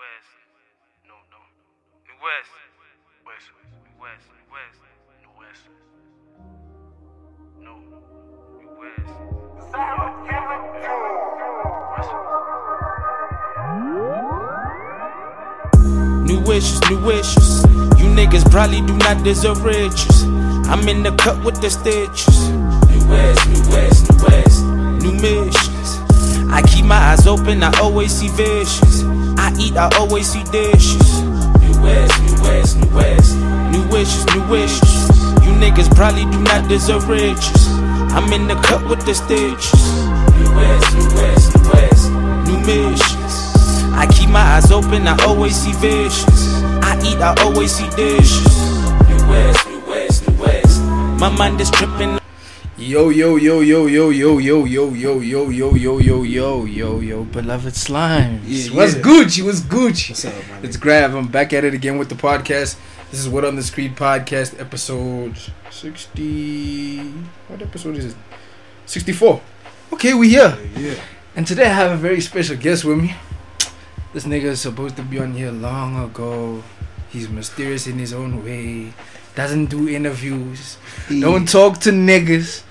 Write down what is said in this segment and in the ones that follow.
West. No, no. New West. West. West. New West. No. New West. New wishes, new wishes. You niggas probably do not deserve riches. I'm in the cut with the stitches. New west, new west, new west. New missions. I keep my eyes open, I always see visions. I eat, I always see dishes. New west, new west, new west. New wishes, new wishes. You niggas probably do not deserve riches. I'm in the cut with the stitches. New west, new west, new west. New missions. I keep my eyes open, I always see visions. I eat, I always see dishes. New West, New West, New West. My mind is tripping. Yo, yo, yo, yo, yo, yo, yo, yo, yo, yo, yo, yo, yo, yo, yo, yo, beloved slimes. Yeah, What's yeah. Gucci? What's Gucci? What's up, man? It's Grav. I'm back at it again with the podcast. This is What on the Screen podcast, episode 60. What episode is it? 64. Okay, we here. Yeah. And today I have a very special guest with me. This nigga is supposed to be on here long ago. He's mysterious in his own way. Doesn't do interviews. Don't talk to niggas.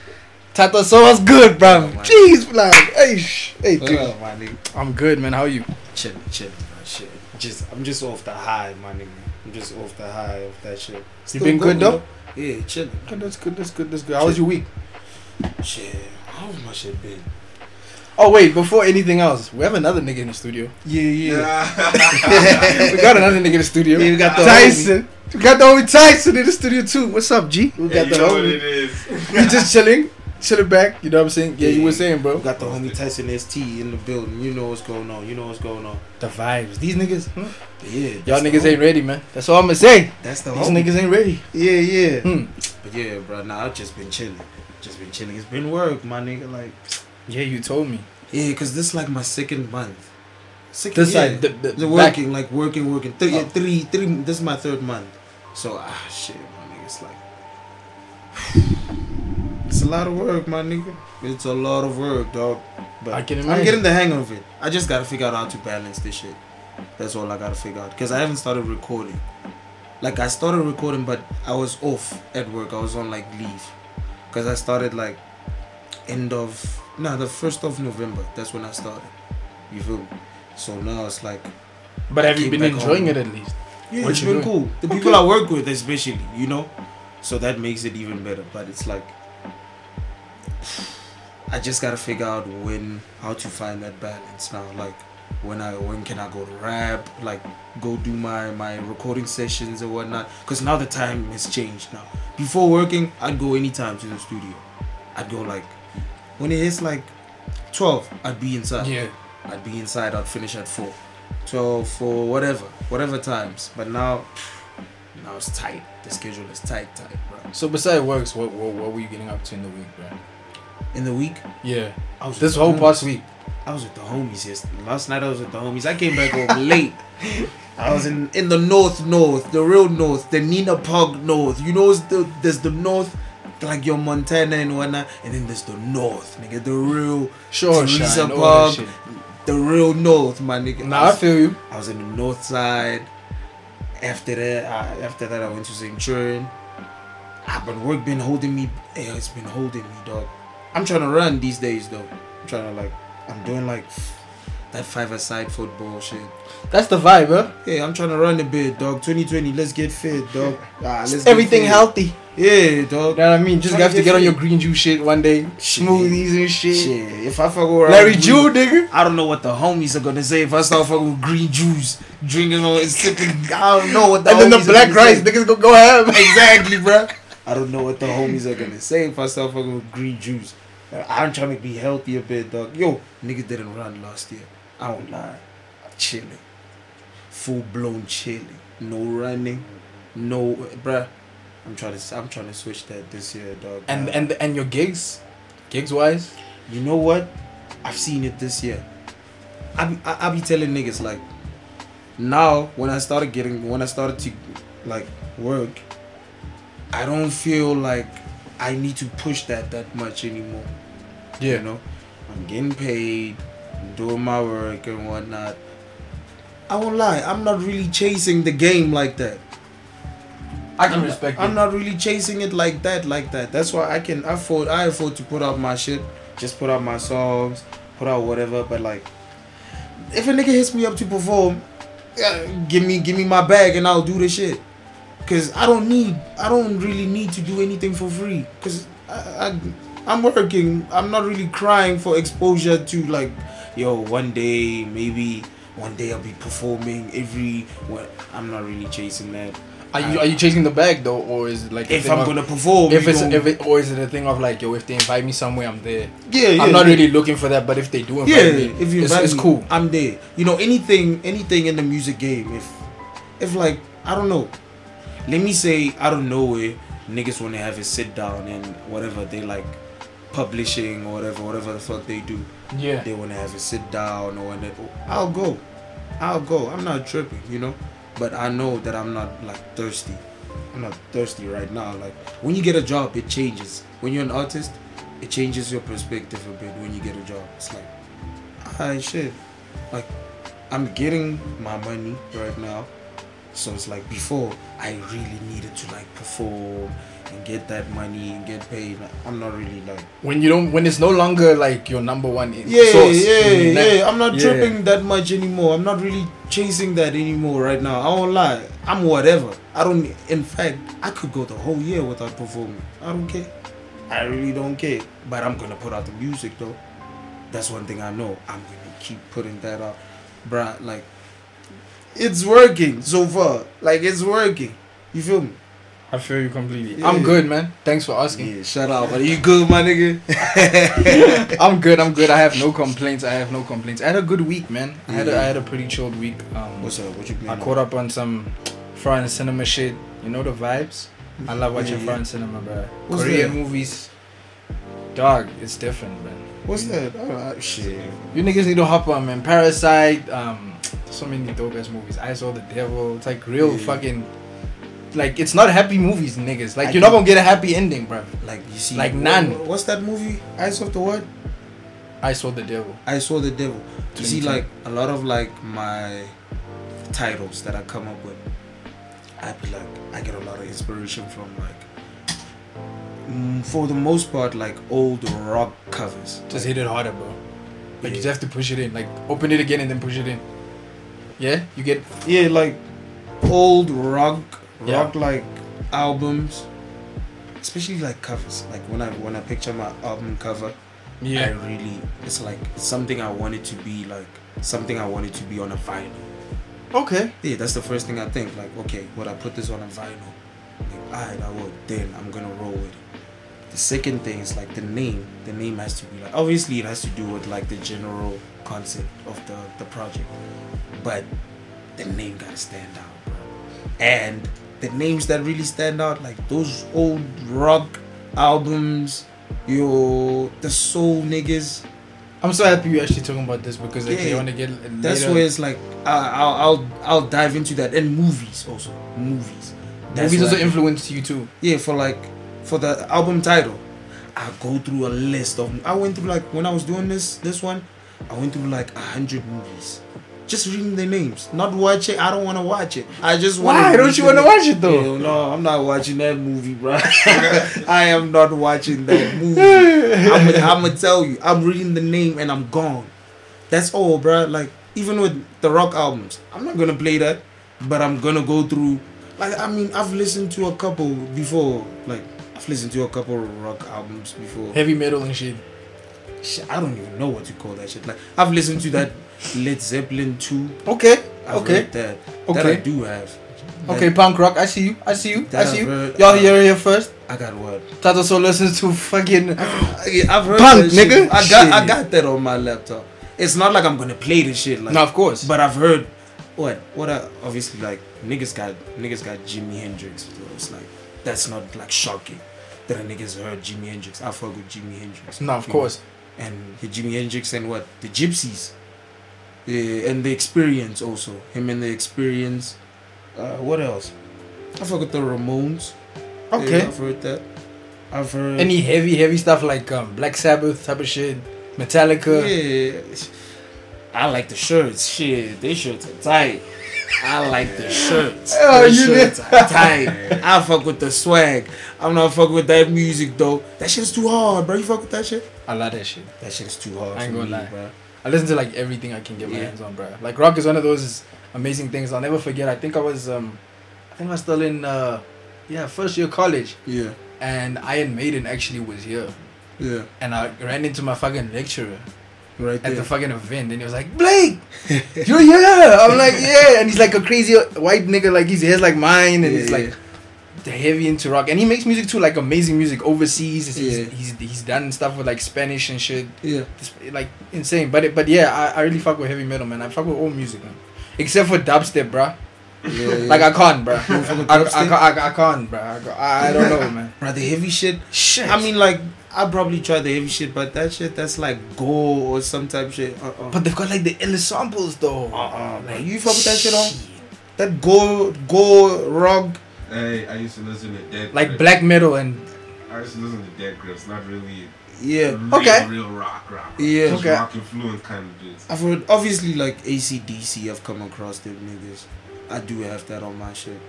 Tato, so what's good, bro? Oh, man. Jeez, like, hey, sh- hey, dude. up, my nigga? I'm good, man. How are you? Chilling, chilling, man. Shit. Just, I'm just off the high, my nigga. I'm just off the high of that shit. You been good, you though? Yeah, chilling. Good, that's good. That's good. That's good. How was your week? Shit. How's my shit been? Oh wait, before anything else, we have another nigga in the studio. Yeah, yeah. we got another nigga in the studio. Yeah, we got the Tyson. We got the homie Tyson in the studio too. What's up, G? We got you the know what it is. You just chilling, chilling back. You know what I'm saying? Yeah, you were saying, bro. We got the homie Tyson ST in the building. You know what's going on. You know what's going on. The vibes. These niggas, huh? Yeah. y'all niggas ain't ready, man. That's all I'm gonna say. That's the whole. These homie. niggas ain't ready. Yeah, yeah. Hmm. But yeah, bro. Nah, I've just been chilling. Just been chilling. It's been work, my nigga. Like, Yeah, you told me. yeah, cause this is like my second month. Second, This yeah. side, the, the, The back- working, like working, working. Three, Oh. three, three. This is my third month. So ah, shit, my nigga. It's like it's a lot of work, my nigga. It's a lot of work, dog. But I can I'm getting the hang of it. I just gotta figure out how to balance this shit. That's all I gotta figure out. Cause I haven't started recording. Like I started recording, but I was off at work. I was on like leave. Cause I started like end of no, the first of November. That's when I started. You feel me? So now it's like But have you been enjoying home. it at least? yeah, What it's you been doing? cool. The people I work with, especially, you know, so that makes it even better. But it's like I just gotta figure out when how to find that balance now. Like when I when can I go to rap? Like go do my my recording sessions or whatnot. Cause now the time has changed. Now before working, I'd go anytime to the studio. I'd go like when it hits like twelve, I'd be inside. Yeah. I'd be inside. I'd finish at four. So for whatever, whatever times. But now, now it's tight. The schedule is tight, tight, bro. So besides works, what, what what were you getting up to in the week, bro? In the week, Yeah. I was This whole past week. I was with the homies yesterday. Last night I was with the homies. I came back home late. I was in in the north, north, the real north, the Nina Park north. You know, the, there's the north, like your Montana and whatnot, and then there's the north, nigga, the real Sure, Teresa shine, Park, the real north, my nigga. Nah, I feel you. I was in the north side. After that, I, after that, I went to Centurion. Ah, but work been holding me. Yeah, it's been holding me, dog. I'm trying to run these days, though. I'm trying to like, I'm doing like that five-a-side football shit. That's the vibe, huh? Yeah, I'm trying to run a bit, dog. 2020, let's get fit, dog. Ah, let's Everything healthy. Yeah, dog. You know what I mean? Just have to get get on your green juice shit one day. Shit. Smoothies and shit. Shit, if I fuck around, Larry Jew, nigga. I don't know what the homies are gonna say if I start fucking with green juice, drinking on sipping. I don't know what the And then the black gonna rice, say. niggas go go ham. Exactly, bro. I don't know what the homies are gonna say if I start fucking with green juice. I'm trying to be healthy a bit, dog. Yo, nigga didn't run last year. I don't lie. Chilling. Full blown chilling. No running. No, bruh. I'm trying to. I'm trying to switch that this year, dog. And Uh, and and your gigs, gigs wise. you know what? I've seen it this year. I be, I, I be telling niggas like, now when I started getting when I started to like work, I don't feel like I need to push that that much anymore. You know, I'm getting paid, doing my work and whatnot. I won't lie. I'm not really chasing the game like that. I can I'm, respect I'm not really chasing it like that, like that. That's why I can afford. I afford to put out my shit. Just put out my songs, put out whatever. But like, if a nigga hits me up to perform, yeah, give me give me my bag and I'll do the shit. Cause I don't need. I don't really need to do anything for free. Cause I, I I'm working. I'm not really crying for exposure to like, yo, one day maybe one day I'll be performing every. What I'm not really chasing that. Are you are you chasing the bag though, or is it like If I'm of- gonna perform, if it's know, if it or is it a thing of like yo if they invite me somewhere I'm there. yeah, yeah, I'm not yeah. really looking for that, but if they do invite Yeah, me, if you it's, invite it's me, cool. I'm there. You know, anything, anything in the music game. If, if like, I don't know. Let me say, I don't know where niggas want to have a sit down and whatever they like, publishing or whatever, whatever the fuck they do. Yeah. They want to have a sit down or they, I'll go, I'll go. I'm not tripping, you know. But I know that I'm not like thirsty. I'm not thirsty right now. Like when you get a job, it changes. When you're an artist, it changes your perspective a bit. When you get a job, it's like, ah shit. Like I'm getting my money right now. So it's like before I really needed to like perform and get that money and get paid. I'm not really like When you don't, when it's no longer like your number one yeah, source. yeah, know, yeah. I'm not yeah. tripping that much anymore. I'm not really chasing that anymore right now. I won't lie. I'm whatever. I don't. In fact, I could go the whole year without performing. I don't care. I really don't care. But I'm gonna put out the music though. That's one thing I know. I'm gonna keep putting that out, bruh. Like, it's working so far. Like it's working. You feel me? I feel you completely. Yeah. I'm good, man. Thanks for asking. Yeah. Shut up. Are you good, my nigga? I'm good. I'm good. I have no complaints. I have no complaints. I had a good week, man. I had a, Yeah. I had a pretty chilled week. Um, What's up? What you been? I on? caught up on some foreign cinema shit. You know the vibes. I love watching Yeah, yeah. foreign cinema, bro. What's Korean that? movies. Dog, it's different, man. What's that? Oh, shit. You niggas need to hop on, man. Parasite. Um, so many dope ass movies. I saw the devil. It's like real Yeah. fucking. Like it's not happy movies, niggas. Like I you're not gonna get a happy ending, bro. Like you see, Like none. What's that movie? Eyes of the what? I saw the devil. I saw the devil. You see, like a lot of like my titles that I come up with, I be like, I get a lot of inspiration from like, mm, for the most part, like old rock covers. Just hit it harder, bro. Like you just have to push it in. Like open it again and then push it in. Yeah, you get. Yeah, like old rock, Yeah. Rock like albums, especially like covers. Like when I when I picture my album cover, I Yeah. really it's like something I wanted to be like something I wanted to be on a vinyl. Okay. Yeah, that's the first thing I think. Like, okay, would I put this on a vinyl? Like, alright, I would. Then I'm gonna roll with it. The second thing is like the name. The name has to be like obviously it has to do with like the general concept of the the project, but the name gotta stand out, bro. And the names that really stand out, like those old rock albums, yo, the soul niggas. I'm so happy you're actually talking about this because like, Yeah, you want to get. That's later- where it's like I- I'll I'll I'll dive into that and movies also movies. That's movies also I- influenced you too. yeah for like for the album title. I go through a list of I went through like when I was doing this this one, I went through like a hundred movies. Just reading the names, not watching. I don't want to watch it. I just want. Why don't you wanna watch it, though? Hell no, I'm not watching that movie, bro. I am not watching that movie. I'm, I'm gonna tell you, I'm reading the name and I'm gone. That's all, bro. Like even with the rock albums, I'm not gonna play that, but I'm gonna go through. Like I mean, I've listened to a couple before. Like I've listened to a couple rock albums before. Heavy metal and shit. Shit, I don't even know what to call that shit. Like I've listened to that Led Zeppelin two. Okay. I've okay. that. That I do have. Okay, punk rock. I see you. I see you. I see you. heard. Y'all hear it here first. I got what? Tato so listens to fucking. I've heard Punk, that shit. nigga. I got I got that on my laptop. It's not like I'm gonna play this shit like no, of course. But I've heard what what I obviously like niggas got niggas got Jimi Hendrix. So it's like that's not like shocking that a niggas heard Jimi Hendrix. I fuck with Jimi Hendrix. no, of course. know? And the Jimi Hendrix and what the Gypsies. Yeah, and the experience also him and the experience. Uh, what else? I fuck with the Ramones. Okay. Yeah, I've heard that. I've heard Any heavy, heavy stuff like um, Black Sabbath type of shit, Metallica. Yeah. I like the shirts. Shit, they shirts are tight. I like the shirts. Oh, the you shirts are tight. I fuck with the swag. I'm not fucking with that music though. That shit's too hard, bro. You fuck with that shit? I love that shit. That shit is too hard. I ain't gonna me, lie. bro. I listen to like everything I can get my Yeah. hands on, bro. Like rock is one of those amazing things I'll never forget. I think I was um, I think I was still in uh, yeah, first year college, Yeah, and Iron Maiden actually was here, yeah, and I ran into my fucking lecturer right at the fucking event, and he was like, Blake, you're here. I'm like, yeah, and he's like a crazy white nigga, like his hair's like mine, and Yeah, he's like. Heavy into rock, and he makes music too, like amazing music overseas. He's, Yeah. he's, he's done stuff with like Spanish and shit. yeah, It's, like insane. But it, but yeah, I, I really fuck with heavy metal, man. I fuck with all music, man. Except for dubstep, bruh. yeah, yeah. Like I can't, bruh. You don't fuck with I, I, can't- I, I can't, bruh. I, I, don't know, man. Bro, the heavy shit. Shit. I mean, like, I probably try the heavy shit, but that shit, that's like go or some type shit. Uh-uh. but they've got like the illest samples though. Uh-uh, bro. You fuck with that shit on? That go go rock. Hey, I used to listen to Dead Like Grips. black metal and I used to listen to Death Grips, not really Yeah. real, Okay. real rock, rock. Yeah. Just Okay. rock influence kind of dudes. I've heard obviously like ACDC. I've come across them niggas. I do have that on my shit.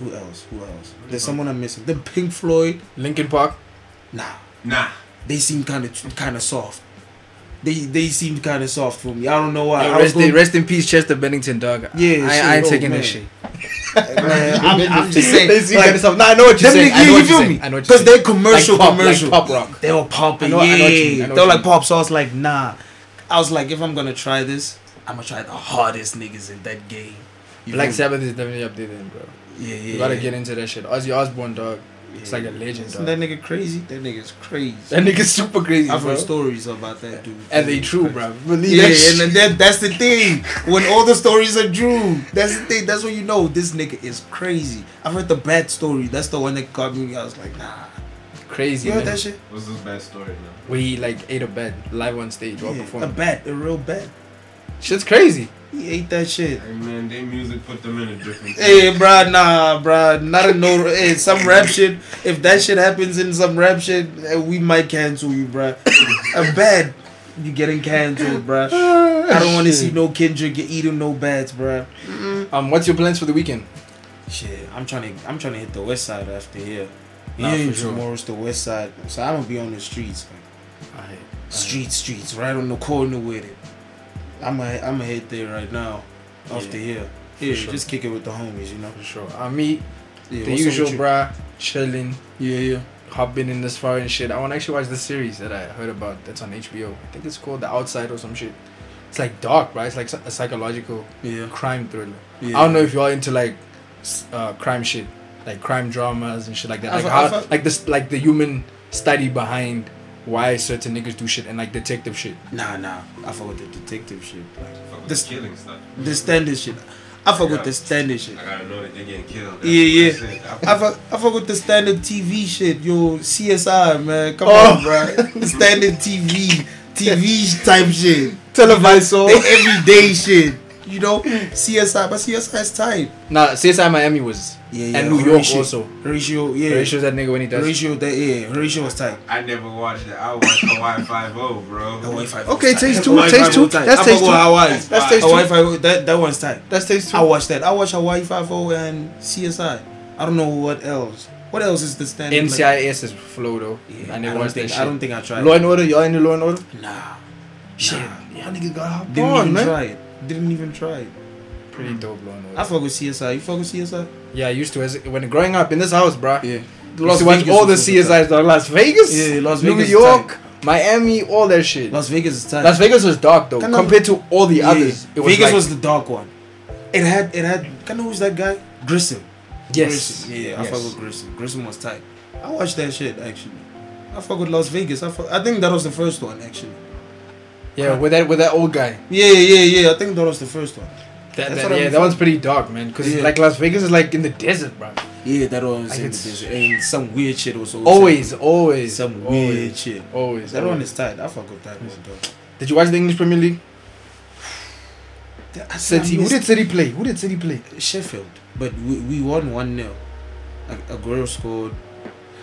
Who else? Who else? There's someone I'm missing. The Pink Floyd. Linkin Park. Nah, Nah. they seem kind of kind of soft. They they seemed kind of soft for me. I don't know why. Yo, rest, in, going- rest in peace, Chester Bennington, dog. Yeah, I, shit. I ain't Oh, taking man. that shit. Man, I'm, I'm just saying. They see like, stuff. No, I know what you're saying. niggas- I know you, what you feel saying. me? I know what Because they're commercial, Like pop, like commercial. pop rock. They were popping, yeah. know what you mean, I know they were like pop. So I was like, nah. I was like, if I'm gonna try this, I'm gonna try the hardest niggas in that game. You Black? Sabbath is definitely up there, then, bro. Yeah, yeah. You gotta yeah. get into that shit. Ozzy Osbourne, dog. It's like a legend, Isn't dog. that nigga crazy? That nigga's crazy. That nigga's super crazy, I've bro. heard stories about that dude. And they true, nigga's bro. Believe Yeah, that and then that, that's the thing. When all the stories are true, that's the thing. That's when you know this nigga is crazy. I've heard the bad story. That's the one that got me. I was like, nah. Crazy, You heard man. that shit? What's this bad story now? Where he like ate a bed live on stage while Yeah, a performing. bat, a real bat. Shit's crazy. He ate that shit. Hey man, their music put them in a different. Hey, bruh, nah, bruh, not a no. Hey, some rap shit. If that shit happens in some rap shit, eh, we might cancel you, bruh. a bad, you getting canceled, bruh. I don't want to see no Kendrick get eating no bats, bruh. Um, what's your plans for the weekend? Shit, I'm trying to, I'm trying to hit the west side after here. Nah, yeah, for sure. tomorrow's the west side, so I'm gonna be on the streets, man. Street, streets, right on the corner with it. I'm gonna, I'm gonna hit there right now, after Yeah, here. Yeah, sure. just kick it with the homies, you know. For sure. I meet Yeah, the usual, you? Chilling, Yeah, yeah. hopping in this far and shit. I want to actually watch the series that I heard about that's on HBO. I think it's called The Outside or some shit. It's like dark, right? It's like a psychological Yeah. crime thriller. yeah. I don't know if you're into like uh, crime shit, like crime dramas and shit like that. Like how, like this, like the human study behind why certain niggas do shit and like detective shit. Nah, nah. I fuck with the detective shit. Like Fuck with This- the killing stuff. the standard shit. I fuck with Yeah. the standard shit. I gotta know that they're getting killed. Yeah, yeah. That's. I fuck, I fuck with the standard TV shit. Yo, CSI, man. Come Oh. on, bro. Standard TV, TV type shit. Televised The everyday shit. You know, CSI, but CSI is tight. Nah, CSI Miami was Yeah, yeah. and New York Horatio- also. Horatio, yeah. Horatio's that nigga when he does. Horatio, that yeah. Horatio was tight. I never watched it. I watched Hawaii Five O, bro. Hawaii Five. Oh okay, was taste tight. two, Hawaii taste Five oh two. was tight. That's I taste fuck with two. Hawaii. That's taste Hawaii two. Five. That that one's tight. That's taste two. I watched that. I watched Hawaii Five O and CSI. I don't know what else. What else is the standard? like- NCIS is flow though. Yeah, I I, never don't watched that think. shit. I don't think I tried. Law and Order, y'all into Law and Order? Nah, Shit, Nah. y'all niggas got hop didn't on, even man. try it. Didn't even try. Pretty hmm. dope Law and Order. I fuck with CSI. You fuck with CSI? yeah, I used to as when growing up in this house, bruh. Yeah. Used to watch all the CSIs, dog. Las Vegas, Yeah, Las Vegas is York, Miami, all that shit. Las, Las Vegas is tight. Las Vegas was dark though, Kinda- compared to all the Yeah, others. It was Vegas like, was the dark one. It had. It had. Kind of who's that guy? Grissom. yes, Grissom. Yeah, I yes. fuck with Grissom. Grissom was tight. I watched that shit actually. I fuck with Las Vegas. I fuck, I think that was the first one actually. Yeah, with that with that old guy. Yeah, yeah, yeah. I think that was the first one. That, that- yeah, that one's pretty dark, man. Cause Yeah. like Las Vegas is like in the desert, bro. Yeah, that one was Like in the desert. And some weird shit was also Always, always, some always, weird shit. always. That one always. is tight. I forgot that one though. Did you watch the English Premier League? I City. Who did City play? Who did City play? Sheffield, but we, we won one 0 A Aguero scored.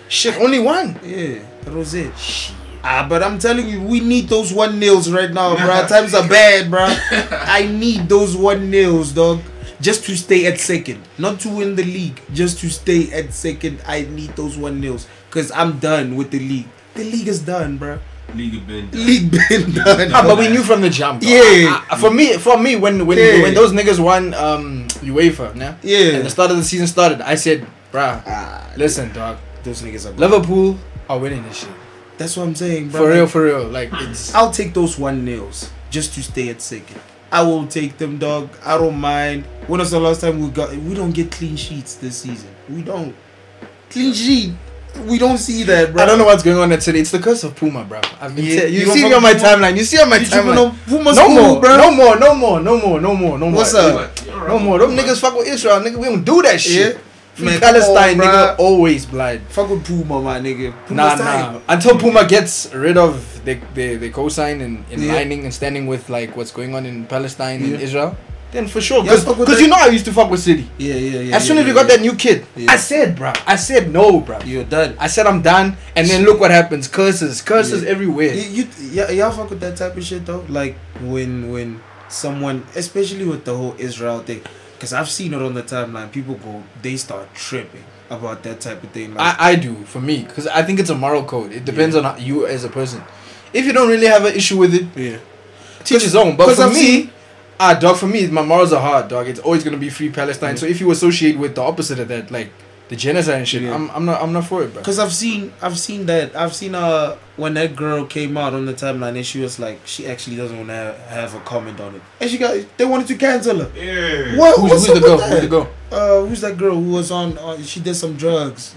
Shit, only one. Yeah, that was it. Shit. Ah, but I'm telling you, we need those one nils right now, bro. Times are bad, bro. I need those one nils, dog. Just to stay at second, not to win the league, just to stay at second. I need those one nils because I'm done with the league. The league is done, bro. League have been done. League been done. Ah, but we knew from the jump. dog. Yeah. Ah, for me, for me, when when Yeah. when those niggas won um UEFA, nah, Yeah. and the start of the season started, I said, bruh, Ah, listen, dog, those niggas are. Liverpool are winning this shit That's what I'm saying, bro. for real, for real. Like it's I'll take those one nils just to stay at second. I will take them, dog. I don't mind. When was the last time we got? We don't get clean sheets this season. We don't. Clean sheet. We don't see that, bro. I don't know what's going on at City. It's the curse of Puma, bro. I've been Yeah, tell- you, you see me on my Puma? timeline. You see on my You tripping timeline. on Puma's No cool, more, bro. no more, no more, no more, no more, no more. What's up? What? No right. more. Them niggas fuck with Israel, nigga. We don't do that shit. Yeah. Man, Palestine, on, nigga. Always blind. Fuck with Puma, my nigga. Nah, Puma's nah. time. Until Puma gets rid of the the, the cosign and in Yeah. lining and standing with like what's going on in Palestine Yeah. and Israel, then for sure. Yeah, Because that. you know I used to fuck with City. Yeah, yeah, yeah. as soon yeah, as we yeah, got that new kid, Yeah. I said, bro, I said no, bro. You're done. I said I'm done, and then look what happens. Curses, curses Yeah. everywhere. You, you yeah, y'all fuck with that type of shit though. Like when when someone, especially with the whole Israel thing, because I've seen it on the timeline. People go, they start tripping about that type of thing. Like, I, I do for me because I think it's a moral code. It depends on you as a person. If you don't really have an issue with it, yeah, teach his own. But for I've me, seen- ah, dog, for me, my morals are hard, dog. It's always gonna be free Palestine. Yeah. So if you associate with the opposite of that, like the genocide and shit, Yeah. I'm, I'm not, I'm not for it, bro. Because I've seen, I've seen that. I've seen uh when that girl came out on the timeline and she was like, she actually doesn't want to have, have a comment on it, and she got, they wanted to cancel her. Yeah. What? Who's, what's who's the girl? with Who's the girl? Uh, who's that girl who was on? Uh, she did some drugs.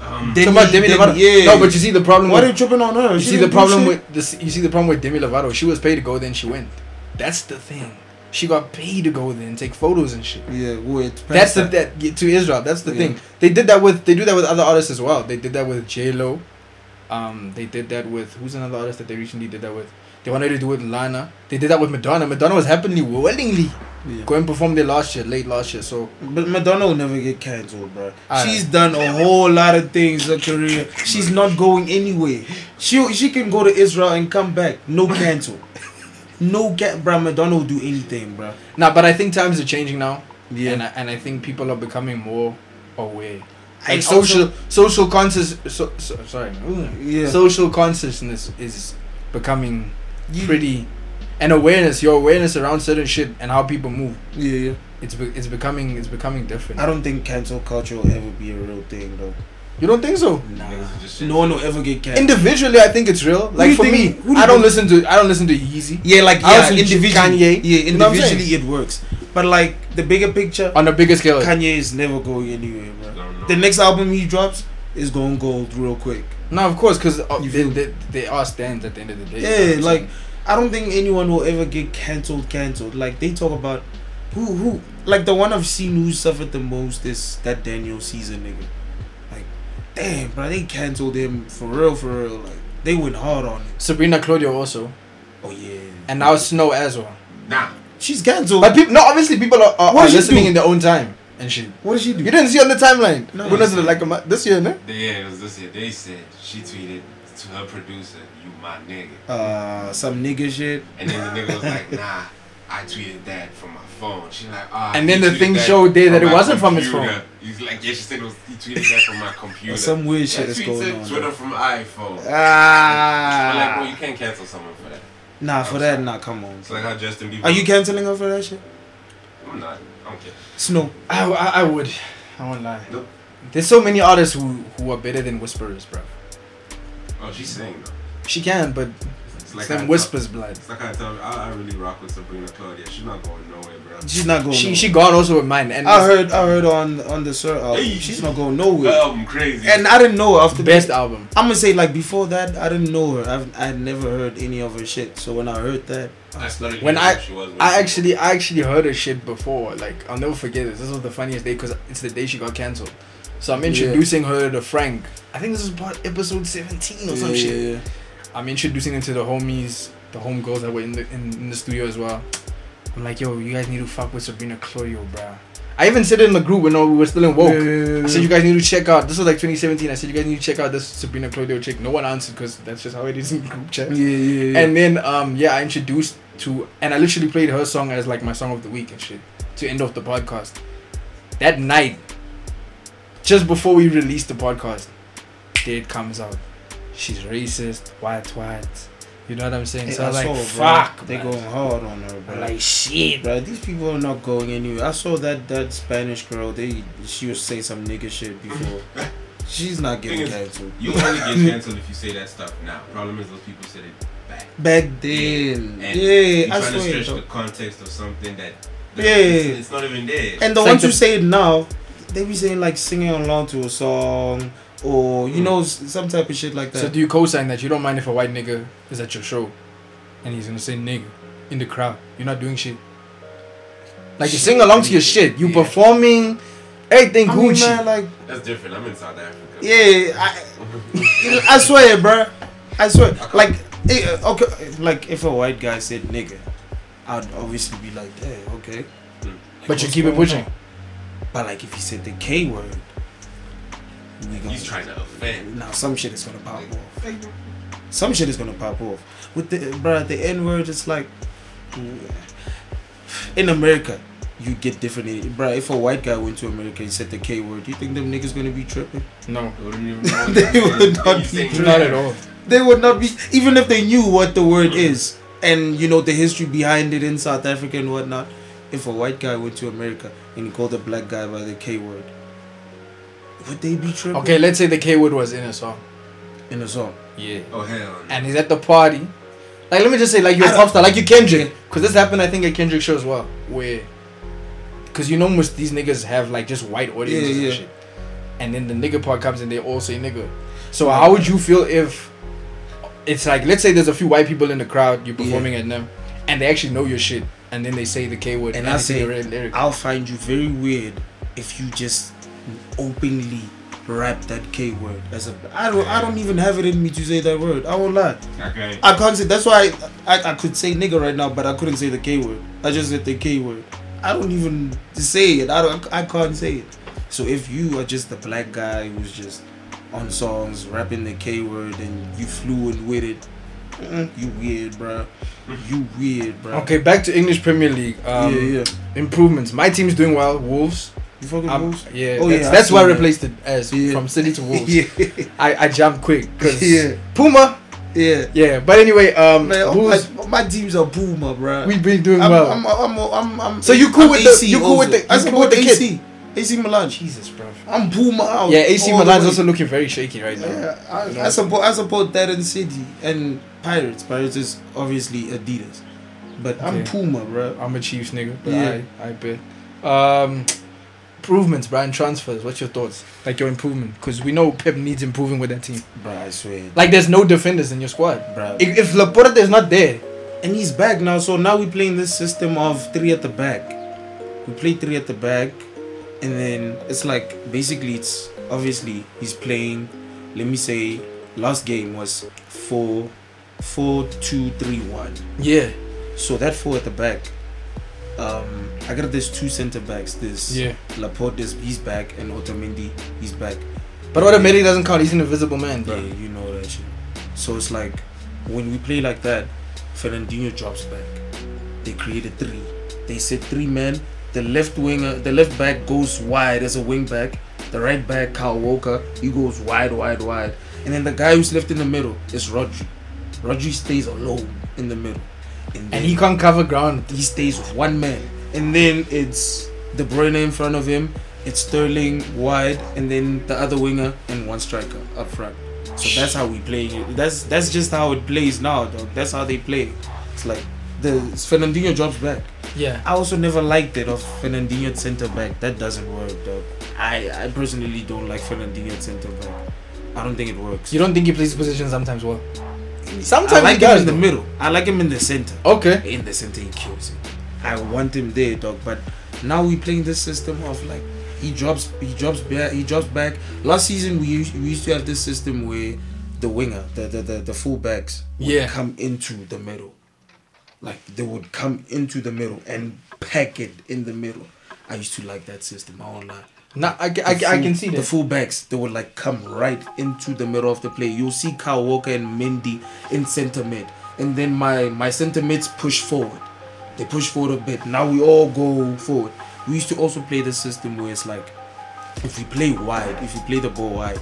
Um, Demi- Demi Demi- Lovato. yeah. No, but you see the problem. Why are you tripping on her? you She see the problem shit. with this. You see the problem with Demi Lovato. She was paid to go then she went. That's the thing. She got paid to go there and take photos and shit. Yeah, with That's the that to Israel. That's the Yeah. thing. They did that with they do that with other artists as well. They did that with J Lo. Um, they did that with who's another artist that they recently did that with. They wanted to do it with Lana. They did that with Madonna. Madonna was happily willingly Yeah. go and perform there last year, late last year. So But Madonna will never get cancelled, bro. Alright. She's done a whole lot of things in her career. She's not going anywhere. She she can go to Israel and come back. No cancel. No get, bro. Madonna will do anything, bro. nah, but I think times are changing now, Yeah. and I, and I think people are becoming more aware. And social also- social conscious. So, so, sorry, Yeah. social consciousness is becoming You- pretty, and awareness. Your awareness around certain shit and how people move. yeah, yeah. It's be, it's becoming it's becoming different. I don't think cancel culture will ever be a real thing, though. You don't think so? Nah. Niggas are just No one will ever get canceled. Individually, I think it's real. Like for think- me, do I don't think- listen to I don't listen to Yeezy yeah, like yeah, individually. Kanye. Yeah, You know what I'm saying? individually it works. But like the bigger picture, on a bigger scale. Kanye is never going anywhere, bro. The next album he drops is going gold real quick. No, of course, because uh, You they, they, they are stands at the end of the day. Yeah, like I don't think anyone will ever get cancelled. Cancelled. Like they talk about who who like the one I've seen who suffered the most is that Daniel Caesar nigga. Like, damn, bro, they cancelled him for real, for real. Like they went hard on it. Sabrina Claudio also, Oh yeah. and now Snow as well. Nah. she's cancelled. But people, no, obviously people are, are, What are listening do? in their own time and she. what did she do? You didn't see on the timeline. No. When was it like a, mo- this year, no? Yeah, it was this year. They said she tweeted to her producer, "You my nigga," Uh, some nigga shit. and then the nigga was like, "Nah." I tweeted that from my phone. She like, ah. And then the thing that showed there that it wasn't from his phone. He's like, yeah, she said it was. He tweeted that from my computer. Or some weird Yeah, shit is tweets going it, on. Twitter though. from iPhone. Ah. But like, bro, Ah. you can't cancel someone for that. Nah, for that, nah, come on. It's like how Justin Bieber. Are you canceling her for that shit? I'm not. I don't care. Snow. I, I, I would. I won't lie. Nope. There's so many artists who, who are better than whisperers, bro. Oh, she's saying though. She can, but It's like like them I whispers, blood. It's like I tell you, I, I really rock with Sabrina Claudio. She's not going nowhere, bro. She's not going. She nowhere. she got also with mine, and I heard I heard on on the Sir album. Hey. She's not going Her nowhere. album crazy. And I didn't know her after best that. album. I'm gonna say like before that I didn't know her. I've I had never heard any of her shit. So when I heard that, I was When I- she was I actually I actually heard her shit before. Like I'll never forget this. This was the funniest day because it's the day she got cancelled. So I'm Yeah. introducing her to Frank. I think this is about episode 17 or some yeah, shit. yeah, yeah. I'm introducing them to the homies, the homegirls that were in the in, in the studio as well. I'm like, yo, you guys need to fuck with Sabrina Claudio, bruh. I even said it in the group when we were still in woke. Yeah, yeah, yeah, I said you guys need to check out. This was like 2017. I said you guys need to check out this Sabrina Claudio chick. No one answered because that's just how it is in group chat. Yeah, yeah, yeah. And then um yeah, I introduced to and I literally played her song as like my song of the week and shit to end off the podcast. That night, just before we released the podcast, it comes out. She's racist, white, white. You know what I'm saying? so I was like, saw, bro. fuck, They bro. going hard on her, bro. I'm like shit. Bro, these people are not going anywhere. I saw that that Spanish girl. They she was saying some nigga shit before. She's not getting Thing is, cancelled. You only get canceled if you say that stuff now. Problem is, those people said it back. Back then, And yeah, you're I trying to swear. stretch the context of something that, that Yeah. it's, it's not even there. And the It's like ones the- who say it now, they be saying like singing along to a song or you Mm. know some type of shit like that. So do you co-sign that you don't mind if a white nigga is at your show, and he's gonna say nigga in the crowd? You're not doing shit. Like you sing along to your shit. You Yeah. performing everything I mean, Gucci. man, like That's different. I'm in South Africa. yeah, I, I swear, bro. I swear, like, eh, okay, like if a white guy said nigga, I'd obviously be like, yeah, okay. Mm. but you keep it pushing. on? But like if he said the K word, we gonna He's trying to offend. now some shit is gonna pop off. Some shit is gonna pop off. With the bruh, the N word, it's like in America, you get different. Bruh, if a white guy went to America and said the K word, you think them niggas gonna be tripping? No, I wouldn't even know. They would not be saying true. not at all. They would not be, even if they knew what the word mm-hmm. is and you know the history behind it in South Africa and whatnot. If a white guy went to America and he called a black guy by the K word, would they be tripping? Okay, let's say the K word was in a song. in a song. Yeah. Oh hell. no. And he's at the party. Like, let me just say, like, you're a pop star, like you Kendrick. Because this happened, I think, at Kendrick show as well. Where, because you know, most these niggas have, like, just white audiences Yeah, yeah. and shit. And then the nigga part comes and they all say nigga. So, how would you feel if it's like, let's say there's a few white people in the crowd, you're performing at them, and they actually know your shit, and then they say the K word, And and I say say- the lyric. I'll find you very weird if you just openly rap that K word as a. I don't. I don't even have it in me to say that word. I won't lie. Okay. I can't say. That's why I, I I could say nigga right now, but I couldn't say the K word. I just said the K word. I don't even say it. I don't. I can't say it. So if you are just a black guy who's just on songs rapping the K word and you fluent with it, mm, you weird, bro. You weird, bro. Okay, back to English Premier League. Um, yeah, yeah. Improvements. My team's doing well. Wolves. You fucking Um, Wolves? yeah, Oh, that's, yeah, that's why I replaced it as Yeah. from City to Wolves. yeah, I, I jumped quick because Yeah. Puma. yeah. Yeah, but anyway, um, Man, oh, Wolves, my, my team's a Puma, bro. we've been doing I'm, well. I'm, I'm, I'm, I'm, So you cool I'm with the- AC you cool with the- I you cool support with the kid? AC. AC Milan. Jesus, bro. I'm Puma out. Yeah, AC the Milan's also looking very shaky right now. Yeah, I, You know? I support I support that in City and Pirates. Pirates is obviously Adidas, but I'm Puma, bro. I'm a Chiefs nigga, but Yeah. I, I bet. Um, improvements, Brian transfers. What's your thoughts? Like your improvement, because we know Pep needs improving with that team. Bro, I swear, Like, there's no defenders in your squad. bro. If, if Laporte is not there, and he's back now. So now we playing this system of three at the back. We play three at the back, and then it's like basically it's obviously he's playing. Let me say, last game was four, four, two, three, one. yeah, So that four at the back. Um, I got there's two center backs. There's yeah. Laporte is he's back and Otamendi he's back. But Otamendi doesn't count. He's an invisible man, bro. Yeah, you know that shit. So it's like when we play like that, Fernandinho drops back. They created three. They said three men. The left winger, the left back goes wide as a wing back. The right back, Kyle Walker, he goes wide, wide, wide. And then the guy who's left in the middle is Rodri. Rodri stays alone in the middle. And then he can't cover ground. he stays with one man. And then it's De Bruyne in front of him. It's Sterling wide, and then the other winger and one striker up front. So that's how we play. That's that's just how it plays now, dog. That's how they play. It's like the Fernandinho drops back. Yeah. I also never liked it of Fernandinho at centre back. That doesn't work, dog. I I personally don't like Fernandinho at centre back. I don't think it works. You don't think he plays his position sometimes well? I Sometimes like he him does. in the middle. I like him in the center. Okay. in the center he kills it. I want him there, dog. But now we playing this system of like he drops, he drops back, he drops back. Last season we used, we used to have this system where the winger, the the the, the full backs would Yeah. come into the middle, like they would come into the middle and pack it in the middle. I used to like that system. I won't lie. Nah, I, I, ca- I can see the that. full backs. They would like come right into the middle of the play. You'll see Kyle Walker and Mendy in center mid, and then my my center mids push forward. They push forward a bit. Now we all go forward. We used to also play the system where it's like, if we play wide, if you play the ball wide,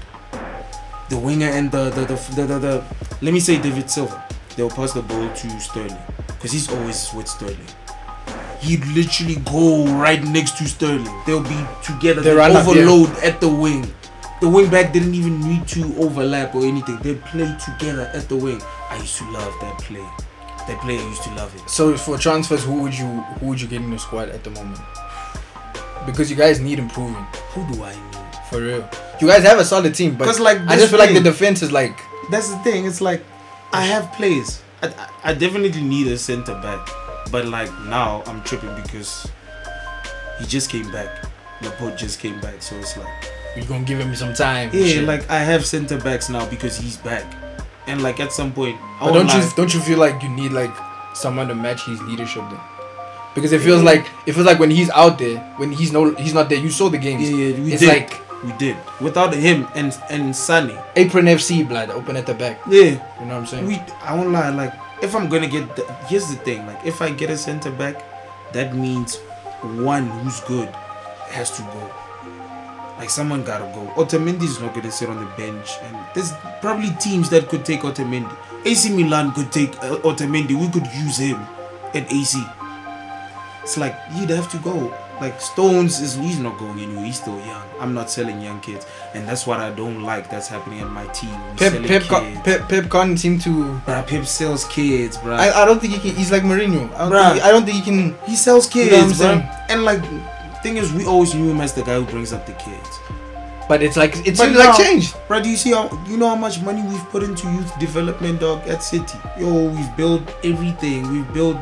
the winger and the the the, the, the, the let me say David Silva, they'll pass the ball to Sterling because he's always with Sterling. He'd literally go right next to Sterling. They'll be together. They They run up, yeah. overload at the wing. The wing back didn't even need to overlap or anything. They play together at the wing. I used to love that play. That play, I used to love it. So for transfers, who would you who would you get in your squad at the moment? Because you guys need improving Who do I need? for real. You guys have a solid team, but 'Cause, like, I just feel like the defense is like That's the thing. It's like I have players. I, I I definitely need a center back, but like now I'm tripping because he just came back. Laporte just came back, so it's like you're gonna give him some time. yeah, like I have center backs now because he's back, and like at some point, But don't you don't you feel like you need like someone to match his leadership then? Because it feels like it feels like when he's out there, when he's no he's not there. You saw the games. Yeah, yeah, we it's did. like we did without him and and Sunny. apron FC blood open at the back. Yeah, You know what I'm saying? we. I won't lie. Like if I'm gonna get, the, here's the thing. Like if I get a center back, that means one who's good has to go. Like someone gotta go. Otamendi's not gonna sit on the bench, and there's probably teams that could take Otamendi. AC Milan could take uh, Otamendi. We could use him at AC. It's like you'd have to go. Like Stones is he's not going anywhere. He's still young. I'm not selling young kids, and that's what I don't like. That's happening at my team. We Pep Pep Con-. Pep Pep can't seem to. Bruh, Pep sells kids, bro. I, I don't think he can. He's like Mourinho. I don't, Bruh. think, I don't think he can. he sells kids, You know what I'm bruh. And like, thing is, we always knew him as the guy who brings up the kids. But it's like it's But like changed. Bruh, do you see how you know how much money we've put into youth development, dog, at City? Yo, we've built everything. We've built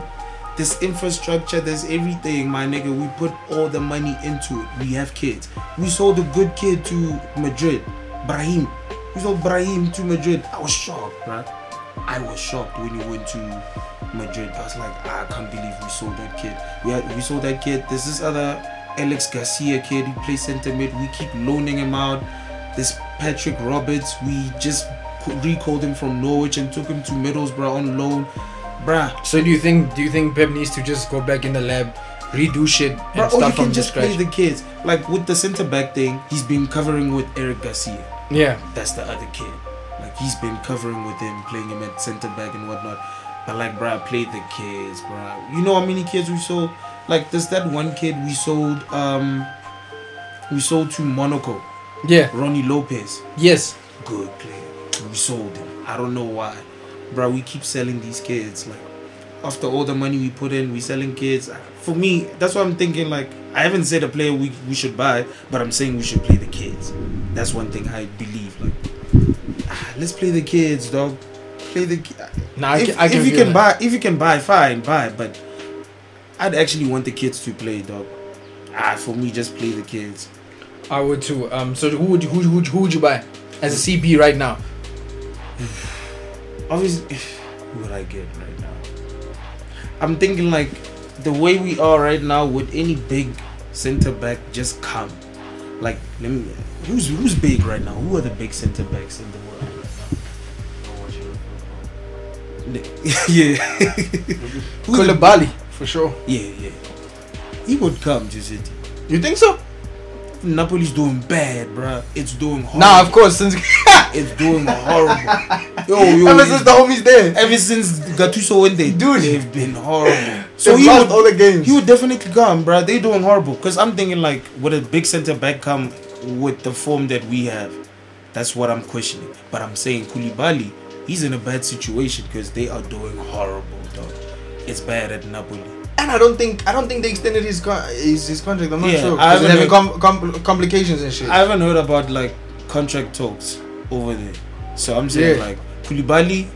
this infrastructure. There's everything, my nigga. We put all the money into it. We have kids. We sold a good kid to Madrid, Brahim. We sold Brahim to Madrid. I was shocked, bruh. I was shocked when he went to Madrid. I was like, I can't believe we sold that kid. We had, we sold that kid. There's this other Alex Garcia kid. He plays center mid. We keep loaning him out. This Patrick Roberts. We just recalled him from Norwich and took him to Middlesbrough on loan. Bruh, So do you think do you think Pep needs to just go back in the lab, redo shit, and bruh or you start from can just scratch? play the kids. Like with the center back thing, he's been covering with Eric Garcia. yeah, That's the other kid. Like he's been covering with him, playing him at center back and whatnot. But like, bruh, play the kids, bruh. You know how many kids we sold? Like, there's that one kid we sold. Um, we sold to Monaco, yeah, Rony Lopes. yes. Good player. We sold him. I don't know why, bruh. We keep selling these kids. Like, after all the money we put in, we selling kids. For me, that's what I'm thinking. Like, I haven't said a player we we should buy, but I'm saying we should play the kids. That's one thing I believe. Like, ah, let's play the kids, dog. Play the. ki- Nah, I if, can, I can if you can that. buy, if you can buy, fine, buy. But I'd actually want the kids to play, dog. Ah, for me, just play the kids. I would too. Um, so who would you, who, who, who would you buy as a CB right now? Obviously, who would I get right now? I'm thinking like the way we are right now. Would any big center back just come? Like, let me. Who's who's big right now? Who are the big center backs in the world right now? yeah. Koulibaly for sure. Yeah, yeah. He would come to City. You think so? Napoli's doing bad, bruh. It's doing horrible. Nah, of course. Since It's doing horrible. Yo, yo. ever since the homies there, Ever since Gattuso went there, Dude. they've been horrible. so he lost would, all the games. he would definitely come, bro. They doing horrible. Cause I'm thinking like, would a big center back come with the form that we have? That's what I'm questioning. But I'm saying Koulibaly, he's in a bad situation because they are doing horrible, dog. It's bad at Napoli. And I don't think I don't think they extended his con- his, his contract. I'm not Yeah, sure. I 'cause they're having haven't com- com- complications and shit. I haven't heard about like contract talks over there. So I'm saying Yeah. like Koulibaly.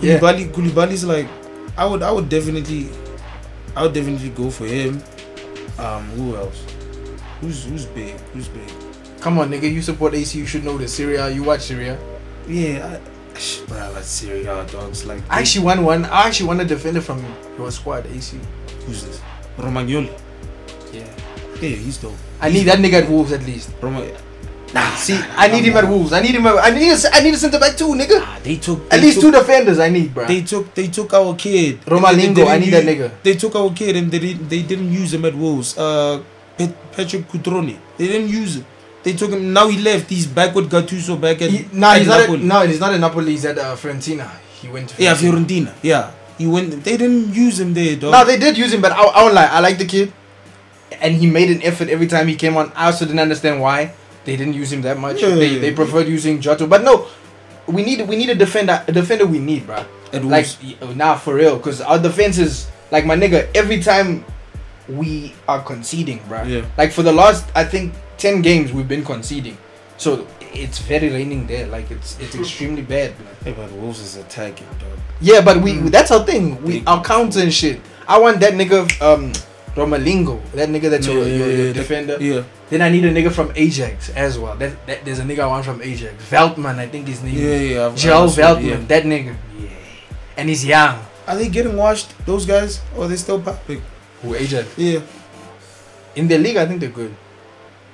Yeah. Koulibaly, Koulibaly's like, I would, I would definitely, I would definitely go for him. Um, who else? Who's who's big? Who's big? Come on, nigga. You support AC. You should know this. Serie A. You watch Serie A. Yeah, I, Bruh, that's Serie A dogs. Like, I actually won one. I actually won a defender from your squad, AC. who's this? Romagnoli. Yeah. Yeah, he's dope. I need that nigga at Wolves at least. Roma. Nah, see, I need him at Wolves. I need him. At, I need. A, I need a centre back too, nigga. Ah, they took At least took, two defenders. I need, bro. They took they took our kid. Romalingo, they I need that nigga. They took our kid and they didn't they didn't use him at Wolves. Uh, Pet- Patrick Cutrone. They didn't use him. They took him. Now he left. He's back with Gattuso back at. He, nah, at he's not. At, Napoli. no, he's not at Napoli. He's at uh, Fiorentina. He went to. Yeah, Fiorentina. Yeah, he went. They didn't use him there, dog. No, they did use him, but I, I won't lie. I like the kid, and he made an effort every time he came on. I also didn't understand why they didn't use him that much. Yeah. They they preferred using Jota, but no, we need we need a defender. A defender we need, bro. At Like Wolves. y- nah, for real, because our defense is like my nigga. Every time we are conceding, bro. Yeah. Like for the last, I think ten games we've been conceding, so it's very raining there. Like it's it's extremely bad. Hey, but Wolves is attacking, dog. Yeah, but we that's our thing. We our counter and shit. I want that nigga um Romagnoli, that nigga that's your, Yeah, your, yeah, your yeah, defender. Yeah, Then I need a nigga from Ajax as well. That, that there's a nigga I want from Ajax. Veltman, I think his name. yeah, is. yeah. I've- Joel Veltman, yeah. that nigga. Yeah. And he's young. Are they getting washed? Those guys, or are they still popping? Who Ajax? Yeah. In the league, I think they're good.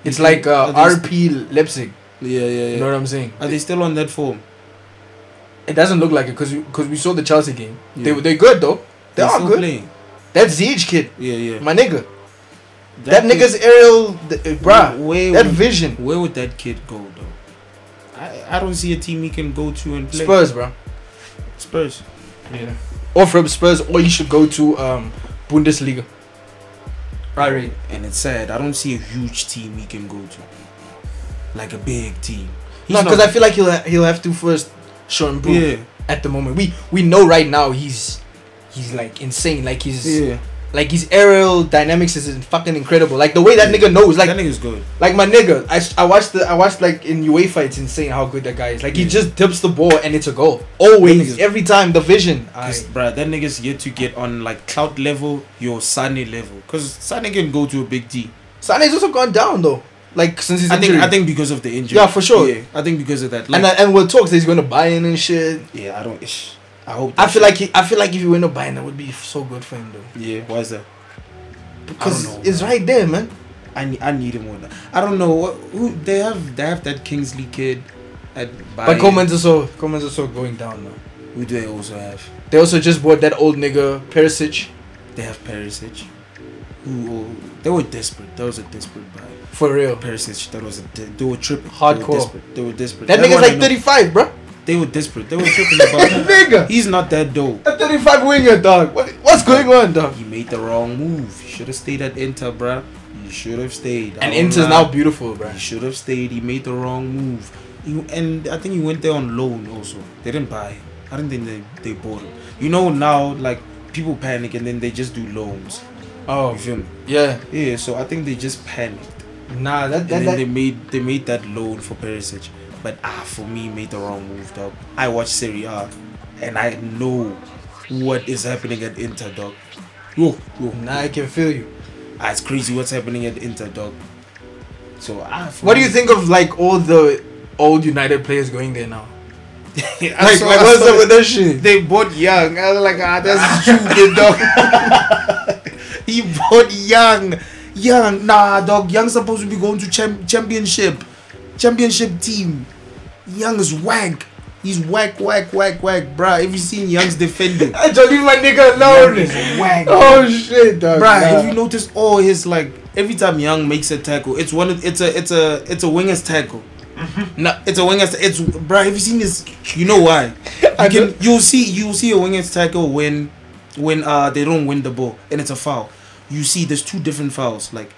It's like uh, RB Leipzig. Yeah, yeah, yeah. You know what I'm saying? Are they still on that form? It doesn't look like it because because we saw the Chelsea game. They Yeah. they good though. They They're are good. playing. That Ziyech kid, Yeah, yeah. my nigga. That, kid- nigga's aerial, th- uh, bruh. Where That would- vision. Where would that kid go though? I, I don't see a team he can go to and play. Spurs, bro. Spurs. Yeah. Or from Spurs, or you should go to um Bundesliga. Right, right. And it's sad. I don't see a huge team he can go to. Like a big team. No, because I feel like he'll ha- he'll have to first show improve Yeah. at the moment. We we know right now he's he's like insane. Like he's Yeah. Like his aerial dynamics is fucking incredible. Like the way that nigga knows, like that nigga's good. like my nigga. I, I watched the I watched like in UEFA. It's insane how good that guy is. Like he just dips the ball and it's a goal. Always, every time. The vision. I, bruh, that nigga's yet to get on like cloud level, your Sane level. Cause Sane can go to a big D. Sane's also gone down though. Like since his I think injury. I think because of the injury. Yeah, for sure. Yeah, I think because of that. Like, and and we'll talk. He's gonna buy in and shit. yeah, I don't. Ish, I hope. I feel like he, I feel like if he went to Bayern, that would be so good for him though. Yeah, why is that? Because know, it's right there, man. I need, I need him more. than- I don't know what who they have. They have that Kingsley kid. At But Bayern. Coman's also Coman's also going down now. Who do they also have? They also just bought that old nigga Perisic They have Perisic. Who they were desperate. That was a desperate buy. for real. Perisic. That was a de- they were tripping. They Hardcore. were desperate. They were desperate. That nigga's like 35, bro. They were desperate. They were tripping about. Nigga, He's not that dope. a 35 winger, dog. What, what's going on, dog? He made the wrong move. He should have stayed at Inter, bruh. He should have stayed. And Inter's now beautiful, bruh. He should have stayed. He made the wrong move. He, and I think he went there on loan also. They didn't buy him. I don't think they, they bought him. You know now, like people panic and then they just do loans. Oh, You feel me? yeah. Yeah. So I think they just panicked Nah, that and then that they made they made that loan for Perisic. But ah, for me, made the wrong move, dog. I watch Serie A, and I know what is happening at Inter, dog. Whoa, whoa. nah, I can feel you. Ah, it's crazy what's happening at Inter, dog. So ah, for What do you think of like all the old United players going there now? Like, saw- like what's up with that shit? They bought Young. I was like, ah, that's stupid, dog. he bought Young. Young, nah, dog. Young supposed to be going to champ- championship, championship team. Young is whack. He's whack, whack, whack, whack, bruh. Have you seen Young's defending? I just leave my nigga alone. Young whack. Oh shit, dog. Bruh, Nah. have you noticed all his like every time Young makes a tackle, it's one of it's a it's a it's a winger's tackle. Nah, It's a winger's it's bruh, have you seen this? You know why? I You can you'll see you'll see a winger's tackle when when uh they don't win the ball and it's a foul. You see there's two different fouls. Like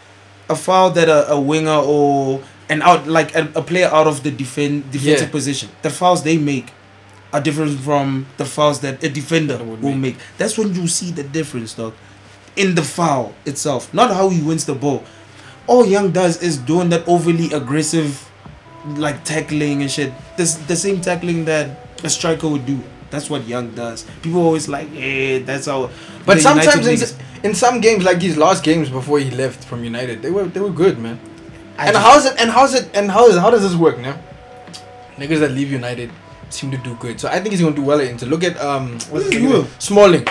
a foul that a, a winger or an out like a, a player out of the defend defensive Yeah. position. The fouls they make are different from the fouls that a defender will make. make. That's when you see the difference, dog. In the foul itself, not how he wins the ball. All Young does is doing that overly aggressive, like tackling and shit. This the same tackling that a striker would do. That's what Young does. People always like, eh, that's how. But sometimes in, in some games, like his last games before he left from United, they were they were good, man. I and just- how's it? And how's it? And how is how does this work now? Niggas that leave United, seem to do good. So I think he's gonna do well at Inter. Look at um, what's his? Smalling.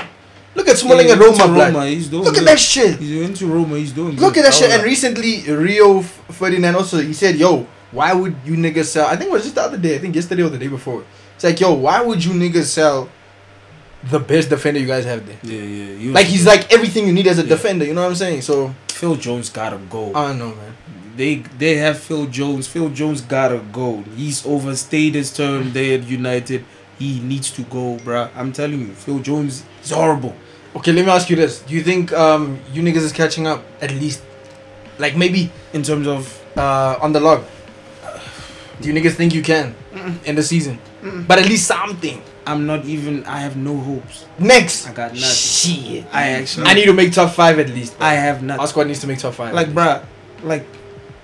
Look at Smalling He's at Roma. blood. Roma, he's doing Look at that shit. He's into Roma. He's doing. Look good. at that shit. And recently, Rio Ferdinand also he said, "Yo, why would you niggas sell?" I think it was just the other day. I think yesterday or the day before. It's like, "Yo, why would you niggas sell the best defender you guys have there?" yeah, yeah. he was- Like he's like everything you need as a Yeah. defender. You know what I'm saying? So Phil Jones gotta go. I don't know, man. They they have Phil Jones. Phil Jones gotta go. He's overstayed his term there at United. He needs to go, bruh. I'm telling you, Phil Jones is horrible. Okay, let me ask you this: Do you think um you niggas is catching up at least, like maybe In terms of uh on the log? Do you niggas think you can in the season? But at least something. I'm not even. I have no hopes. Next, I got nothing. shit. I actually. I need to make top five at least. I have Our nothing. squad needs to make top five. Like, bruh, like,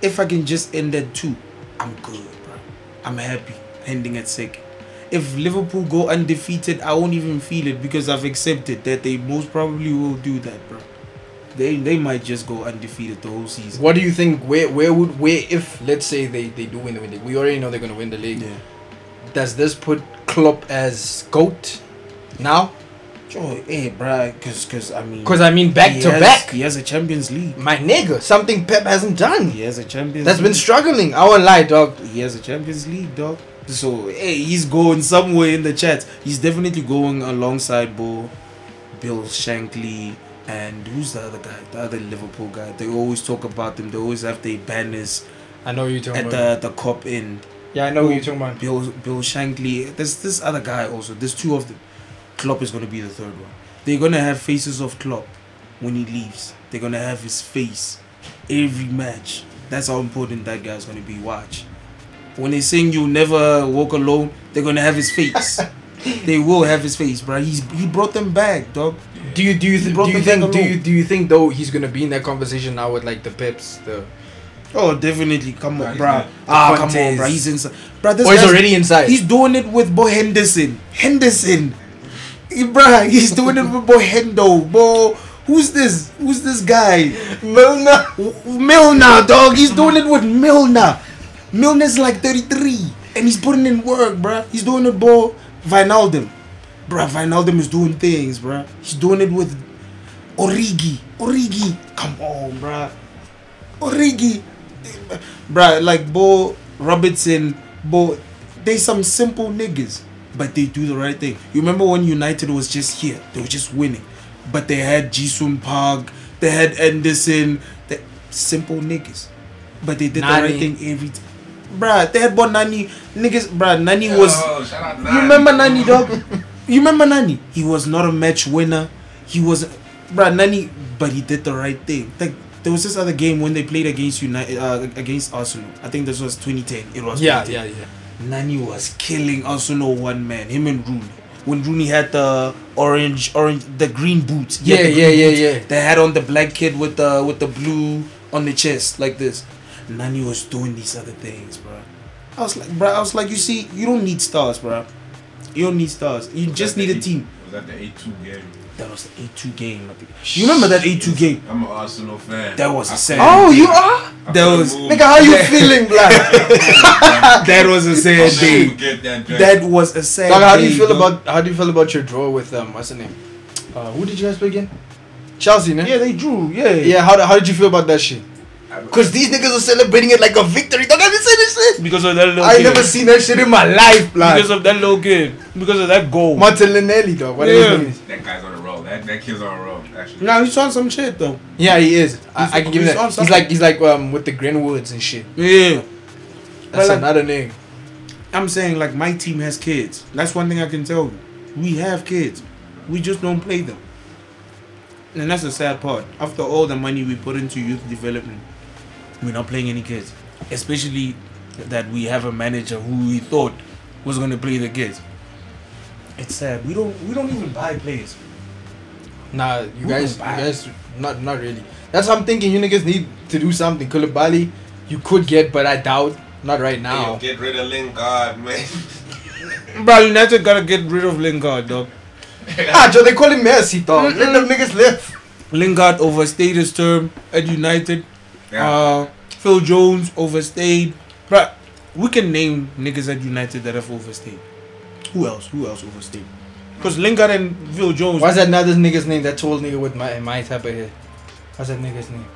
if I can just end at two, I'm good, bruh. I'm happy ending at second. If Liverpool go undefeated, I won't even feel it because I've accepted that they most probably will do that, bro. They they might just go undefeated the whole season. What do you think? Where where would where if let's say they they do win the league? We already know they're gonna win the league. Yeah. Does this put Klopp as goat now? Sure, hey, bruh, cause, cause I mean, Because I mean, back to has- back, he has a Champions League. my nigga, something Pep hasn't done. He has a Champions. That's been struggling. I won't lie, dog. He has a Champions League, dog. So hey, he's going somewhere in the chat. He's definitely going alongside Bo, Bill Shankly, and who's the other guy? The other Liverpool guy. They always talk about them. They always have their banners I know you're talking at about. the the Kop end. yeah, I know who you're talking about. Bill Bill Shankly. There's this other guy also. There's two of them. Klopp is gonna be the third one. They're gonna have faces of Klopp when he leaves. They're gonna have his face every match. That's how important that guy's gonna be. Watch. When they sing You'll Never Walk Alone," they're gonna have his face. they will have his face, bro. He's he brought them back, dog. Do you do you th- do you think back do you do you think though he's gonna be in that conversation now with like the Peps the Oh, definitely. Come on, bro. Ah, come on, bro. He's inside. Bro, this or he's already inside? He's doing it with Bo Henderson. Henderson. Bruh, he's doing it with Boy Hendo. Bo, who's this? Who's this guy? Milner. Milner, dog. He's doing it with Milner. Milner's like 33. And he's putting in work, bruh. He's doing it, Bo. Wijnaldum. Bruh, Wijnaldum is doing things, bruh. He's doing it with Origi. Origi. Come on, bruh. Origi. Bruh, like Bo Robertson, Bo, they some simple niggas, but they do the right thing. You remember when United was just here? They were just winning. But they had Jisung Park, they had Anderson, they, simple niggas. But they did the right thing every time. Bruh, they had Bonani. Niggas, bruh, Nani was. Yo, shout out to You remember Nani, dog? you remember Nani? He was not a match winner. He was, bruh, Nani, but he did the right thing. Like there was this other game when they played against United, uh, against Arsenal. I think this was 2010. It was Yeah, 2010. yeah, yeah. Nani was killing Arsenal one man. Him and Rooney. When Rooney had the orange, orange, the green boots. He Yeah, the yeah, yeah, boots. yeah. They had on the black kid with the with the blue on the chest like this. Nani was doing these other things, bro. I was like, bro, I was like, you see, you don't need stars, bro. You don't need stars. You Was just that need a team. Was that the 8-2 game? That was the eight two game. I think. You remember that eight two game? I'm an Arsenal fan. That was a sad- couldn't Oh, you are? I That was- move. Nigga, how you feeling, blood? That was a I'll sad never day. forget that. That was a sad Dog, how do day, you feel dog. about how do you feel about your draw with um what's the name? Uh, who did you guys play again? Chelsea, ne? Yeah, they drew. Yeah, Yeah, how, how did you feel about that shit? Cause these niggas are celebrating it like a victory. Dog, have you seen this shit? Because of that little I kid. never seen that shit in my life, blood. Because of that little kid. Because of that goal. Martinelli, dog. What Yeah. his? That guy's on a roll. That, that kid's on a roll, actually. no, he's on some shit though. Yeah, he is. I, He's- I can give you he's on that. He's something. like he's like um with the Greenwoods and shit. Yeah. That's like- another name. I'm saying like my team has kids. That's one thing I can tell you. We have kids. We just don't play them. And that's the sad part. After all the money we put into youth development, we're not playing any kids. Especially that we have a manager who we thought was gonna play the kids. It's sad. We don't we don't even buy players. Nah, you Who guys, you guys, not not really. That's what I'm thinking. You niggas need to do something. Koulibaly, you could get, but I doubt. Not right Hey, now. get rid of Lingard, man. Bro, United gotta get rid of Lingard, dog. ah, Joe, they call him Messi, dog. Let them niggas live. Lingard overstayed his term at United. Yeah. Uh, Phil Jones overstayed. Bruh, we can name niggas at United that have overstayed. Who else? Who else overstayed? Because Lingard and Phil Jones. What's that another nigga's name? That tall nigga with my my type of hair. What's that nigga's name?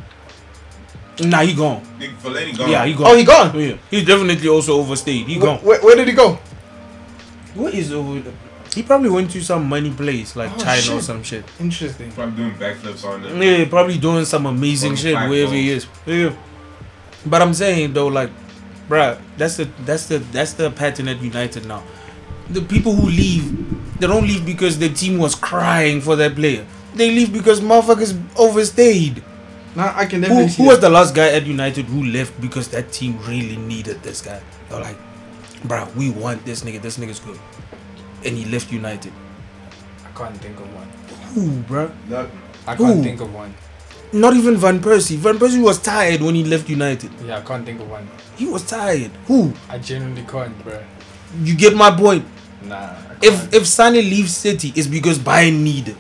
Nah, he gone. Nigga, Fellaini gone. Yeah, he gone. Oh, he gone. Yeah, he definitely also overstayed. He gone. Where, where did he go? What is over? He probably went to some money place like Oh, China or some shit. Interesting. Probably doing backflips on them. Yeah, probably doing some amazing shit five wherever he is. Yeah. But I'm saying though, like, bruh, that's the that's the that's the pattern at United now. The people who leave, they don't leave because the team was crying for that player. They leave because motherfuckers overstayed. Now I can Who, see who was the last guy at United who left because that team really needed this guy? They're like, bruh, we want this nigga. This nigga's good, and he left United. I can't think of one. Who, bruh? Nothing. I can't Who? think of one. Not even Van Persie. Van Persie was tired when he left United. Yeah, I can't think of one. He was tired. Who? I genuinely can't, bro. You get my point. Nah. If if Sane leaves City, it's because Bayern need him.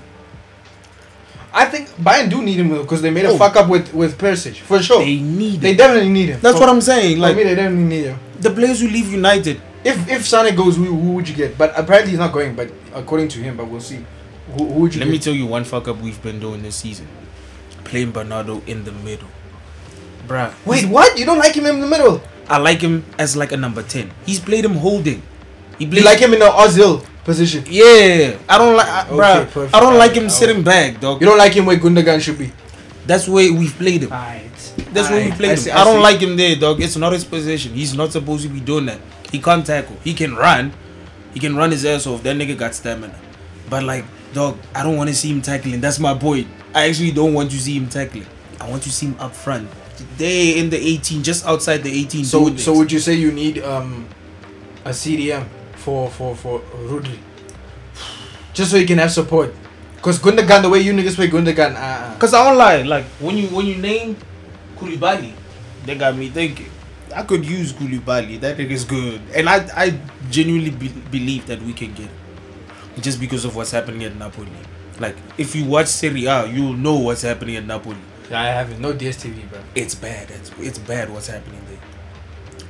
I think Bayern do need him because they made a Oh. fuck up with with Perisic for sure. They They, need him. They definitely need him. That's For- what I'm saying. for me, they definitely need him. the players who leave United, If if Sane goes, who, who would you get? But apparently he's not going. But according to him, but we'll see. Who, who would you let get? me tell you one fuck up we've been doing this season. Playing Bernardo in the middle. Bruh. Wait, what? You don't like him in the middle? I like him as like a number 10. He's played him holding. He You like him in the Ozil position? Yeah. I don't like I, Okay, bruh, perfect. I don't like him sitting back, dog. You don't like him where Gundogan should be? That's where we've played him. Right. That's where we played him. I, don't like him there, dog. It's not his position. He's not supposed to be doing that. He can't tackle. He can run. He can run his ass off. That nigga got stamina. But like, dog, I don't want to see him tackling. That's my point. I actually don't want to see him tackling. I want to see him up front. They in the 18, just outside the 18. So so would you say you need um a CDM for for for Rodri? Just so you can have support. Cause Gundogan, the way you niggas play Gundogan, uh, uh, Cause I don't lie, like when you when you name Koulibaly, they got me thinking. I could use Koulibaly. That nigga's good, and I I genuinely be, believe that we can get him. just because of what's happening at Napoli. Like if you watch Serie A, you'll know what's happening at Napoli. yeah, I have no DSTV, bro. It's bad. It's it's bad what's happening there.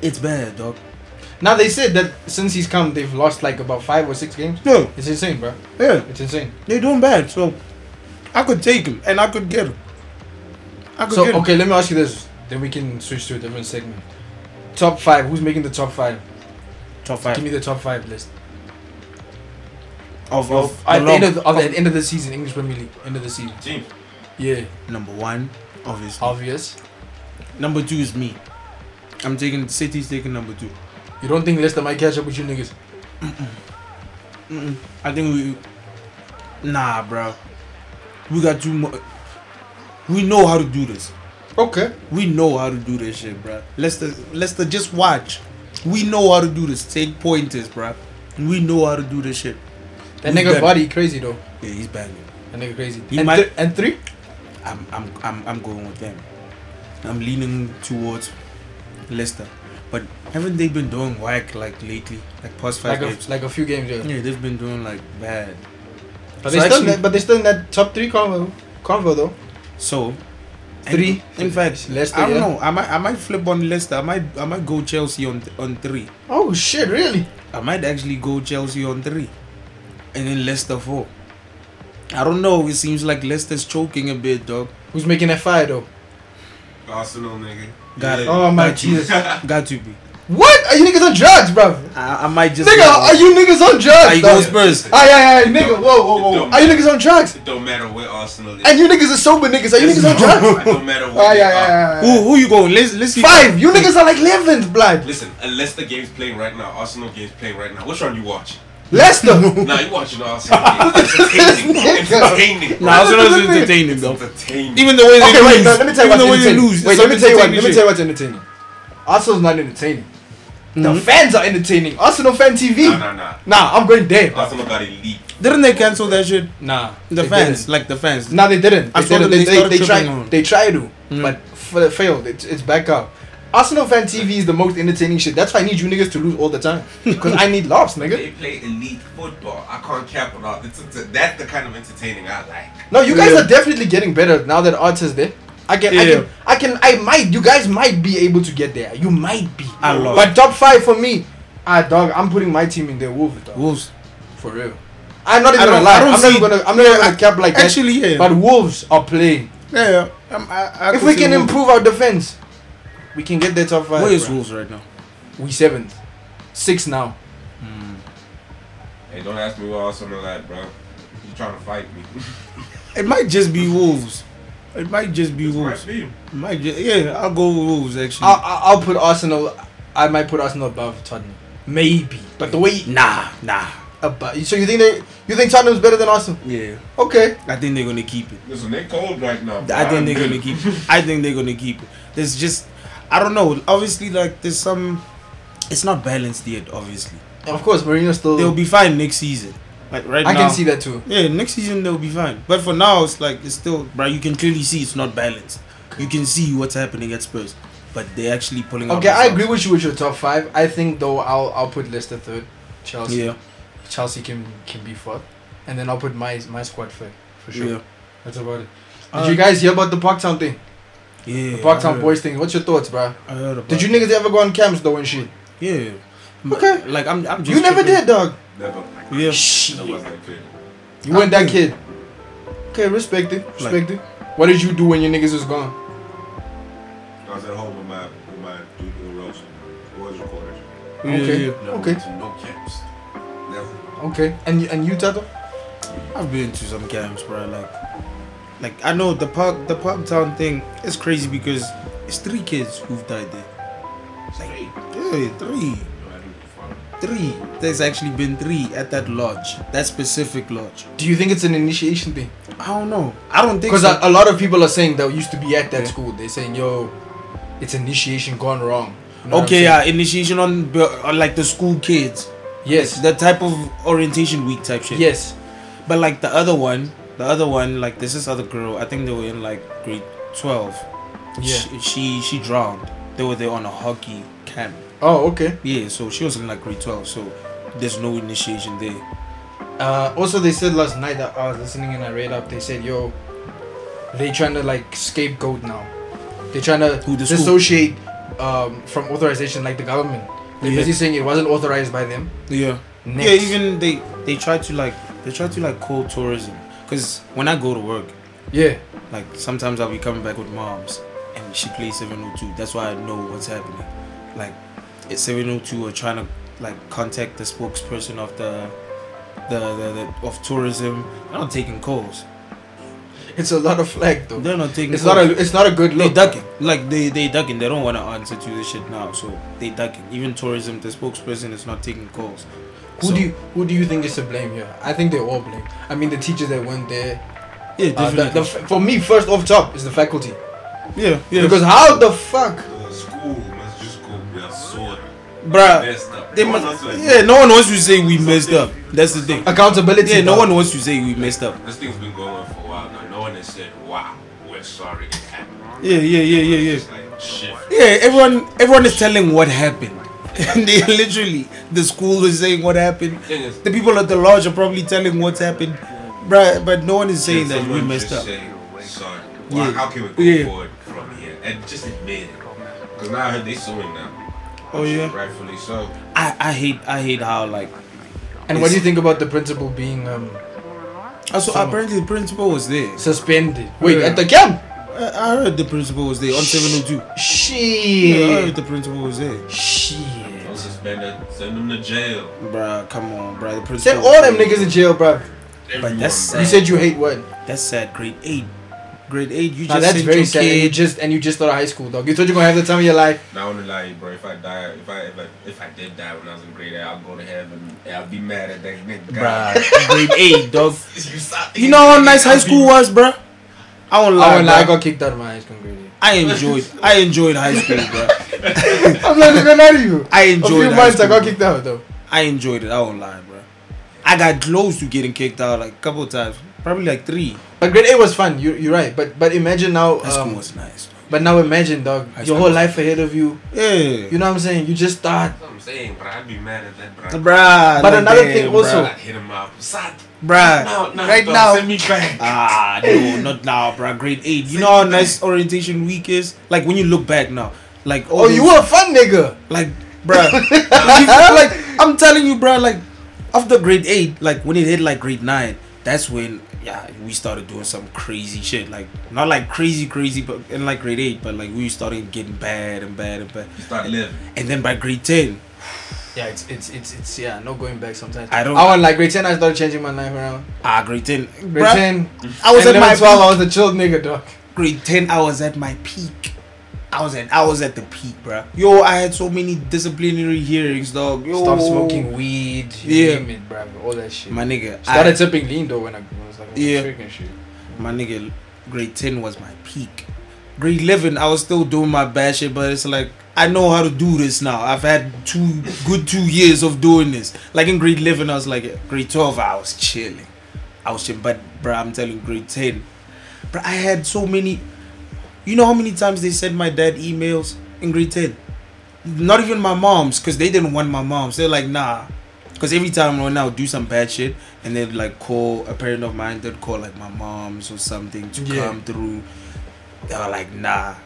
It's bad, dog. Now they said that since he's come, they've lost like about five or six games. Yeah, It's insane, bro. yeah. It's insane. They're doing bad, so I could take him and I could get him. I could So get him. okay, let me ask you this. Then we can switch to a different segment. Top five. Who's making the top five? Top five. Give me the top five list. of, of, At the the end of the, of the end of the season, English Premier League, end of the season. Team. Yeah, number one, obviously. obvious. Number two is me. I'm taking City's taking number two. You don't think Leicester might catch up with you niggas? Mm-mm. I think we. Nah, bro. We got too much. We know how to do this. Okay. We know how to do this shit, bro. Leicester, Leicester, just watch. We know how to do this. Take pointers, bro. We know how to do this shit. That We nigga body crazy though. Yeah, he's banging. That nigga crazy. He and, might- th- and three? I'm, I'm, I'm, I'm going with them. I'm leaning towards Leicester, haven't they been doing whack like lately, like past five Like a, games? like a few games, yeah. Yeah, they've been doing like bad. But, So they still, actually- but they still in that top three convo, convo though. So Three. In, in fact, Leicester, I don't yeah. know. I might I might flip on Leicester. I might I might go Chelsea on on three. Oh shit, really? I might actually go Chelsea on three, and then Leicester four. I don't know. It seems like Leicester's choking a bit, dog. Who's making that fire though? Arsenal, nigga. Got it. Oh my Jesus. Got to be. What? Are you niggas on drugs, bro? I, I might just. Nigga, are you niggas on drugs? Are you going Spurs? Aye, aye, aye, nigga. Whoa, whoa, whoa. Don't- Are you niggas on drugs? It don't matter where Arsenal is. And you niggas are sober niggas. Are you niggas on drugs? It don't matter where Aye, they aye, are. aye, aye. Who who you going? Let's let's see. Five. You niggas are like 11th, blood. Listen, unless the game's playing right now, Arsenal game's playing right now. Which one you watch? Leicester. nah, you watching Arsenal game. It's entertaining. Entertaining. Nah, Arsenal's entertaining It's though. entertaining. Even the way they Okay, wait, no, let me tell you even the way what's entertaining. Wait, let me tell you what. entertaining Let me tell you what's entertaining. Arsenal's not entertaining. The Mhm. fans are entertaining. Arsenal fan TV. Nah, nah, nah. Nah, I'm going there. Arsenal got elite. Didn't they cancel that shit? Nah, The fans, didn't. like the fans. No, they didn't. I They didn't. They, they they, tried. on. They tried to, Mm. but f- failed. It's, it's back up. Arsenal fan TV is the most entertaining shit. That's why I need you niggas to lose all the time. Because I need laughs, nigga. They play elite football. I can't cap it out. It's, it's, that's the kind of entertaining I like. No, you guys Yeah. are definitely getting better now that Arts is there. I can, I can, I can, I might. You guys might be able to get there. You might be. I lost. But top five for me, ah, dog. I'm putting my team in there. Wolves, dog. Wolves. For real. I'm not even I gonna lie. I don't I'm not even gonna. I'm not even gonna cap like that. Actually, yeah. But Wolves are playing. yeah, I'm, I, I if we can Wolves. improve our defense, we can get that top five. Where is bro. Wolves right now? We seventh, six now. Hey, don't ask me where Arsenal at, bro. You trying to fight me? It might just be Wolves. It might just be Wolves. Might be. It might just, yeah, I'll go with Wolves actually. I'll, I'll I'll put Arsenal. I might put Arsenal above Tottenham. Maybe, but the way nah, nah. above. So you think they? You think Tottenham's better than Arsenal? Yeah, Okay. I think they're gonna keep it. Listen, they're cold right now. bro. I think they're I'm gonna keep. It. I think they're gonna keep it. There's just, I don't know. Obviously, like there's some. It's not balanced yet. Obviously, And of course, Mourinho still. they'll be fine next season. Like right I now, can see that too. Yeah, next season they'll be fine. But for now, it's like it's still, bro. You can clearly see it's not balanced. You can see what's happening at Spurs, but they're actually pulling. Okay, I agree with you with your top five. I think though I'll I'll put Leicester third, Chelsea. Yeah, Chelsea can can be fourth, and then I'll put my my squad third for sure. yeah, That's about it. Did Uh, you guys hear about the Parktown thing? yeah. The Parktown boys thing. What's your thoughts, bro? I heard about. Did you niggas ever go on camps though and shit? Yeah. Okay. Like I'm. I'm just. You never tripping. did, dog. Never. Yeah. Shit. I was that kid. You weren't that kid. Okay, respect it. Respect it. What did you do when your niggas was gone? I was at home with my with my dude who roast. Voice recorders. Yeah, Okay. yeah. No, Okay. No camps. Never. Okay. And you, and you, Tato? I've been to some camps, bro. Like, like I know the park, the park town thing. It's crazy because it's three kids who've died there. Straight. Yeah, three, three. There's actually been three at that lodge, that specific lodge. Do you think it's an initiation thing? I don't know. I don't think Because so. a, a lot of people are saying that used to be at that Yeah. school. They're saying, yo, it's initiation gone wrong. You know okay, yeah, initiation on, on like the school kids. Yes. That type of orientation week type shit. Yes. But like the other one, the other one, like this is other girl. I think they were in like grade twelve. Yeah. She, she she drowned. They were there on a hockey camp. Oh, okay. Yeah, so she was in like grade twelve. So there's no initiation there. Uh, also, they said last night that I was listening and I read up. They said, "Yo, they trying to like scapegoat now. They're trying to Who, the dissociate um, from authorization, like the government. They're Yeah. basically saying it wasn't authorized by them. Yeah. Next. Yeah, even they they try to like they try to like call tourism because when I go to work, yeah, like sometimes I'll be coming back with moms and she plays 702. That's why I know what's happening. Like 702 are trying to like contact the spokesperson of the the, the, the of tourism. They're not taking calls. it's a lot of flag though. They're not taking. It's calls. not a it's not a good look. They ducking. Like they they ducking. They don't want to answer to this shit now, so they ducking. Even tourism, the spokesperson is not taking calls. Who So- do you who do you think is to blame here? I think they're all blame. I mean, the teachers that went there. Yeah, Uh, the, the, for me, first off top is the faculty. yeah, yeah. Because how the fuck? Bruh, up. they No one must. else Yeah, no one wants to say we messed up. That's the thing. Accountability. Yeah, no one wants to say we messed up. This thing's been going on for a while now. No one has said, "Wow, we're sorry it happened." Yeah, yeah, yeah, yeah, yeah. Like. Yeah, everyone, everyone is telling what happened. And they literally, the school is saying what happened. Thing The people at the lodge are probably telling what's happened, bruh. But no one is saying that we messed up. Say, sorry. Yeah. How can we go Yeah. forward from here and just admit it? Because now I heard they suing now. Oh yeah. Rightfully so. I, I hate, I hate how like. And what do you think about the principal being um, Also, Some- apparently the principal was there. suspended? Wait, Yeah. at the camp? I, I heard the principal was there on 702. Yeah, I Shit. heard the principal was there. Shit. suspend it. Send them to jail. Bruh, come on, bruh. The principal. Send all them niggas in jail, bro. Everyone, that's bro. You said you hate what? That's sad. Grade eight. Grade eight. You Nah, just that's very sad. And you just and you just started high school, dog. You thought you're gonna have the time of your life. Now, I want to lie, bro. If I die, if I, if I if I did die when I was in grade eight, I'll go to heaven. And I'll be mad at that nigga. Bruh, grade eight, dog. You, You know how nice I'll high be- school was, bro. I won't I lie. won't lie, I got kicked out of my high school grade. eight. I enjoyed. I enjoyed high school, bro. I'm not even lie to you. I A enjoyed. few high months I got kicked out though. I enjoyed it. I won't lie, bro. I got close to getting kicked out like a couple of times. Probably like three. But grade eight was fun. You you're right. But but imagine now. High school Um, was nice. but now imagine, dog. High Your whole was- life ahead of you. Yeah. You know what I'm saying? You just start. That's what I'm saying, bro. I'd be mad at that, bro. Bruh. But like, another damn, thing also- I'd hit him up. Sad. Bruh. No, no, right dog, now- Send me back. Ah, no, not now, bruh. Grade eight. You know how nice orientation week is? Like when you look back now. Like all Oh, you were a fun nigga. like bruh. like I'm telling you, bruh, like after grade eight, like when it hit like grade nine, that's when yeah we started doing some crazy shit. Like not like crazy crazy, but in like grade eight, but like we started getting bad and bad and bad. You start living. And then by grade ten, Yeah, it's it's it's it's yeah, no going back sometimes. I don't. I went like grade ten. I started changing my life around. ah grade ten. Grade Bruh, ten, I was at my level twelve. I was a chilled nigga, dog. grade 10 i was at my peak i was at i was at the peak bruh. yo i had so many disciplinary hearings dog yo Stop smoking weed. Yeah. It, bro. All that shit. my nigga Started I, tipping lean though when I was like Yeah. shit. my nigga grade 10 was my peak grade 11 i was still doing my bad shit but it's like i know how to do this now i've had two good two years of doing this like in grade 11 i was like grade 12 i was chilling i was chilling but bruh, i'm telling you, grade 10 Bruh, i had so many you know how many times they sent my dad emails in grade 10 not even my mom's because they didn't want my mom's they're like nah because every time when I would do some bad shit and they'd like call a parent of mine, they'd call like my mom's or something to Yeah. come through. They were like, nah,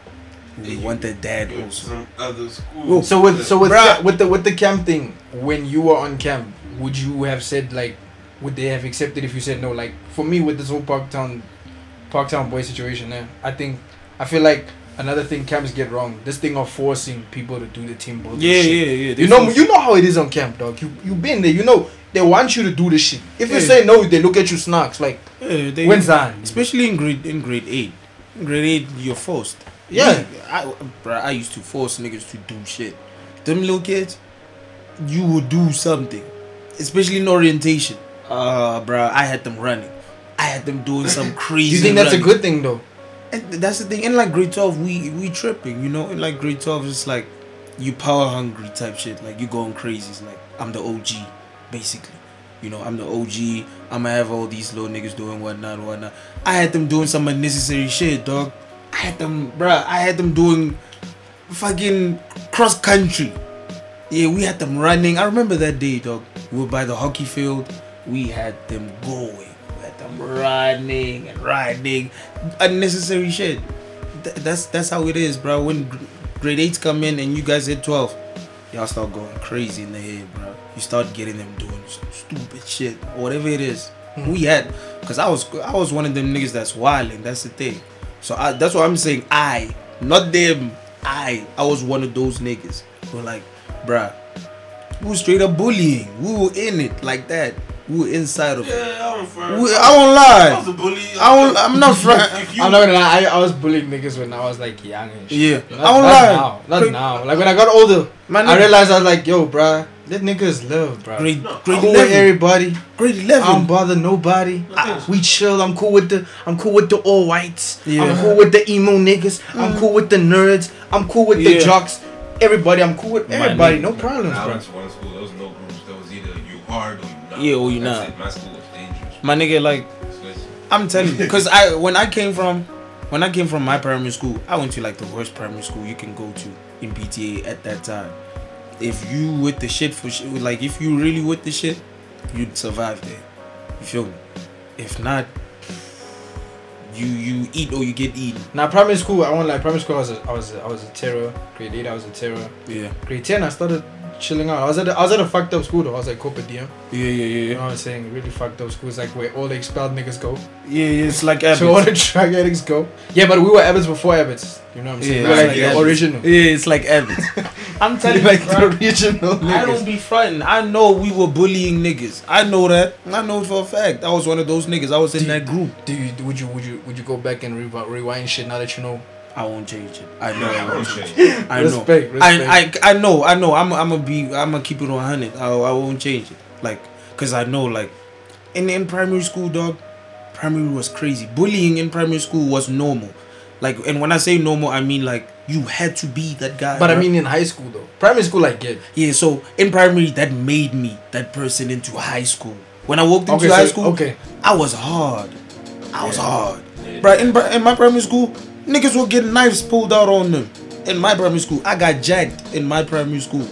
we want the dad also. other schools. So with so with Bruh. ca- with the with the camp thing, when you were on camp, would you have said like, would they have accepted if you said no? Like for me with this whole Parktown, Parktown boy situation, there, I think I feel like another thing camps get wrong. This thing of forcing people to do the team building. yeah, shit. yeah, yeah. You know, you know how it is on camp, dog. You you been there. You know they want you to do the shit. If you Yeah. say no, they look at you snarks like, yeah, they, when's that? especially in grade in grade eight. In grade eight, you're forced. Yeah. Me, I, bruh, I used to force niggas to do shit. Them little kids, you would do something, especially in orientation. Uh, bruh, I had them running. I had them doing some crazy. Do you think that's a good thing though? And that's the thing. In like grade twelve, we we tripping. You know, in like grade twelve, it's like you power hungry type shit. Like you going crazy. It's like I'm the OG, basically. You know, I'm the OG. I'ma have all these little niggas doing whatnot, whatnot. I had them doing some unnecessary shit, dog. I had them, bruh. I had them doing fucking cross country. Yeah, we had them running. I remember that day, dog. We were by the hockey field. We had them going. Them running and riding. Unnecessary shit. Th- that's that's how it is, bro. When gr- grade eights come in and you guys hit twelve, y'all start going crazy in the head, bro. You start getting them doing some stupid shit, whatever it is. Hmm. We had, cause I was I was one of them niggas that's wilding. That's the thing. So I, that's what I'm saying. I, not them. I, I was one of those niggas. Who were like, bruh, we were straight up bullying. We were in it like that. We inside of. Yeah, I refer. We, I won't lie. I was a bully. I won't. I'm not front. If you, I'm not gonna lie. I, I was bullying niggas when I was like young and shit. Yeah, Not, I won't not lie. now. Not Grade- now. Like when I got older, My I realized I was like, yo, bruh, let niggas live, bruh. Grade, No, grade cool with eleven. everybody. Grade I don't bother nobody. Ah. We chill. I'm cool with the. I'm cool with the all whites. Yeah. I'm cool with the emo niggas. I'm cool with the nerds. I'm cool with the jocks. Everybody. I'm cool with everybody. nigga. No problems, I went to one school. There was no groups. There was either you hard or you. Yeah, or you That's not. it. My school was dangerous. My nigga, like I'm telling you, cause I when I came from when I came from my primary school, I went to like the worst primary school you can go to in PTA at that time. If you with the shit for shit, like if you really with the shit, you'd survive there. You feel me? If not, you you eat or you get eaten. Now primary school, I won't like primary school. I was a, I was a, I was a terror. Grade eight, I was a terror. Yeah, Grade ten, I started chilling out. I was at a, I was at a fucked up school though. I was like Copa Diem. yeah, yeah, You yeah, know what I'm saying? Really fucked up schools, like where all the expelled niggas go. yeah. yeah it's like So all Abbott's. the drug addicts go. Yeah, but we were Abbott's before Abbott's. You know what I'm saying? Yeah, we like, like the original. Yeah, it's like Abbott's. I'm telling you, like bro. the original I don't be fronting. I know we were bullying niggas. I know that. I know for a fact. I was one of those niggas. I was in Do- that group. Do you would you would you would you go back and rewi- rewind shit now that you know? I won't change it. I know. I I won't won't change it. change. I know. Respect, I, respect. I I know. I know. I'm I'm gonna be. I'm gonna keep it on hundred. I, I won't change it. Like, cause I know like, in in primary school, dog, primary was crazy. Bullying in primary school was normal. Like, and when I say normal, I mean like you had to be that guy. But I mean in high school though. Primary school I get. Yeah, so in primary, that made me that person into high school. When I walked into Okay, high so- school, okay. I was hard. I was hard. Yeah. Bruh, in, in my primary school, niggas will get knives pulled out on them. In my primary school, I got jacked in my primary school.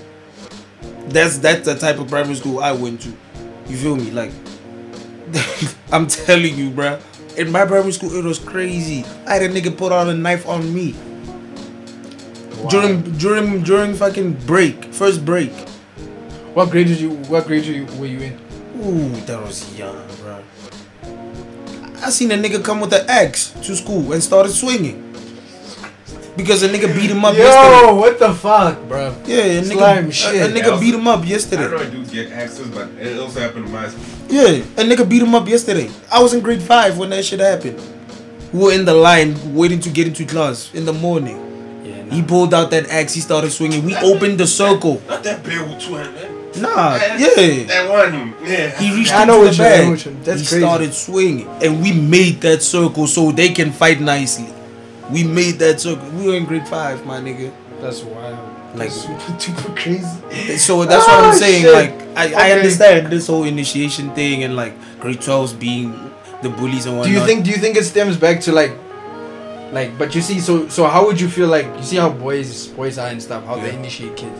That's that's the type of primary school I went to. You feel me? Like, I'm telling you, bruh. In my primary school, it was crazy. I had a nigga put out a knife on me during during during fucking break, first break. What grade did you? What grade were you in? Ooh, that was young, bro. I seen a nigga come with an axe to school and started swinging. Because a nigga beat him up yesterday. Yo, what the fuck, bro? Yeah, a nigga, Slime a- shit. a, nigga Yeah. beat him up I yesterday. don't know dudes get access, but it also happened to my school. Yeah, a nigga beat him up yesterday. I was in grade five when that shit happened. We were in the line waiting to get into class in the morning. Yeah, He pulled out that axe. He started swinging. We opened the circle. Not that big with two hands, man. Nah, yeah. That one, yeah. He reached I into know the what you- I know bag. that's he crazy. started swinging, and we made that circle so they can fight nicely. We made that circle. We were in grade five, my nigga. That's wild. Like- super, super crazy. So that's what Ah, I'm saying. shit. Like I, I understand this whole initiation thing and like grade 12s being the bullies and whatnot. Do you think? Do you think it stems back to like, like? But you see, so so how would you feel like? You see how boys boys are and stuff. How they initiate kids.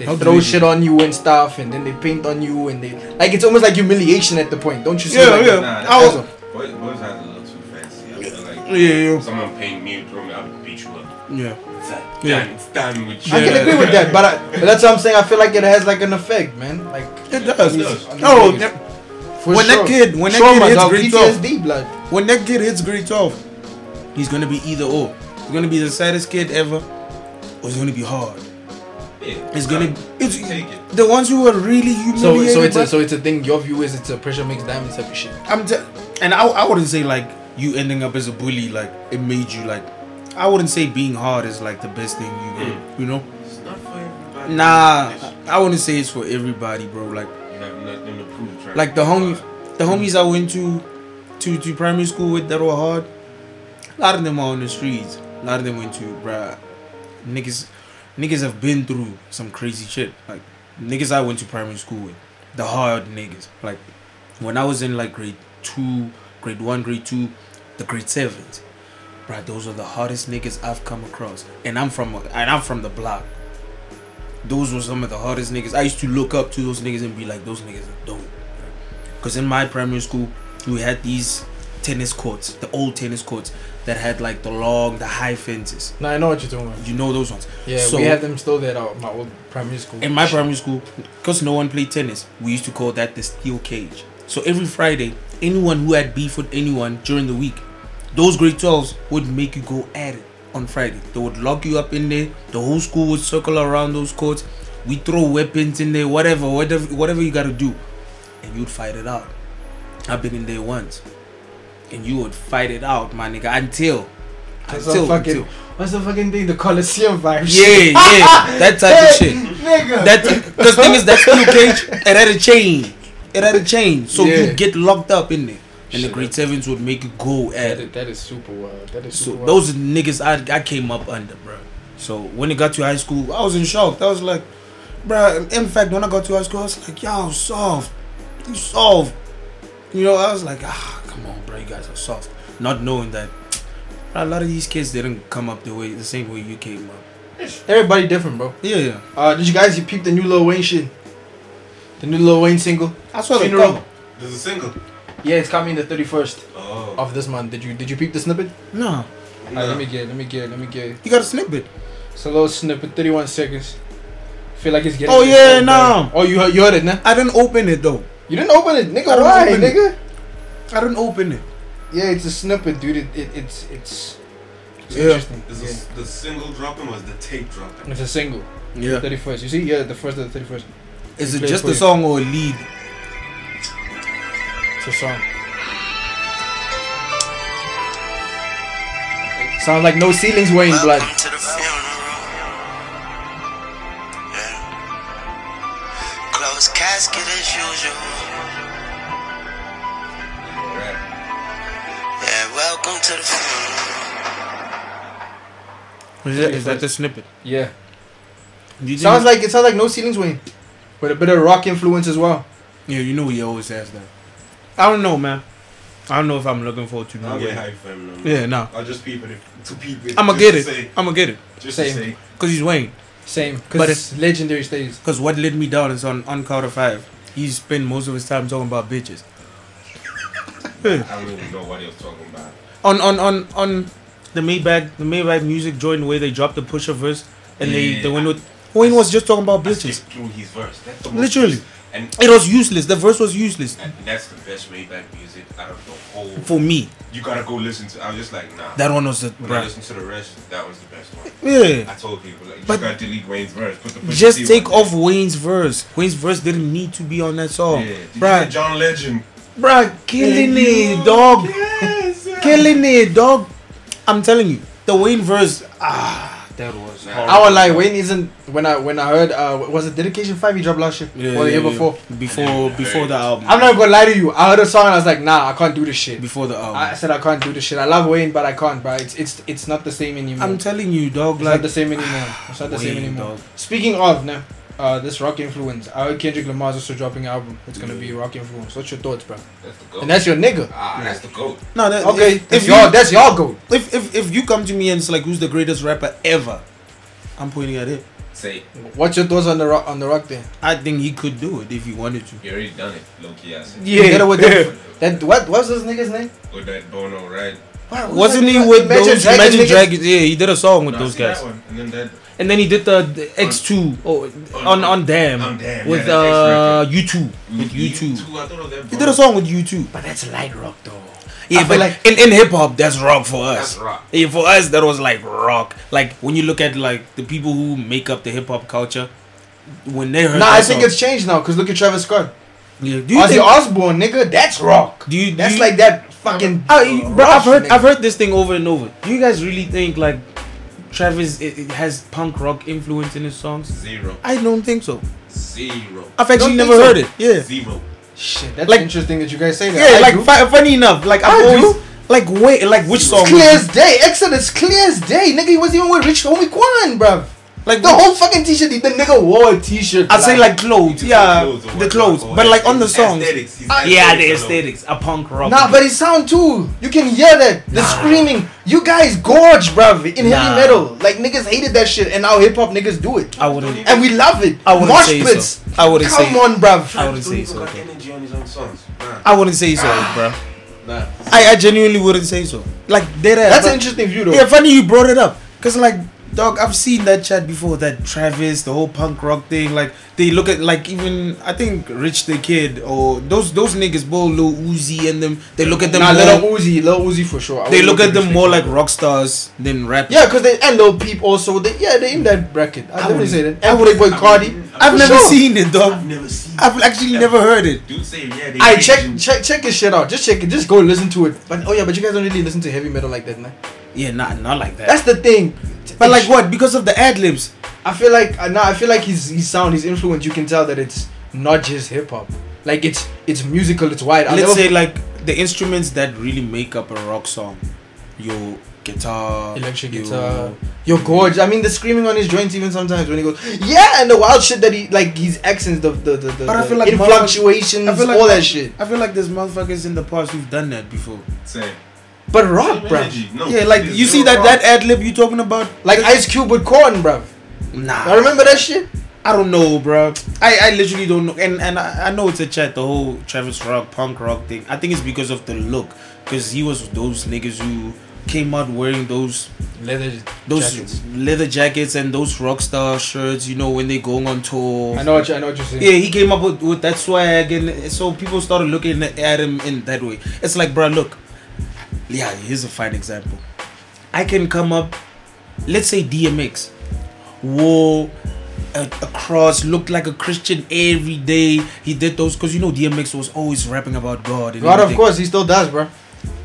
They How throw shit on you and stuff, and then they paint on you, and they like it's almost like humiliation at the point. Don't you see? Yeah, like, yeah. Nah, I was- that's Boys, boys have a little too fancy. I feel like Yeah, yeah, someone paying me to throw me, I'll beat you up. yeah. It's Yeah. done, it's done with you. I can agree with that, but, I, but that's what I'm saying. I feel like it has like an effect, man. Like It does. It does. Oh, niggas. that- for When that kid- when that Sure, kid hits dog, grade 12. Blood. when that kid hits grade 12, he's gonna be either or. He's gonna be the saddest kid ever, or he's gonna be hard. Yeah. It's gonna. It's take it. the ones who are really So humiliated. so so it's a, so it's a thing. Your view is it's a pressure makes diamonds type of shit. I'm t- and I, I wouldn't say like you ending up as a bully like it made you like I wouldn't say being hard is like the best thing you get, mm. you know? It's not for everybody. Nah, I wouldn't say it's for everybody, bro. Like You have nothing to prove. trying like the fight. homies the mm. homies I went to to to primary school with that were hard. A lot of them are on the streets. A lot of them went to bruh. Niggas niggas have been through some crazy shit. Like niggas I went to primary school with. The hard niggas. Like when I was in like grade two, grade one, grade two, the grade sevens. Bruh, those are the hardest niggas I've come across. And I'm from and I'm from the block. Those were some of the hardest niggas. I used to look up to those niggas and be like, those niggas are dope. Because in my primary school, we had these tennis courts, the old tennis courts that had like the long, the high fences. No, I know what you're talking about. You know those ones. Yeah, So- we had them still there at my old primary school. In my primary school, because no one played tennis, we used to call that the steel cage. So every Friday, anyone who had beef with anyone during the week, those grade 12s would make you go at it on Friday. They would lock you up in there. The whole school would circle around those courts. We throw weapons in there, whatever, whatever, whatever you gotta do, and you'd fight it out. I've been in there once, and you would fight it out, my nigga, until, That's until, fucking, until. what's the fucking thing? The Coliseum vibe. yeah, yeah, that type of shit. Nigga. That because thing is that steel cage it had a chain. It had a chain, so Yeah. you get locked up in there, and the Shit. grade sevens would make you go at that, it. is, that is super wild. That is So super wild. those are niggas I I came up under, bro. So when it got to high school, I was in shock. I was like, bro. In fact, when I got to high school, I was like, y'all soft, you soft. You know, I was like, ah, come on, bro, you guys are soft. Not knowing that a lot of these kids didn't come up the way the same way you came up. Everybody different, bro. Yeah, yeah. Uh, did you guys you peep the new Lil Wayne shit? The new Lil Wayne single. I saw the Funeral. There's a single. Yeah, it's coming the 31st Oh. of this month. Did you did you peep the snippet? No, Alright, let me get let me get let me get. you got a snippet. It's a little snippet, 31 seconds. Feel like it's getting. Oh, yeah, point, nah. Oh, you heard, you heard it, nah? I didn't open it though. You didn't open it, nigga. I don't Why, open it. Nigga? I didn't open it. Yeah, it's a snippet, dude. It, it it's it's, it's Yeah. interesting. Is Yeah. the single dropping or is the tape dropping? It's a single. Yeah. 31st. You see? Yeah, the first of the 31st. Is it Play it just for a you. song or a lead? It's a song. Sounds like no ceilings, Wayne blood. Welcome to the funeral. Yeah. Closed casket as usual. Welcome to the funeral. Is that, is that the snippet? Yeah. Do Sounds like it sounds like no ceilings, Wayne. With a bit of rock influence as well. Yeah, you know he always has that. I don't know, man. I don't know if I'm looking forward to I'll new get Wayne. hype for him. no. Yeah, nah. I'll just peep it to peep it. I'ma get it. I'ma get it. just Same. to say. Cause he's Wayne. Same. But Because it's- it's legendary stays. Cause what let me down is on on Carter Five. He spent most of his time talking about bitches. I don't even know what he was talking about. On on on on the Maybach the Maybach music joint where they dropped the Pusha verse and they Yeah. they went with Wayne was just talking about bitches. through his verse. That's the most, Literally. And, It was useless. The verse was useless and that's the best Maybach music out of the whole. for me. you gotta go listen to. I was just like, nah. That one was the when I listened to the rest, that was the best one. Yeah. I told people like, you But- gotta delete Wayne's verse. Put the Pusha Just take off Wayne's verse. Wayne's verse didn't need to be on that song. there. Yeah. Did you Bruh, hear John Legend. Bruh, killing it, dog. Yes. Killing it, dog. I'm telling you, the Wayne verse, ah, that was Nah. horrible. I was like, Wayne isn't. When I when I heard uh was it Dedication Five he dropped last year Yeah, or the yeah, year yeah. before. Before, before the album. I'm not gonna lie to you. I heard a song and I was like, nah, I can't do this shit. Before the album. I said I can't do this shit. I love Wayne, but I can't, bro. It's it's it's not the same anymore. I'm telling you, dog. it's Like not the same anymore. It's not the same anymore. dog. Speaking of, now, uh, this rock influence. I heard Kendrick Lamar's also dropping an album. It's gonna be rock influence. What's your thoughts, bro? That's the goat. And that's your nigga. ah, that's the goat. No, that, Okay, If, that's if, your you, that's your goal. if if if you come to me and it's like, who's the greatest rapper ever? I'm pointing at him. Say, What's your thoughts on the rock on the rock then? I think he could do it if he wanted to. He already done it, low key. I said. Yeah, Together with that, that what what's this nigga's name? With that Bono, right? Wow, who's Wasn't that he with Imagine those Dragons Imagine niggas? Dragons? Yeah, he did a song with No, those seen that guys. one. And then that. And then he did the, the X2 oh, on on Damn On Damn, with yeah, uh U2 with U2. I thought it was that He did a song with U2. But that's light rock though. Yeah, I but like in, in hip hop, that's rock for us. That's rock. Yeah, for us that was like rock. Like when you look at like the people who make up the hip hop culture, when they heard Nah, I think song- it's changed now. Cause look at Travis Scott. yeah. Do you Ozzy think, Osbourne, nigga, that's rock. do you, do That's you- like that fucking. Ah, bro, I've heard nigga. I've heard this thing over and over. Do you guys really think like Travis it, it has punk rock influence in his songs? Zero. I don't think so. Zero. I've actually never so? heard it. Yeah. Zero. Shit, that's Like- interesting that you guys say that. Yeah, I like do. fu- funny enough, like I've I always do. like wait, like which song? It's clear as day. Exodus, clear as day. Nigga, he was even with Rich Homie Quan, bruv. Like The whole fucking t-shirt, the nigga wore a t-shirt. I say like clothes, yeah, clothes the clothes, but like on the aesthetics. songs, Aesthetics. He's yeah, the aesthetics, a punk rock. Nah, but it sound too. You can hear that. The screaming. You guys gorge, bruv, in Nah. heavy metal. Like niggas hated that shit, and now hip hop niggas do it. I wouldn't. And we love it. I wouldn't Mosh say pits. so. I wouldn't Come say. Come on, bruv. I wouldn't say so. got energy on his own songs. Nah. I wouldn't say so, bro. Nah. I, I genuinely wouldn't say so. Like dead. That's but- an interesting view, though. Yeah, funny you brought it up. Cause like, dog, I've seen that chat before. That Travis, the whole punk rock thing. Like they look at like even I think Rich the Kid or those those niggas, Bo, Lil Uzi and them. They look at them Nah, more. Lil Uzi, Lil Uzi for sure. I they would look at them respect more like rock stars than rap. Yeah, because they and Lil Peep also. They, yeah, they're in that bracket. I, definitely wouldn't- say that. I And wouldn't- Playboi Carti. I've never sure. seen it, dog. I've never seen. I've actually never heard it. Dude say yeah. They I Asian. check check check his shit out. Just check it. Just go listen to it. But oh yeah, but you guys don't really listen to heavy metal like that, man. Yeah, not not like that. That's the thing. But like what? Because of the ad libs. I feel like uh, nah, I feel like his his sound, his influence. You can tell that it's not just hip hop. Like it's it's musical. It's wide. I'll Let's say f- like the instruments that really make up a rock song. Your guitar, electric your- guitar. You're gorgeous. I mean, the screaming on his joints even sometimes when he goes yeah, and the wild shit that he like his accents, the the the, the, But I the feel like influctuations, I feel like all that shit. I feel like there's motherfuckers in the past who've done that before. Say. But rock, Same bro. No, yeah, like you see that rock. that ad lib you talking about? Like Ice Cube with Korn, bro. Nah, I remember that shit. I don't know, bro. I, I literally don't know, and and I, I know it's a chat. The whole Travis Rock punk rock thing. I think it's because of the look, because he was those niggas who came out wearing those Leather those jackets. leather jackets and those rock star shirts. You know when they going on tour. I know what you, I know what you're saying. Yeah, he came up with, with that swag, and so people started looking at him in that way. It's like, bro, look. Yeah, here's a fine example. I can come up, let's say DMX, wore a, a cross, looked like a Christian every day. He did those because you know DMX was always rapping about God. And God, of course, he still does, bro.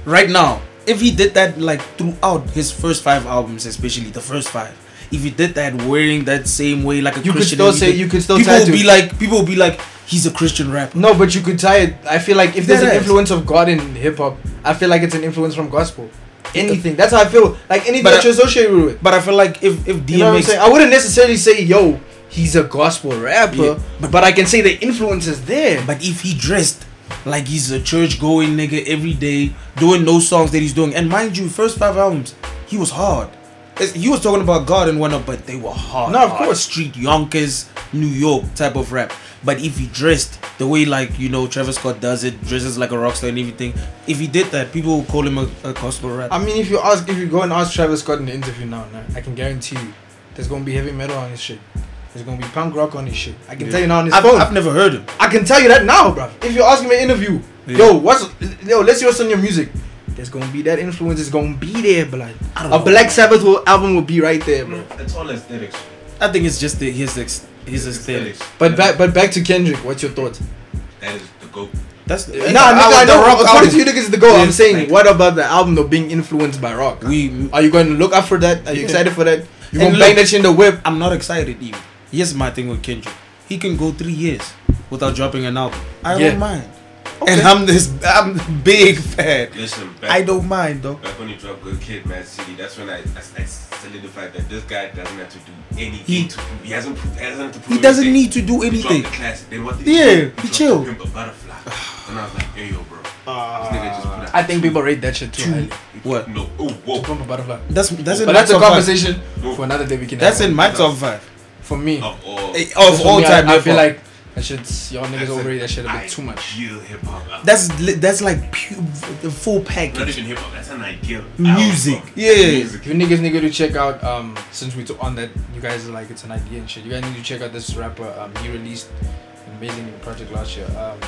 Right now, if he did that like throughout his first five albums, especially the first five, if he did that wearing that same way like a Christian, You could Christian, still and say you could still people will be like people will be like he's a Christian rapper. No, but you could tie it. I feel like if there's an Deadass. influence of God in hip hop, I feel like it's an influence from gospel. Anything. That's how I feel. Like anything But that I- you associate with it. But I feel like if if You know what I'm DMX, saying? I wouldn't necessarily say, yo, he's a gospel rapper, Yeah, but, I can say the influence is there. but if he dressed like he's a church going nigga every day doing those songs that he's doing, and mind you, first five albums he was hard. He was talking about God and whatnot, but they were hard. No, of hard course. street Yonkers, New York type of rap. But if he dressed the way like you know Travis Scott does it, dresses like a rock star and everything, if he did that, people would call him a, a gospel rapper. I mean, if you ask, if you go and ask Travis Scott in the interview now, nah, I can guarantee you, there's gonna be heavy metal on his shit. There's gonna be punk rock on his shit. I can tell you now on his I've, phone. I've never heard him. I can tell you that now, bro. If you ask asking me an interview, Yeah. yo, what's yo, let's hear what's on your music. There's gonna be that influence is gonna be there, blood. I don't know. A know. Black Sabbath will, album will be right there, bro. It's all aesthetics. I think it's just the, his ex, his aesthetic. But back but back to Kendrick, what's your thoughts? That is the goat. That's Nah, nigga, I the know. rock According to you album. niggas, the goal. I'm saying, like- what about the album though being influenced by rock? We Are you going to look up for that? Are you Yeah. excited for that? You And gonna bang that shit in the whip? I'm not excited even. Here's my thing with Kendrick. He can go three years without dropping an album. I Yeah. don't mind. And I'm this I'm a big fan. Listen, back, I don't mind though. Back when he dropped Good Kid, Mad City, that's when I, I, I solidified that this guy doesn't have to do anything He- to. He hasn't proved. Hasn't to prove He doesn't anything. need to do He anything. the classic. Then what did Yeah, he, do? he dropped chilled. Pimp a Butterfly. and I was like, hey yo, bro. this nigga just uh, I think people rate that shit too highly. What? No. Oh, whoa. Pump a butterfly. That's that's in But my that's a top five. conversation No. for another day we can That's have. in my top five. For me, Of all. Of all time. I, I feel like that shit's y'all niggas overrate that shit a bit too much. Ideal hip hop. that's li- that's like pu- the full not package. even hip hop. That's an ideal Music. album. Yeah. Music. You niggas need to check out um since we took on that you guys are like it's an idea and shit. You guys need to check out this rapper um he released an amazing new project last year. Um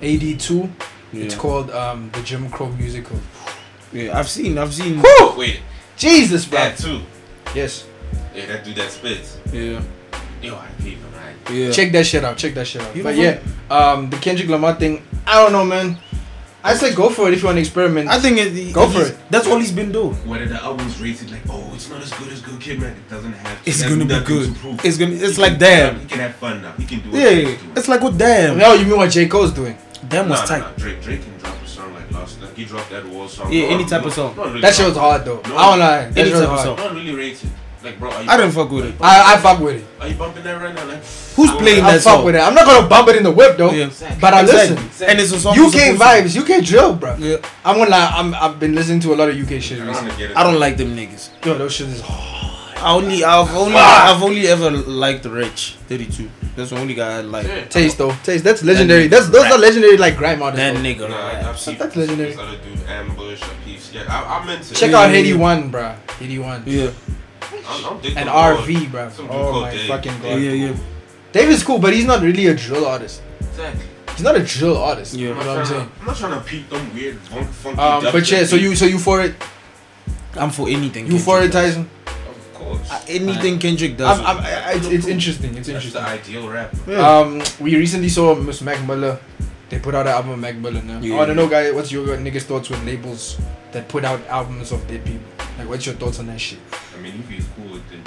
AD2. Yeah. It's called um the Jim Crow musical. Yeah, I've seen, I've seen. Oh, wait. Jesus, bro. That too. Yes. Yeah, that dude that spits. Yeah, Yo, I peep him, right? Yeah. Check that shit out. Check that shit out. You but yeah, um the Kendrick Lamar thing. I don't know, man. I say go for it if you want to experiment. I think it, Go for it. That's all he's been doing. Whether the album's rated like, oh, it's not as good as Good Kid, man, it doesn't have. It's gonna be good. to. It's gonna. It's He like can- damn. He can have fun now. He can do it. Yeah, it's like what damn. no, you mean what J Cole's doing? Damn was Nah, tight. nah, nah. Drake, Drake can drop a song like last. Like he dropped that war song. Yeah, No, any type no, of song. really That shit was hard though. No. I don't lie. That Any shit was type of hard. song. Not really rated. Like, bro, are you I didn't fuck with it. I, I fuck with it. Are you bumping that right now? Like, Who's playing I that fuck song? with it. I'm not gonna bump it in the whip though. Yeah. But I Exactly. listen. And it's a song. UK supposed to- vibes, UK drill, bro. Yeah. I'm gonna lie. I'm, I've been listening to a lot of UK shit I don't recently. wanna get it. I don't like them niggas. Yo, those shit is hard. I only, I've only, I've only ever liked Rich 32. That's the only guy I like. Yeah. Taste though, taste. That's legendary. nigga That's those rap. are legendary like grime artists. That though. nigga. Nah, I, I've seen That's legendary. Other dude, Ambush, a. Yeah, I, I'm into Check it. out Yeah, Haiti yeah. One, bro. Headie One. Yeah, I'm, I'm And. RV, bro. Some Oh my Dave. fucking yeah, god. yeah, yeah. Dave is cool, but he's not really a drill artist. Exactly. He's not a drill artist. Yeah. You know what I'm saying? I'm not trying to peep them weird, funk, funky. Um, but yeah, so you so you for it? I'm for anything. You for it, Kendrick. Tyson? Of course. Uh, Anything Kendrick does. I'm, I'm, I, it's, it's interesting. It's That's the interesting. ideal rap. Yeah. Um, we recently saw Miss Mac Miller. They put out an album of Mac Miller now. Yeah. I don't know, guys, what's your niggas' thoughts with labels that put out albums of dead people? Like, what's your thoughts on that shit? I mean, if he's cool with it.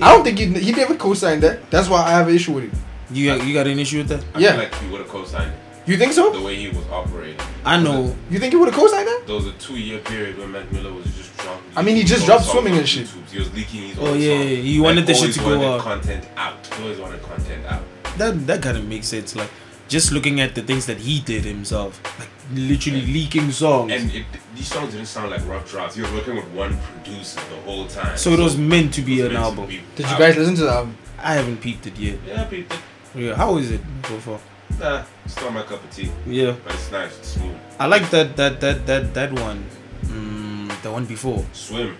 I don't think he, he never co-signed that. That's why I have an issue with it. you got, you got an issue with that? I Yeah. feel like he would have co-signed it. You think so? The way he was operating. I know. You think he would have co-signed that? There was a two-year period when Mac Miller was just dropping. I mean, he just dropped Swimming and shit. YouTube. He was leaking his Oh, own yeah, songs. yeah, he wanted Like, the shit to go wanted out. content out. He always wanted content out. That that kind of makes sense. Like just looking at the things that he did himself, like literally leaking songs. And it, these songs didn't sound like rough drafts. You were working with one producer the whole time. so it was meant to be it an was meant to album. be Did you out. guys listen to the album? I haven't peeped it yet. Yeah, people. Yeah, how is it so far? Nah, it's not my cup of tea. Yeah, But it's nice. It's smooth. I like that that that that that one. Mm, the one before Swim.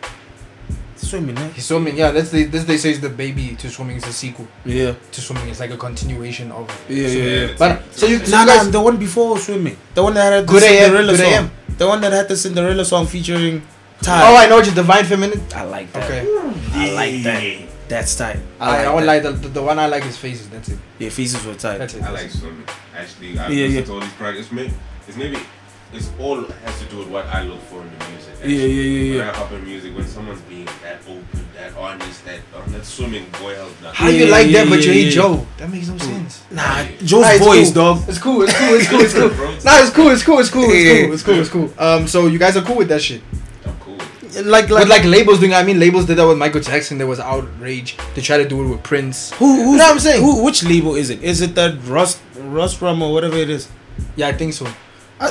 Swimming. Eh? He's swimming. Yeah, that's the this they say is the baby to swimming is a sequel Yeah, to swimming. It's like a continuation of. yeah, So- yeah. yeah. But it's- so you, it's- so Nah, you nah, guys, the one before swimming. The one that had the Good AM, Cinderella Good song. AM. The one that had the Cinderella song featuring Ty. oh, I know what you divine feminine. I like that. Okay, I like that. That's tight. I, I, I, like won't that. lie. The, the, the one I like is faces. That's it. Yeah, faces were tight. That's it. I like swimming. Actually, I Yeah, listen yeah. to all these projects. It's maybe, it's maybe, it's all has to do with what I look for in the music. Yeah, yeah, yeah, When. I hop in music, when someone's being that open, that honest, that on that swimming boy hell nah. How you Yeah, like that, yeah, but you yeah, hate yeah. Joe? That makes no sense. Nah, Joe's Nah, voice, cool. dog. It's cool. It's cool. It's cool. It's cool. Nah, it's cool. It's cool. It's cool. It's cool. It's cool. It's cool. Um, so you guys are cool with that shit. I'm cool. Like, like, With like labels doing, I mean, labels did that with Michael Jackson. There was outrage. They tried to do it with Prince. who, who's, You know what I'm saying? Who, which label is it? Is it that Rust, Rustrum or whatever it is? Yeah, I think so.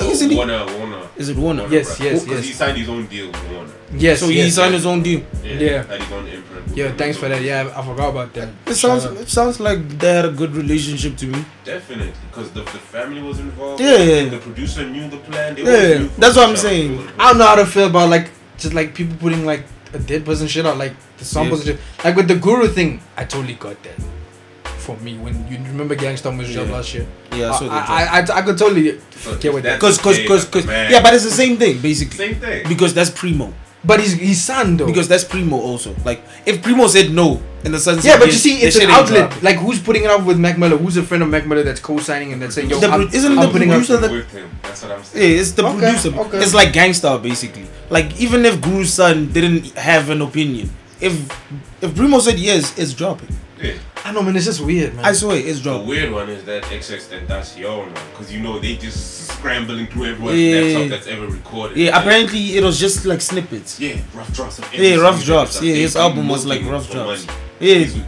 Isn't he? Warner, Warner. Is it Warner? Warner Yes, Bros. yes, Because yes. he signed his own deal with Warner. Yes. So he yes, signed yes. his own deal. Yeah. Had his own imprint. Yeah, thanks for that. Yeah, I forgot about that. It sounds, Shout it sounds like they had a good relationship to me. Definitely, because the, the family was involved. Yeah, yeah. The producer knew the plan. They Yeah, that's what I'm saying. I don't know how to feel about like just like people putting like a dead person shit out like the samples and shit. Like with the guru thing, I totally got that. For me. When you remember Gang Starr was Yeah. last year, Yeah, I saw I. I, I, I could totally So get with that. that's Cause, cause, cause, cause, man. yeah, but it's the same thing basically. Same thing. Because that's primo. But he's he's son though. Because that's primo also. Like if primo said no and the son said yeah, but you see, it's an outlet. dropping. Like who's putting it up with Mac Miller? Who's a friend of Mac Miller that's co-signing and that's saying, "Yo, The I'm, isn't I'm the producer that with him. That's what I'm saying. Yeah, it's the Okay, producer. okay. It's like Gang Starr basically. Like even if Guru's son didn't have an opinion, if if Primo said yes, it's dropping. Yeah. I know, man. It's just weird, man. I swear it's dropped. The weird one is that XX Tentacion one, because you know they just scrambling through everyone's Yeah. laptop that's ever recorded. Yeah, apparently it was just like snippets. Yeah, rough drops. Of Yeah, rough single drops. Yeah, They his album was like rough for drops. money. Yeah, He's, he,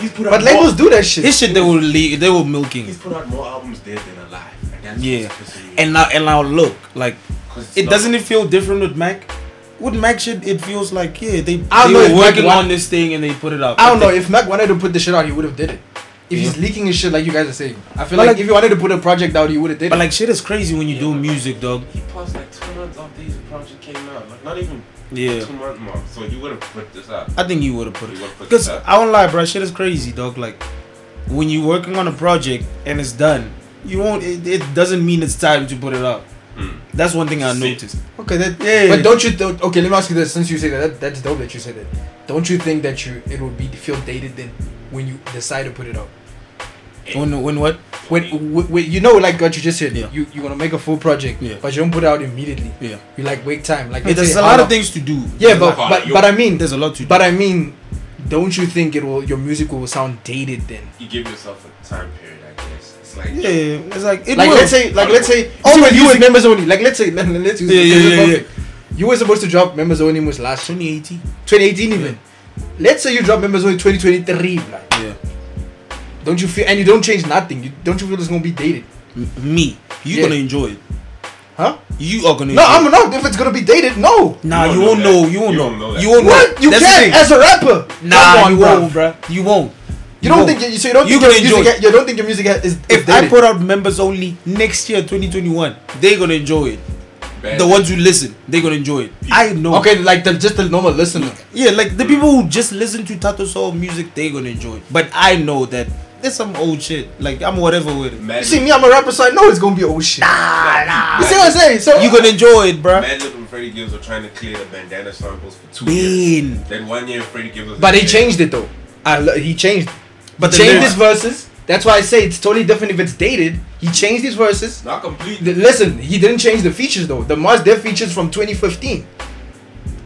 he's put out but labels more, do that shit. his shit they were le- they were milking. He's put out more albums dead than alive. And that's Yeah, what's pissing me and now and now look like off, 'cause it's it not- doesn't it feel different with Mac. With Mac shit, it feels like yeah they I don't they know were if Mac working want- on this thing and they put it up. I don't know if Mac wanted to put the shit out, he would have did it. If he's leaking his shit like you guys are saying, I feel like, like- if you wanted to put a project out, you would have did it. But it. like shit is crazy when you Yeah, do but- music, dog. He paused like two months after his project came out. Like not even Yeah, two month mark. So you would have put this out. I think you would have put He it. would have put Because. I don't lie, bro. Shit is crazy, dog. Like when you're working on a project and it's done, you won't. It, it doesn't mean it's time to put it out. That's one thing I noticed. okay, that, Yeah. but don't you? Th- okay, let me ask you this. Since you say that, that, that's dope that you said that. Don't you think that you it would be feel dated then when you decide to put it out? When when what? When, when, when you know, like what you just said, Yeah. you you gonna make a full project, Yeah. but you don't put it out immediately. Yeah. You like wait time, like Yeah, there's say a lot of long- things to do. Yeah, There's but but, but I mean, there's a lot to do. but I mean, don't you think it will your music will sound dated then? You give yourself a time period, I guess. It's like yeah, it's like it like will. let's say like let's say oh, All you, the were- you music- was members only like let's say let, let's use Yeah, this yeah, is yeah, you were supposed to drop members only was last 2018. 2018 even let's say you drop members only 2023 like Yeah. don't you feel and you don't change nothing you don't you feel it's gonna be dated M- me, you Yeah. gonna enjoy it. huh You are gonna. no enjoy I'm not if it's gonna be dated no Nah, You you, won't know know. You won't You know. know. You won't know. what you That's can thing. as a rapper Nah, Come on, you bro. won't, bruh. You won't. You don't won't. think you so you don't You think your music enjoy you don't think your music is, is If I put out members only next year, 2021, they're gonna enjoy it. bad. The ones who listen, they're gonna enjoy it. I know. okay like the just the normal listener Yeah, like the people who just listen to Tato Soul music, they're gonna enjoy it. But I know that there's some old shit. Like I'm whatever with it. Mad you see me I'm a rapper so I know it's gonna be old shit Nah, nah. you see what I'm saying so You gonna enjoy it, bruh. Madlib and Freddie Gibbs were trying to clear the bandana samples for two years. Then one year Freddie Gibbs was But he dead. changed it though. I lo- he changed. But But the changed his verses. That's why I say it's totally different if it's dated. He changed his verses. Not completely. Listen, he didn't change the features though. The Mos Def features from 2015.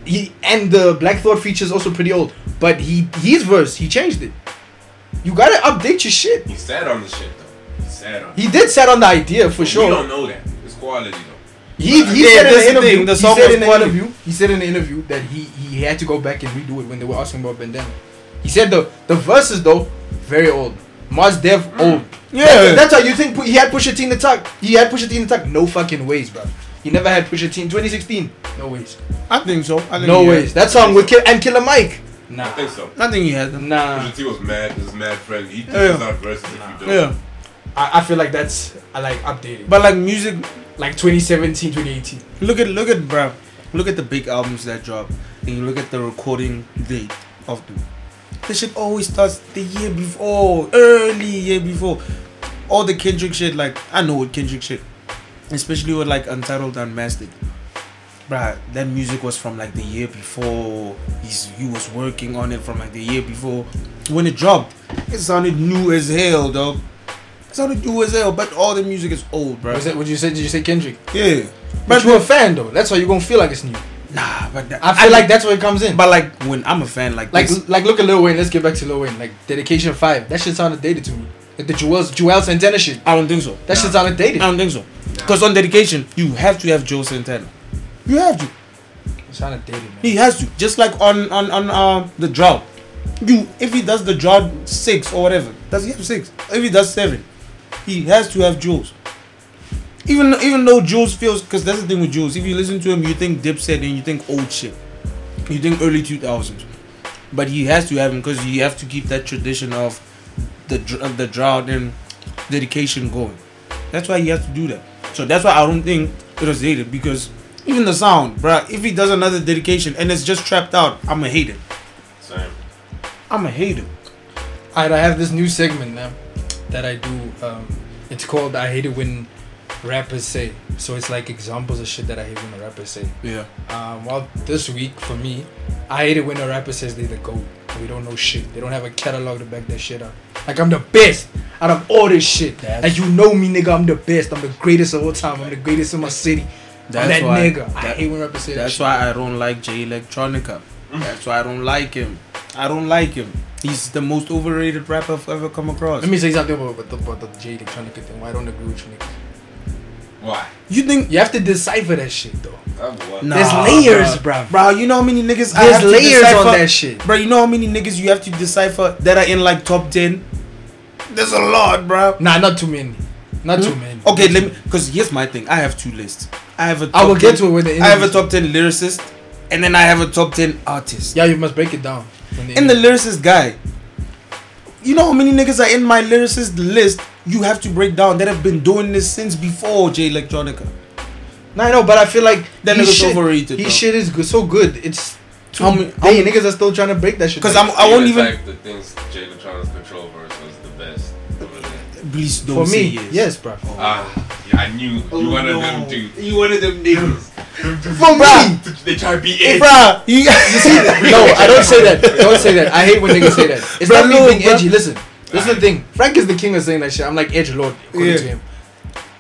He and the Black Thought features also pretty old. But he his verse he changed it. You gotta update your shit. He sat on the shit though. He sat on. He did set on the idea for We sure. don't know that. It's quality though. He, he Yeah, said in that's the the interview. thing, the he said in the interview. He said in the interview that he he had to go back and redo it when they were asking about Bandana. He said the the verses though very old. Mos Def mm. old. Yeah. That- that's how you think he had Pusha T in the tuck. He had Pusha T in the tuck. No fucking ways, bro. He never had Pusha T in 2016. No ways. I think so. I think No ways. Had, That song with Kill and Killer Mike. Nah. I think so. I think he had them. Nah. Pusha T was mad. His mad friend. He Yeah. dishes out verses if you don't. Yeah. I, I feel like that's I like updated. But like music, like 2017, 2018. look at look at bro. Look at the big albums that drop, and you look at the recording date of them. This shit always starts the year before, early year before. All the Kendrick shit, like I know what Kendrick shit, especially with like Untitled Unmastered. Bruh, that music was from like the year before. He's he was working on it from like the year before. When it dropped, it sounded new as hell, dog. It sounded new as hell, but all the music is old, bruh. Was that what you said? Did you say Kendrick? Yeah. But you're a fan though. That's why you're gonna feel like it's new. Nah, but that, I feel like that's where it comes in. But like when I'm a fan, like Like, this, like look at Lil Wayne. Let's get back to Lil Wayne. Like Dedication Five. That shit sounded dated to me. Like the Juelz Juelz Santana shit. I don't think so. That shit sounded dated. I don't think so. Because on dedication, you have to have Juelz Santana. You have to. It sounded dated, man. He has to. Just like on on on um the drought. You if he does the drought six or whatever, does he have six? If he does seven, he has to have Juelz. Even even though Juelz feels, because that's the thing with Juelz. If you listen to him, you think Dipset and you think old shit. You think early two thousands, but he has to have him because you have to keep that tradition of the dr- the drought and dedication going. That's why he has to do that. So that's why I don't think it was dated because even the sound, bruh, if he does another dedication and it's just trapped out, I'ma hate it. Same. I'ma hate it. Alright, I have this new segment now that I do. Um, it's called "I Hate It When Rappers Say." So it's like examples of shit that I hate when the rappers say. Yeah. Um, well, this week for me, I hate it when a rapper says they the goat. We don't know shit. They don't have a catalog to back that shit up. Like I'm the best out of all this shit. That's- like you know me, nigga. I'm the best. I'm the greatest of all time. I'm the greatest in my city. That's that why- nigga. I hate when rappers say that. That's shit. why I don't like Jay Electronica. That's why I don't like him. I don't like him. He's the most overrated rapper I've ever come across. Let me say something about, about, the, about the J Electronica thing. Why I don't agree with you, nigga. Why? you think? You have to decipher that shit, though. Nah, There's layers, bruh. bruh. Bro, you know how many niggas I There's have to layers decipher? on that shit. Bro, you know how many niggas you have to decipher that are in like top 10? There's a lot, bro. Nah, not too many. Not too hmm? many. Okay, let me. Because here's my thing. I have two lists. I have a. Top I will 10 get to it with the I have a top 10 lyricist, and then I have a top 10 artist. Yeah, you must break it down. when In the lyricist guy, you know how many niggas are in my lyricist list? You have to break down that have been doing this since before J Electronica. No, I know, but I feel like That nigga's shit, overrated, His shit is good, so good. It's too. How many- hey, niggas are still trying to break that shit. Because. I'm, won't Even even. The things Jay Electronics Control verse Please don't for say me, yes. yes, bro. Ah, yeah, I knew you one of them dudes. You one of them niggas. For me, They try to be edgy. Bruh, you, no, I don't say that. Don't say that. I hate when niggas say that. It's Bro, not me no, being bro. edgy. Listen, this is the thing. Frank is the king of saying that shit. I'm like edge lord according Yeah. to him.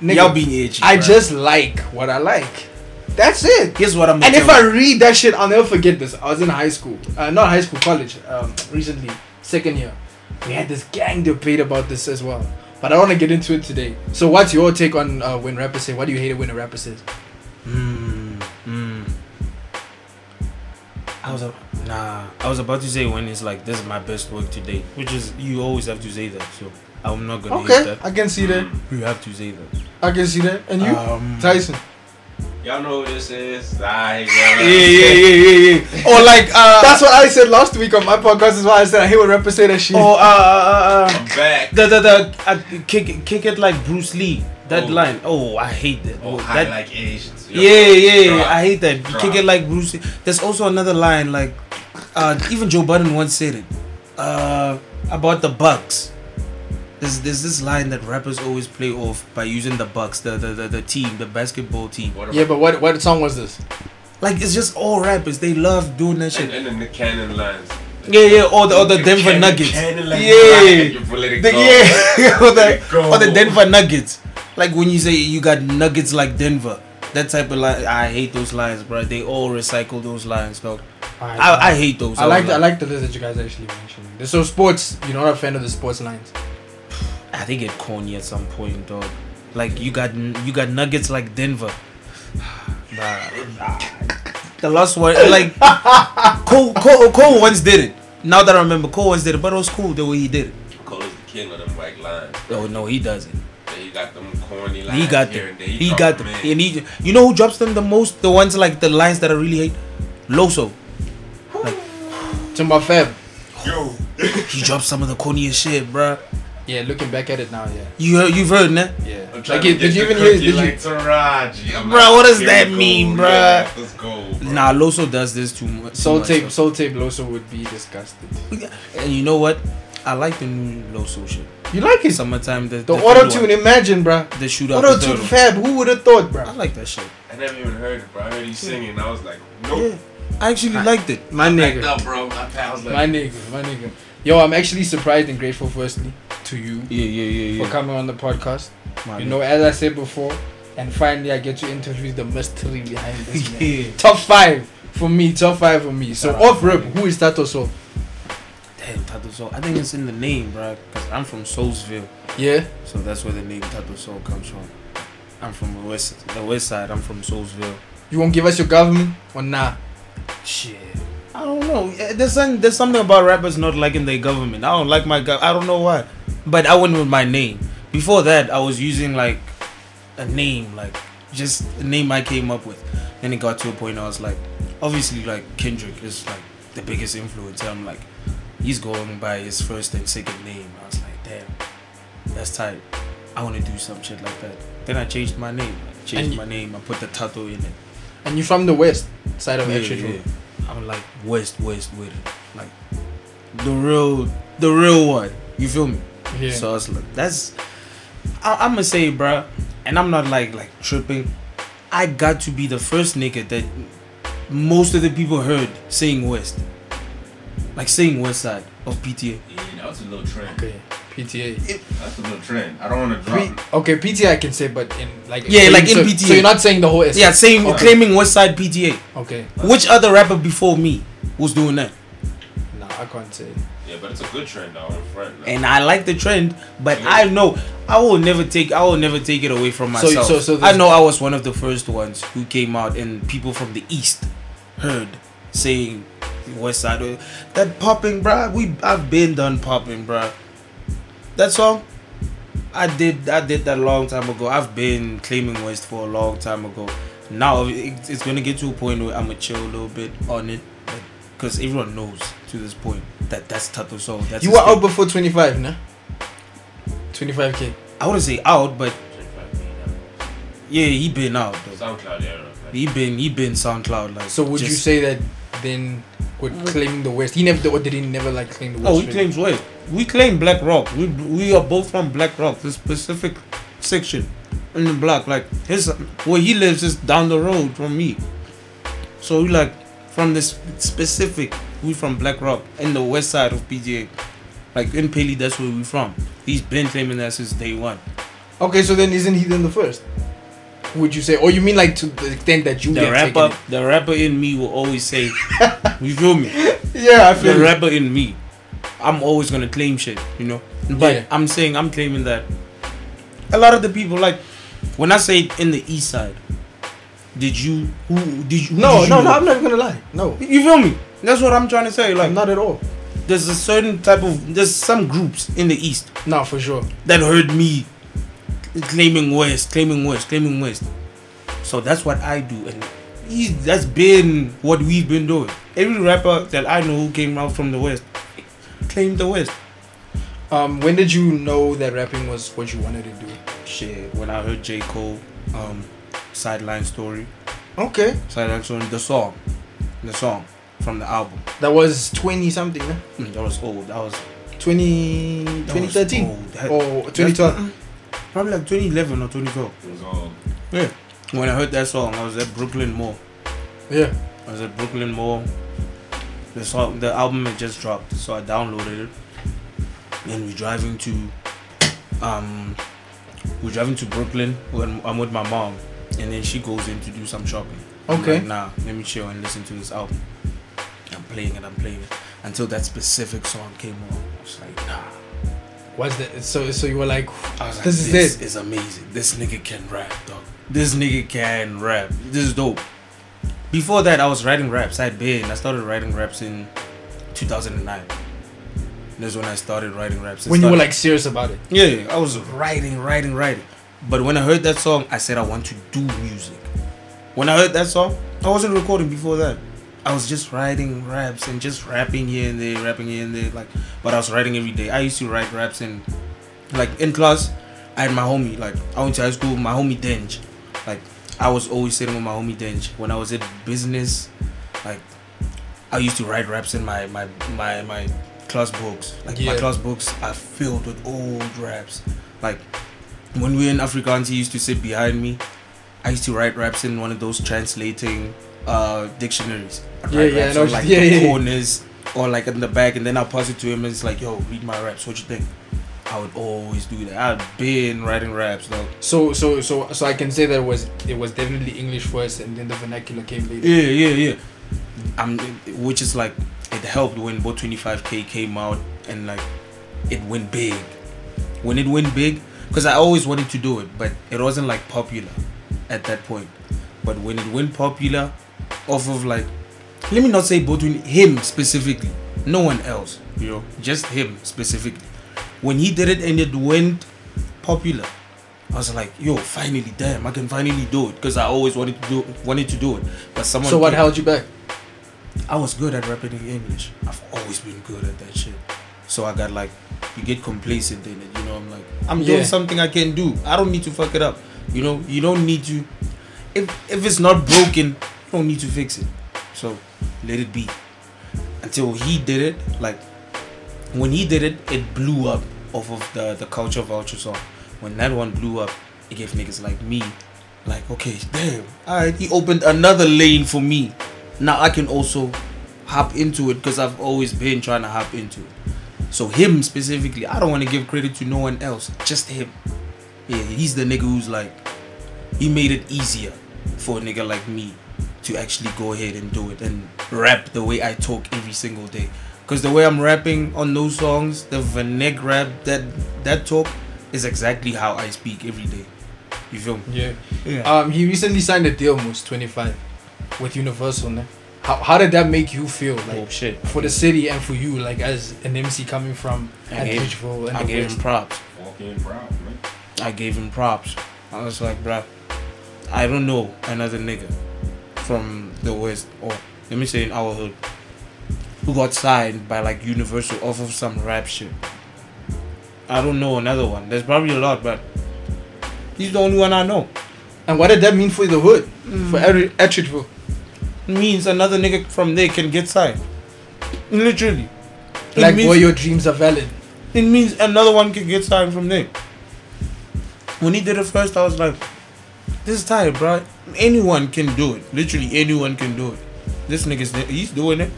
Nigga, y'all being edgy. I bruh. just like what I like. That's it. Here's what I'm gonna And if tell I you. read that shit, I'll never forget this. I was in high school, uh, not high school, college, um, recently, second year. We had this gang debate about this as well. But I don't want to get into it today. So, what's your take on uh, when rappers say? Why do you hate it when a rapper says? Mm, mm. I was a, nah. I was about to say when it's like this is my best work today, which is you always have to say that. So I'm not gonna hate Okay, that. I can see that. You have to say that. I can see that. And you, Um, Tyson? Y'all know who this is. I Yeah, yeah, yeah, yeah, yeah. Or like uh. That's what I said last week on my podcast. Is why I said I hate when rappers say that shit. Oh, uh, uh, uh, I'm back. the the the uh, kick kick it like Bruce Lee. That Oh. line. Oh, I hate that. Oh, Oh, high that like Asians. Yo, yeah, yeah, drop. I hate that. Drop. Kick it like Bruce. Lee. There's also another line like, uh, even Joe Budden once said it, uh, about the Bucks. There's there's this line that rappers always play off by using the Bucks, the the the, the team, the basketball team. What yeah, but what what song was this? Like it's just all rappers. They love doing that shit. and, and then the cannon lines. Yeah, yeah, or the or the Denver Cannon- Nuggets. cannon like Yeah. rocket, you let it The- yeah, or the Let it go. or the Denver Nuggets. Like when you say you got Nuggets like Denver, that type of line. I hate those lines, bro. They all recycle those lines, dog. I, I hate those. I like all I like the list that you guys actually mentioned. So sports, you're not a fan of the sports lines. I think it corny at some point, dog. Like you got you got Nuggets like Denver. Nah. The last one, like Cole, Cole, Cole once did it. Now that I remember, Cole once did it, but it was cool the way he did it. Cole is the king of them white lines. Oh no, he doesn't. He got them corny lines. He got here them. and. He got them. in. And he, you know who drops them the most? The ones like the lines that I really hate. Loso. To my fab. Yo. He drops some of the corniest shit, bruh. Yeah, looking back at it now, yeah. You heard, you've heard, nah? Yeah. I'm trying Like, to did get you the even hear? cookie Did you? like Taraji. I'm Bruh, like, what does that we go. mean, Yeah. Let's go. Bro. Nah, Loso does this too much. Soul too tape, much, soul tape, Loso would be disgusted. And you know what? I like the new Loso shit. You like it? Summertime, the, The the auto tune, imagine, bro. The shootout. Auto the tune third one. fab. Who would have thought, bro? I like that shit. I never even heard it, bro. I heard he singing. I was like, nope. Yeah. I actually liked it. My Backed nigga. up, bro. My pals like, My nigga. My nigga. Yo, I'm actually surprised and grateful, firstly, to you Yeah, yeah, yeah, yeah. for coming on the podcast. My You nigga. know, as I said before, and finally I get to interview the mystery behind this man. Yeah. top five for me. Top five for me. So Shout off to rip, who is Tato Soul? Damn, Tato Soul. I think it's in the name, bro. Cause I'm from Saulsville, Yeah. so that's where the name Tato Soul comes from. I'm from the west, the west side. I'm from Saulsville. You won't give us your government or nah? Shit. I don't know. Eh, There's some, there's something about rappers not liking their government. I don't like my gov. I don't know why. But I went with my name. Before that, I was using like a name, like just a name I came up with. Then it got to a point I was like, obviously, like Kendrick is like the biggest influence. I'm like, he's going by his first and second name. I was like, damn, that's tight. I want to do some shit like that. Then I changed my name. I changed And- my name. I put the tattoo in it. And you're from the west side of Yeah, yeah. I'm like west west with it, like the real the real one. You feel me? Yeah. So it's like that's I, I'm gonna say, bruh, and I'm not like like tripping. I got to be the first nigga that most of the people heard saying West, like saying West Side of PTA. Yeah, that was a little trend. okay. PTA. That's a little trend. I don't want to drop. P- okay, PTA I can say, but in like Yeah, like in so, PTA. So you're not saying the whole S. Yeah, saying Okay. claiming West Side PTA. Okay. Which other rapper before me was doing that? Nah, I can't say. yeah, but it's a good trend though. In front. Like, And I like the trend, but Yeah. I know I will never take I will never take it away from myself. so- so I know I was one of the first ones who came out and people from the east heard saying West Side uh, that popping, bruh. We I've been done popping, bruh. That song, I did I did that a long time ago. I've been claiming West for a long time ago. Now it, it's gonna get to a point where I'm gonna chill a little bit on it, because everyone knows to this point that that's Tato song. That's You were out before 25, nah? 25k. I wouldn't say out, but yeah, he been out. Though. SoundCloud era. Like, He been he been SoundCloud like. So would you say that then with mm. claiming the West, he never or did he never like claim the West? Oh, he really? claims West. We claim Black Rock. We we are both from Black Rock, the specific section in the block. Like his where he lives is down the road from me. So we like from this specific. We from Black Rock in the west side of PGA. Like in Paley, that's where we from. He's been claiming that since day one. Okay, so then isn't he then the first? Would you say, or you mean like to the extent that you The rapper, the rapper in me will always say, "You feel me?" Yeah, I the feel. it. rapper in me, I'm always gonna claim shit, you know. But Yeah. I'm saying I'm claiming that a lot of the people like when I say in the east side, did you who did you who No, did you no, know? no, I'm not gonna lie. No, You feel me? That's what I'm trying to say. Like not at all. there's a certain type of there's some groups in the east No, for sure. that heard me claiming West, claiming West, claiming West. So that's what I do, and he, that's been what we've been doing. Every rapper that I know who came out from the West claimed the West. Um, when did you know that rapping was what you wanted to do? Shit, when I heard J. Cole, um, Sideline Story, Okay, Sideline Story, the song, the song from the album. that was 20 something, huh? Mm, that was old. That was 20, that 2013 old. Or 2012. Probably like 2011 or 2012. it was all. Yeah. When I heard that song, I was at Brooklyn Mall. Yeah. I was at Brooklyn Mall. The song, the album had just dropped, so I downloaded it. And we're driving to, um, we're driving to Brooklyn. When I'm with my mom, and then she goes in to do some shopping. Okay. like, nah, let me chill and listen to this album. I'm playing it. I'm playing it until that specific song came on. I was like, nah. What's that? So, so you were like, I was like, This this, is it. is amazing. This nigga can rap, dog. This nigga can rap. This is dope. Before that, I was writing raps. I'd been. I started writing raps in 2009. That's when I started writing raps. It when you were like serious about it. yeah, I was writing, writing, writing. But when I heard that song, I said I want to do music. When I heard that song, I wasn't recording before that. I was just writing raps and just rapping here and there, rapping here and there. Like, but I was writing every day. I used to write raps and, like in class. I had my homie. Like I went to high school. My homie Denj. Like I was always sitting with my homie Denj. When I was at business, like I used to write raps in my my my my class books. Like my class books are filled with old raps. Like when we were in Afrikaans, he used to sit behind me. I used to write raps in one of those translating uh dictionaries. I'd Yeah, write yeah, know on, like yeah, the yeah, corners or like in the back, and then I'll pass it to him, and it's like, "Yo, read my raps. What you think?" I would always do that. I've been writing raps though. So, so, so, so I can say that it was it was definitely English first, and then the vernacular came later. Yeah, yeah, yeah. Um, which is like it helped when Bo 25k came out and like it went big. When it went big, because I always wanted to do it, but it wasn't like popular at that point. But when it went popular, off of like, let me not say 20, him specifically, no one else, you know, just him specifically. When he did it and it went popular, I was like, yo, finally, damn, I can finally do it because I always wanted to do wanted to do it. But someone So what held you back? I was good at rapping in English. I've always been good at that shit. So I got like, you get complacent in it. You know, I'm like, I'm Yeah. doing something I can do. I don't need to fuck it up. You know, you don't need to. If if it's not broken, you don't need to fix it. So let it be. Until he did it, like when he did it, it blew up off of the the culture vulture song. When that one blew up, it gave niggas like me, like okay, damn, alright, he opened another lane for me. Now I can also hop into it because I've always been trying to hop into it. So him specifically, I don't want to give credit to no one else, just him. Yeah, he's the nigga who's like, he made it easier for a nigga like me to actually go ahead and do it and rap the way I talk every single day. Cause the way I'm rapping on those songs, the vernac rap, that that talk is exactly how I speak every day. You feel me? Yeah. Yeah. Um, he recently signed a deal, Moose 25, with Universal. Ne? How, how did that make you feel? Like oh shit. for the city and for you, like as an MC coming from I gave- Atteridgeville and I gave him props. Walking proud, man. I gave him props. I was like, bruh, I don't know another nigga from the West, or let me say in our hood, who got signed by like Universal off of some rap shit. I don't know another one. There's probably a lot, but he's the only one I know. And what did that mean for the hood? Mm. For every Atteridgeville? Means another nigga from there can get signed. Literally. It Like, means- boy, your dreams are valid. it means another one can get signed from there. When he did it first, I was like, this is tight, bro. Anyone can do it. Literally, anyone can do it. This nigga's he's doing it.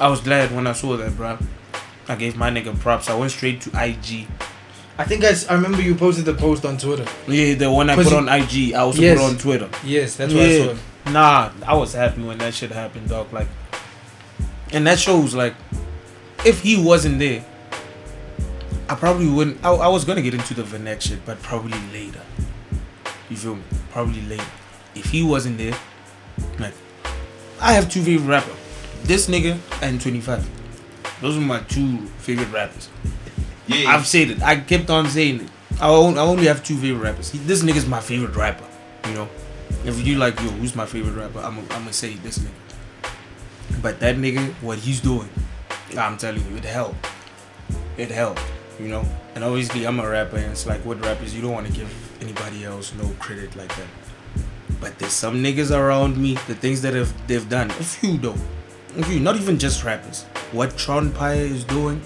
I was glad when I saw that, bro. I gave my nigga props. I went straight to IG. I think I, I remember you posted the post on Twitter. Yeah, the one I put you- on IG, I also Yes. put on Twitter. Yes, that's what I saw. Nah, I was happy when that shit happened, dog. Like, and that shows like, if he wasn't there, I probably wouldn't. I, I was gonna get into the vernac shit, but probably later. You feel me? Probably later. If he wasn't there, like, I have two favorite rappers. This nigga and 25. Those are my two favorite rappers. Yeah. I've said it. I kept on saying it. I only, I only have two favorite rappers. This nigga's my favorite rapper. You know, if you like, yo, who's my favorite rapper? I'm gonna I'm say this nigga. But that nigga, what he's doing, I'm telling you, it helped. It helped. You know, and obviously I'm a rapper, and it's like with rappers, you don't want to give anybody else no credit like that. But there's some niggas around me, the things that have they've done. A few though, a few, not even just rappers. What Tron Pyre is doing,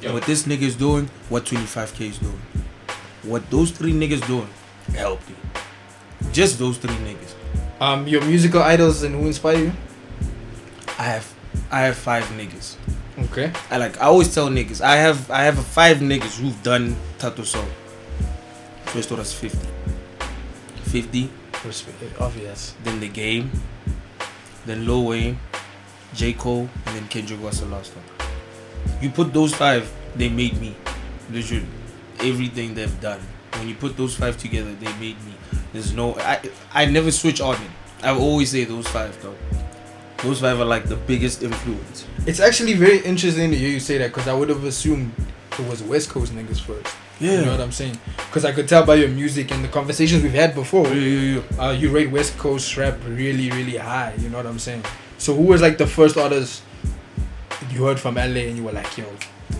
Yo. what this nigga is doing, what 25k is doing, what those three niggas doing, helped you. Just those three niggas. Um, your musical idols and who inspire you? I have, I have five niggas. Okay. I like. I always tell niggas. I have, I have five niggas who've done Tattoo Song. First one was 50. 50, Respect, obvious. then The Game, then Lil Wayne, J. Cole, and then Kendrick was the last one. You put those five, they made me. Literally. Everything they've done. When you put those five together, they made me. There's no I I never switch on it. I always say those five though. Those five are like the biggest influence. It's actually very interesting to hear you say that because I would have assumed it was West Coast niggas first. Yeah. You know what I'm saying? Because I could tell by your music and the conversations we've had before. Yeah, yeah, yeah. Uh, you rate West Coast rap really, really high. You know what I'm saying? So who was like the first artist you heard from LA and you were like, yo,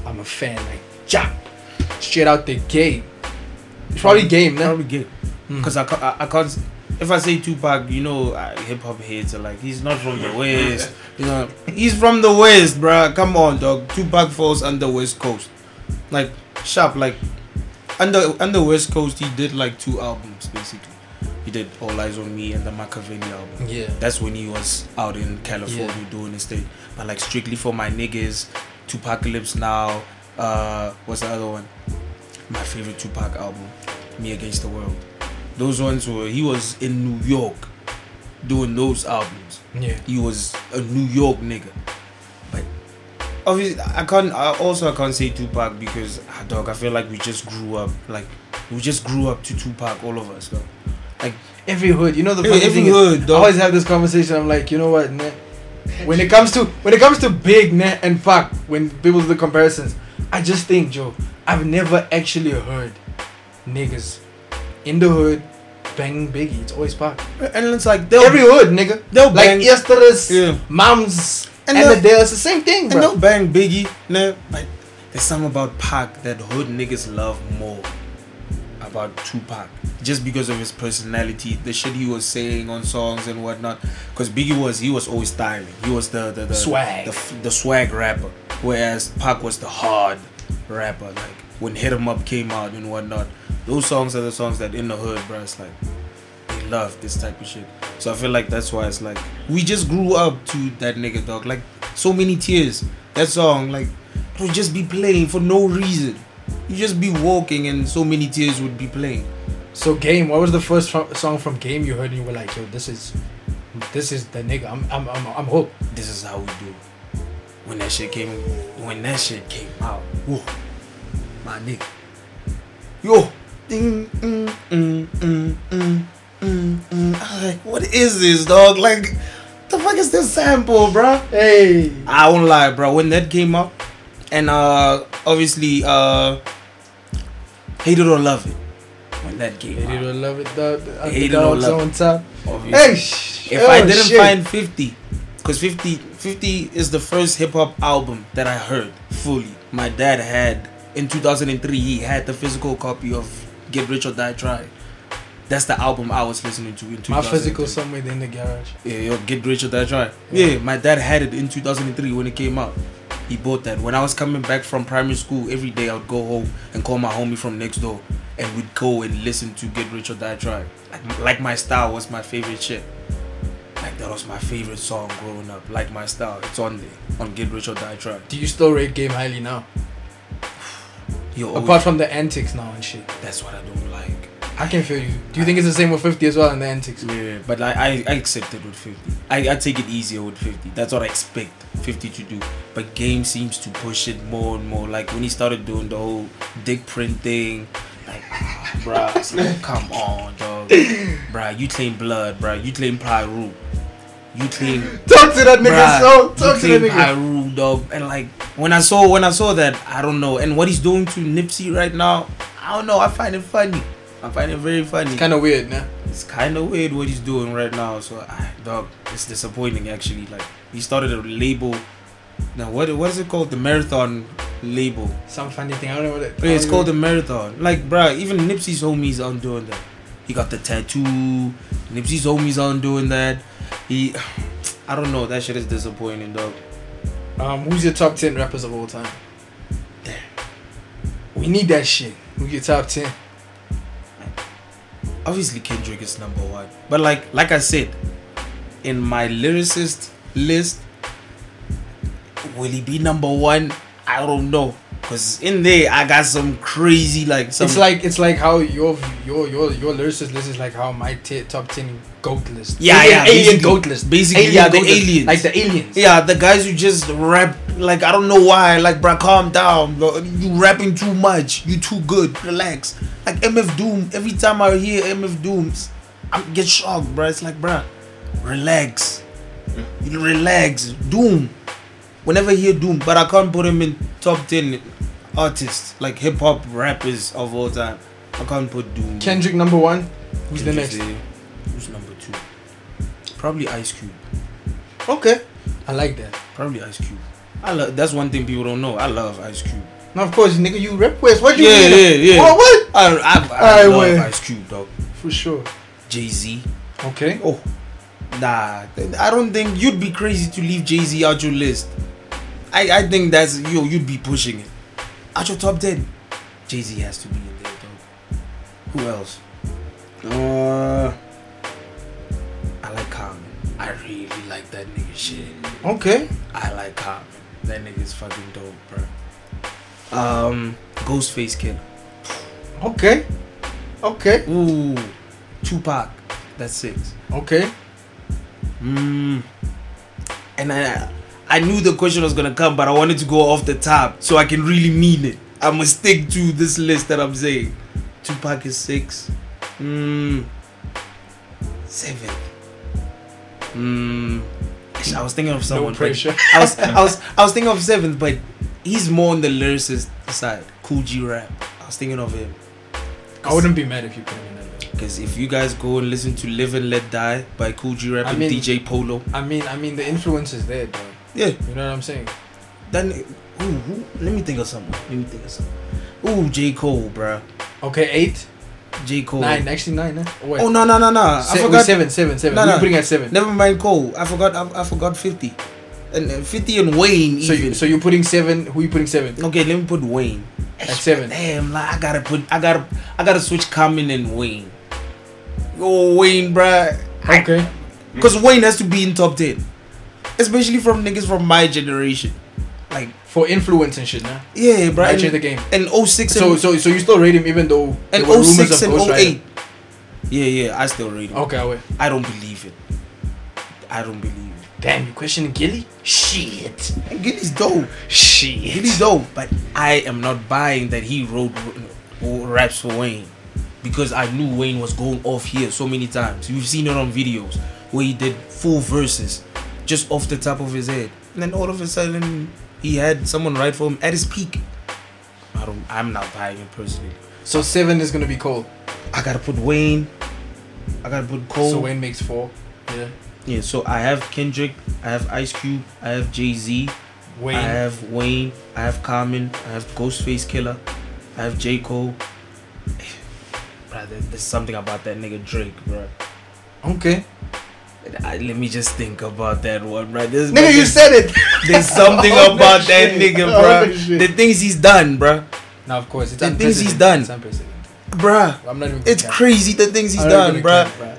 I'm a fan, like, ja, straight out the gate. It's probably game, man. Probably game. Hmm. Cause I, ca- I, I can't. If I say Tupac, you know, uh, hip hop are like, he's not from the West. You know, he's from the West, bruh. Come on, dog. Tupac falls under the West Coast. Like, sharp, like, under under West Coast, he did like two albums basically. He did All Eyes on Me and the Machiavelli album. Yeah. That's when he was out in California Yeah. doing his thing. But like strictly for my niggas, Tupacalypse Now. Uh, what's the other one? My favorite Tupac album, Me Against the World. Those ones were he was in New York doing those albums. Yeah. He was a New York nigga. But obviously, I can't. I also I can't say Tupac because ah, dog. I feel like we just grew up. Like we just grew up to Tupac, all of us. Though. Like Every hood, you know the funny every thing is, hood, I always have this conversation. I'm like, you know what, ne? When it comes to when it comes to Big Net and Pac, when people do the comparisons, I just think, Joe, I've never actually heard niggas in the hood banging Biggie. It's always Pac. and it's like they'll Every hood, nigga. they'll Like bang yesterday's Yeah. moms And and, the day. It's the same thing, and bro. they'll bang Biggie. No, like there's something about Pac that hood niggas love more about Tupac. Just because of his personality, the shit he was saying on songs and whatnot. Because Biggie was he was always styling. He was the the, the Swag. the, the swag rapper. whereas Pac was the hard rapper. Like when Hit 'Em Up came out and whatnot, those songs are the songs that in the hood, bro. It's like they love this type of shit. So I feel like that's why it's like we just grew up to that nigga dog. Like so many tears. That song, like it would just be playing for no reason. You just be walking and so many tears would be playing. So game, what was the first song from Game you heard and you were like, yo, this is, this is the nigga. I'm, I'm, I'm, I'm hooked. This is how we do. When that shit came, when that shit came out, whoa, my nigga, yo, ding, mm, mm, mm, mm, mm, mm. I was like, what is this, dog? Like, the fuck is this sample, bro? Hey. I won't lie, bro. When that came out, and uh, obviously, uh, hate it or love it. When that came Hate it out, or love it, dog. Hate it or love on top. obviously. Hey, sh- If I oh, didn't shit. find 50, because 50, 50 is the first hip hop album that I heard fully. My dad had, in 2003, he had the physical copy of Get Rich or Die Trying. That's the album I was listening to in 2003. my physical somewhere in the garage. Yeah, yo, Get Rich or Die Trying. Yeah, my dad had it in 2003 when it came out. He bought that. When I was coming back from primary school, every day I would go home and call my homie from next door. And we'd go and listen to Get Rich or Die Trying. Like, like my style was my favorite shit. Like that was my favorite song growing up. Like my style. It's on there. On Get Rich or Die Trying. Do you still rate Game highly now? Yo, Apart from the antics now and shit. that's what I don't like. I can feel you. Do you think it's the same with 50 as well and the antics? Yeah, but I, I, I accept it with 50. I, I take it easier with 50. That's what I expect 50 to do. But Game seems to push it more and more. Like when he started doing the whole dick print thing, like, bruh, come on, dog. bruh, you claim blood, bruh. You claim Piru. You claim Talk to that nigga, so you talk to that claim nigga. Piru, dog. And like when I saw when I saw that, I don't know. And what he's doing to Nipsey right now, I don't know. I find it funny. I find it very funny. It's kind of weird, nah? It's kind of weird what he's doing right now. So, ah, dog, it's disappointing actually. Like he started a label. Now, what what is it called? The marathon label. Some funny thing. I don't know what it Yeah, it's called the marathon. Like, bruh, even Nipsey's homies aren't doing that. He got the tattoo. Nipsey's homies aren't doing that. He, I don't know. That shit is disappointing, dog. Um, who's your top 10 rappers of all time? Damn. We need that shit. Who's your top 10? Obviously, Kendrick is number one. But like, like I said, in my lyricist list, will he be number one? I don't know. Cause in there I got some crazy like some It's like it's like how your your your your lyricist list is like how my t- top 10 goat list. Yeah, alien, yeah, alien basically- goat list. basically, Alien yeah, the list. aliens. Like the aliens. Yeah, the guys who just rap like I don't know why. Like, bruh, calm down. bro. You rapping too much. You too good. Relax. Like MF Doom. Every time I hear MF Dooms, I get shocked, bruh. It's like, bruh, relax. You relax. Doom. Whenever I hear Doom, but I can't put him in top ten artists like hip hop rappers of all time. I can't put Doom. Kendrick number one. Who's the next? Who's number two? Probably Ice Cube. Okay. I like that. Probably Ice Cube. I love. That's one thing people don't know. I love Ice Cube. Now, of course, nigga, you rap West. What you Yeah, mean? yeah, yeah. What? what? I I, I Alright, love. Ice Cube, dog. For sure. Jay Z. Okay. Oh, nah. I don't think you'd be crazy to leave Jay Z out your list. I I think that's yo. You'd be pushing it. At your top ten, Jay Z has to be in there, dog. Who else? Uh, I like Common. I really like that nigga shit. Okay. I like Common. That nigga's fucking dope, bro. Um, Ghostface Killah. Okay. Okay. Ooh, Tupac. That's six. Okay. Mm. And I, I knew the question was gonna come, but I wanted to go off the top so I can really mean it. I'ma stick to this list that I'm saying. Tupac is six. Mm. Seven. Mm. Actually, I was thinking of someone. No pressure. I was, I was, I was thinking of seventh, but he's more on the lyricist side. Kool G Rap. I was thinking of him. I wouldn't be mad if you put him in that. list. Because if you guys go and listen to Live and Let Die by Kool G Rap I and mean- DJ Polo, I mean, I mean, the influence is there, dog. Yeah, You know what I'm saying? then ooh, who, let me think of someone. Let me think of someone. Ooh, J Cole, bruh. Okay, eight, J Cole. nine, actually nine. Huh? Oh. Oh no no no no! I Se- wait, forgot. seven, seven, seven. No, We're no. putting at seven. Never mind Cole. I forgot. I, I forgot fifty. and uh, 50 and Wayne So even. you, so you're putting seven. Who are you putting seven? okay, let me put Wayne At seven. Damn, like I gotta put, I gotta, I gotta switch Common and Wayne. Oh Wayne, bruh. Okay. Because Wayne has to be in top 10. Especially from niggas from my generation. Like, For influence and shit, nah. yeah, bro. I changed the game. And 06 So and, so so you still rate him even though and there were oh rumors 06 of and Ghost Rider? 08. Yeah, yeah, I still rate him. Okay, I wait. I don't believe it. I don't believe it. Damn, you questioning Gillie? Shit. And Gillie's dope. Shit. Gillie's dope. But I am not buying that he wrote raps for Wayne. Because I knew Wayne was going off here so many times. You've seen it on videos where he did full verses just off the top of his head. And then all of a sudden he had someone write for him at his peak. I don't I'm not buying it personally. So seven is gonna be Cole. I gotta put Wayne. I gotta put Cole. So Wayne makes four. Yeah. Yeah, so I have Kendrick, I have Ice Cube, I have Jay Z, Wayne. I have Wayne, I have Common, I have Ghostface Killah, I have J. Cole. Brother, there's something about that nigga Drake, bro. okay. I, let me just think about that one, bro. There's, Nigga, you said it. there's something All oh, about that shit. nigga, All bro. that shit. The things he's done, bro. Now, of course, it's The things he's done. It's unprecedented. Bruh, I'm not even. it's gonna crazy the things he's done, not gonna bruh.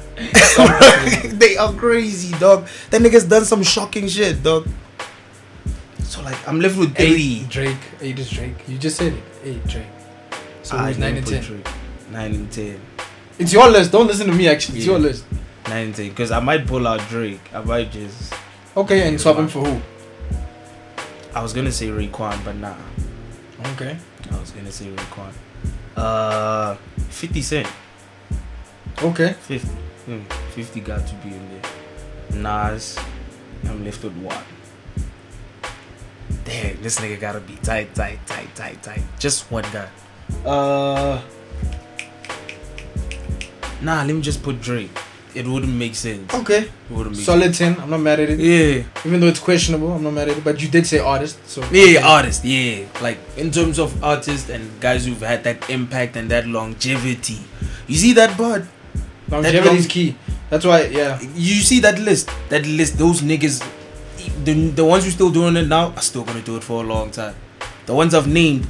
count, they are crazy, dog. That nigga's done some shocking shit, dog. So like, I'm left with Eight three. Drake. Eight is Drake. You just said it. Eight Drake. So I who's nine and ten? Drake. Nine and ten. It's your list. Don't listen to me. Actually, it's Yeah. your list. Nine and ten. Because I might pull out Drake. I might just. Okay, and swap him for who? I was gonna say Raekwon, but nah. Okay. I was gonna say Raekwon. Uh, 50 Cent. Okay. 50. Hmm, 50 got to be in there. Nas. I'm left with one. Damn, this nigga gotta be tight, tight, tight, tight, tight. Just one guy. Uh. Nah, let me just put Drake. It wouldn't make sense. Okay. It wouldn't make Solid ten. I'm not mad at it. Yeah. Even though it's questionable, I'm not mad at it. But you did say artist, so Yeah, artist, yeah. Like in terms of artists and guys who've had that impact and that longevity. You see that bud? longevity long- is key. That's why, yeah. You see that list? That list, those niggas the, the ones who still doing it now are still gonna do it for a long time. The ones I've named,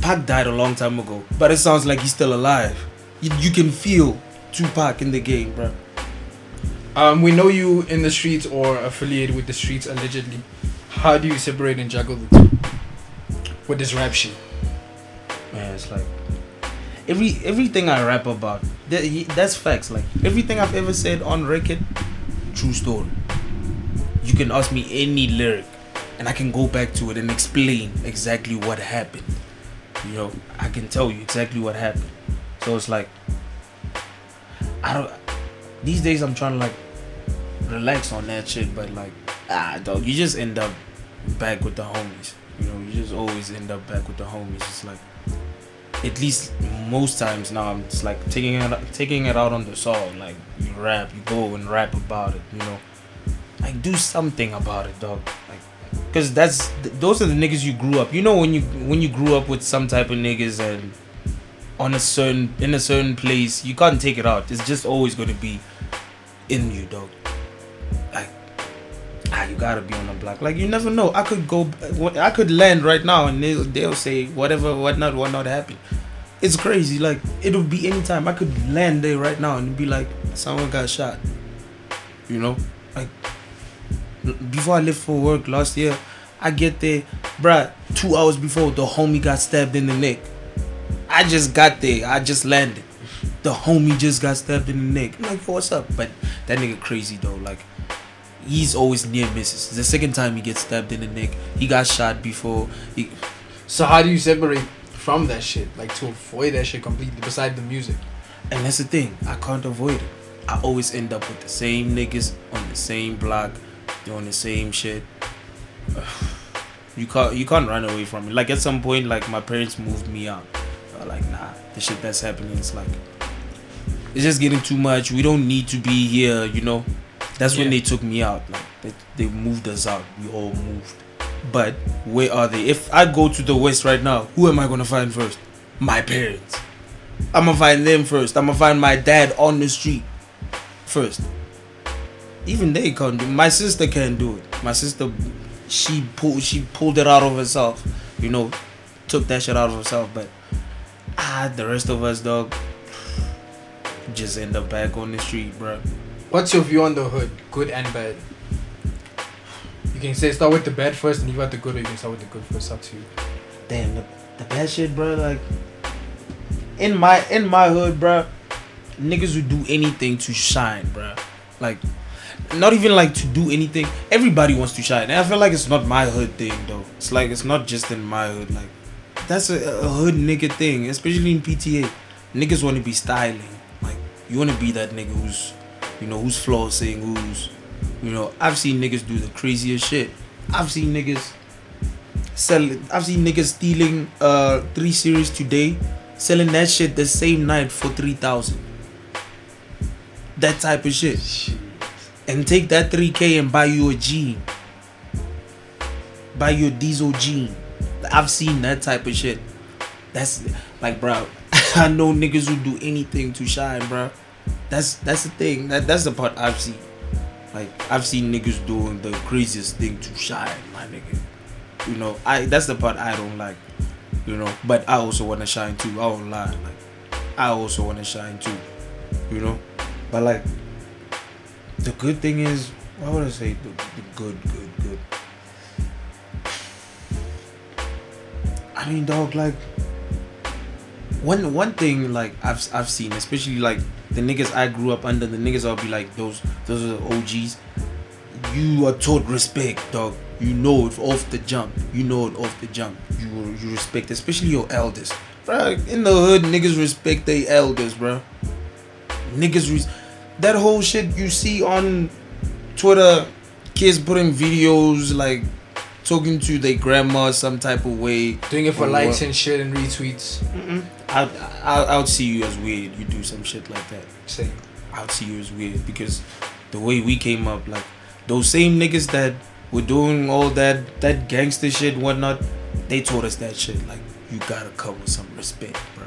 Pac died a long time ago. But it sounds like he's still alive. You, you can feel Tupac in the game, bro. Um, we know you in the streets or affiliated with the streets allegedly. How do you separate and juggle the two? With this rap shit. Man, it's like every everything I rap about. That, that's facts. Like everything I've ever said on record, true story. You can ask me any lyric, and I can go back to it and explain exactly what happened. You know, I can tell you exactly what happened. So it's like I don't. These days I'm trying to like relax on that shit, but like ah, dog, you just end up back with the homies. You know, you just always end up back with the homies. It's like at least most times now I'm just like taking it taking it out on the song. Like you rap, you go and rap about it. You know, like do something about it, dog. Like, cause that's those are the niggas you grew up. You know when you when you grew up with some type of niggas and on a certain in a certain place, you can't take it out. It's just always gonna be in you, dog. Like ah, you gotta be on the block. Like you never know. I could go, I could land right now, and they'll, they'll say whatever, whatnot, whatnot happened. It's crazy. Like it'll be anytime. I could land there right now and be like, someone got shot. You know, like before I left for work last year, I get there, bruh. Two hours before the homie got stabbed in the neck. I just got there. I just landed. The homie just got stabbed in the neck. I'm like, what's up? But that nigga crazy though. Like he's always near misses. The second time he gets stabbed in the neck. He got shot before. He, So how do you separate from that shit? Like to avoid that shit completely beside the music? and that's the thing. I can't avoid it. I always end up with the same niggas on the same block, doing the same shit. You can't you can't run away from it. Like at some point, like my parents moved me out. Were like, nah, the shit that's happening is like it's just getting too much. We don't need to be here, you know. That's when Yeah. they took me out. Like they, they moved us out. We all moved. But where are they? If I go to the west right now, who am I gonna find first? My parents. I'm gonna find them first. I'm gonna find my dad on the street first. Even they can't do. My sister can't do it. My sister, she pulled she pulled it out of herself. You know, took that shit out of herself. But ah, the rest of us, dog, just end up back on the street, bro. What's your view on the hood, good and bad? You can say start with the bad first and you out the good, or you can start with the good first. Up to you. Damn, the, the bad shit, bro. Like in my in my hood, bro, niggas would do anything to shine, bro. Like not even like to do anything. Everybody wants to shine, and I feel like it's not my hood thing though. It's like it's not just in my hood. Like that's a, a hood nigga thing, especially in PTA. Niggas want to be styling. Like you want to be that nigga who's, you know, who's flossing, who's, you know. I've seen niggas do the craziest shit. I've seen niggas sell. I've seen niggas stealing uh three series today, selling that shit the same night for three thousand. That type of shit. And take that three k and buy you a jean. Buy you a diesel jean. I've seen that type of shit. That's like, bro. I know niggas who do anything to shine, bro. That's that's the thing. That that's the part I've seen. Like I've seen niggas doing the craziest thing to shine, my nigga. You know, I that's the part I don't like. You know, but I also wanna shine too. I won't lie. Like I also wanna shine too. You know, but like the good thing is, why would I say the, the good, good, good? I mean, dog, like one one thing like I've I've seen, especially like the niggas I grew up under, the niggas I'll be like those those are the OGs. You are taught respect, dog. You know it off the jump. You know it off the jump. You you respect, especially your elders. Bro, in the hood, niggas respect their elders, bro. Niggas, res- that whole shit you see on Twitter, kids putting videos like talking to their grandma some type of way. Doing it for likes what? and shit and retweets. I I I would see you as weird. You do some shit like that. Same. I would see you as weird because the way we came up, like those same niggas that were doing all that that gangster shit, whatnot, they taught us that shit. Like you gotta come with some respect, bro.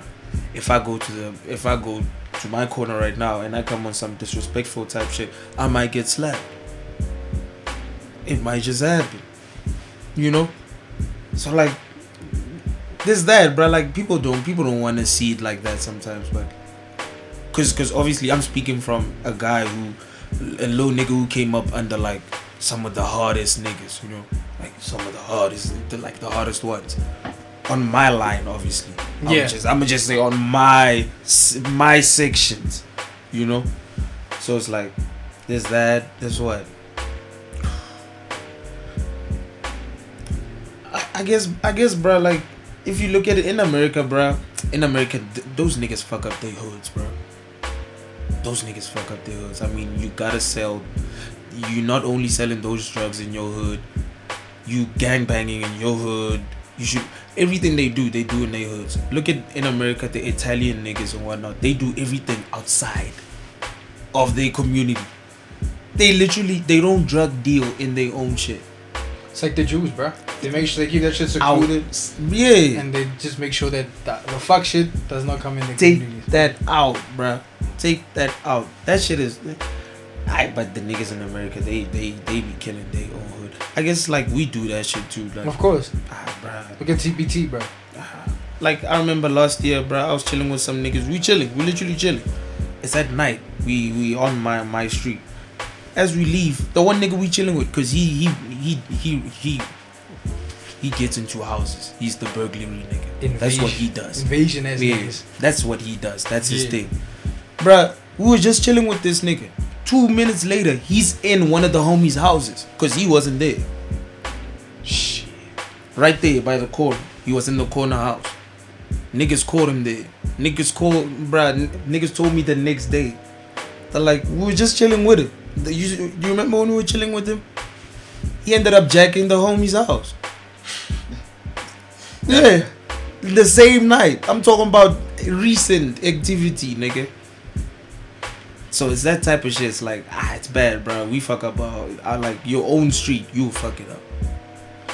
If I go to the if I go to my corner right now and I come on some disrespectful type shit, I might get slapped. It might just happen, you know. So like this that, bro. Like people don't people don't want to see it like that sometimes, but cause cause obviously I'm speaking from a guy who a little nigga who came up under like some of the hardest niggas, you know, like some of the hardest, the, like the hardest ones on my line, obviously. I'm just I'm just say on my my sections, you know. So it's like there's that, there's what. I, guess I guess, bro. Like if you look at it in America, bro, in America, th- those niggas fuck up their hoods, bro. Those niggas fuck up their hoods. I mean, you gotta sell. You're not only selling those drugs in your hood, you gang banging in your hood. You should everything they do, they do in their hoods. Look at in America, the Italian niggas and whatnot. They do everything outside of their community. They literally they don't drug deal in their own shit. It's like the Jews, bro. They make sure they keep that shit Out. secluded, Yeah. and they just make sure that the, the fuck shit does not come in the Take communities. that out, bro. Take that out. That shit is. I but the niggas in America, they they they be killing their own hood. I guess like we do that shit too. Like, Of course. ah, bruh. Look at TPT, bro. Like I remember last year, bro. I was chilling with some niggas. We chilling. We literally chilling. It's at night. We we on my my street. As we leave, the one nigga we chilling with, cause he he he he he he gets into houses. He's the burglary nigga. That's what he does. Invasion as Yeah, niggas. that's what he does. That's his thing. Bruh, we were just chilling with this nigga. Two minutes later, he's in one of the homies' houses. Cause he wasn't there. Shit. Right there by the corner. He was in the corner house. Niggas caught him there. Niggas called bruh, n- niggas told me the next day. They're like, we were just chilling with him. You, you remember when we were chilling with him? He ended up jacking the homie's house. Yeah. The same night. I'm talking about recent activity, nigga. So it's that type of shit. It's like, ah, it's bad, bro. We fuck up our, I like your own street. You fuck it up.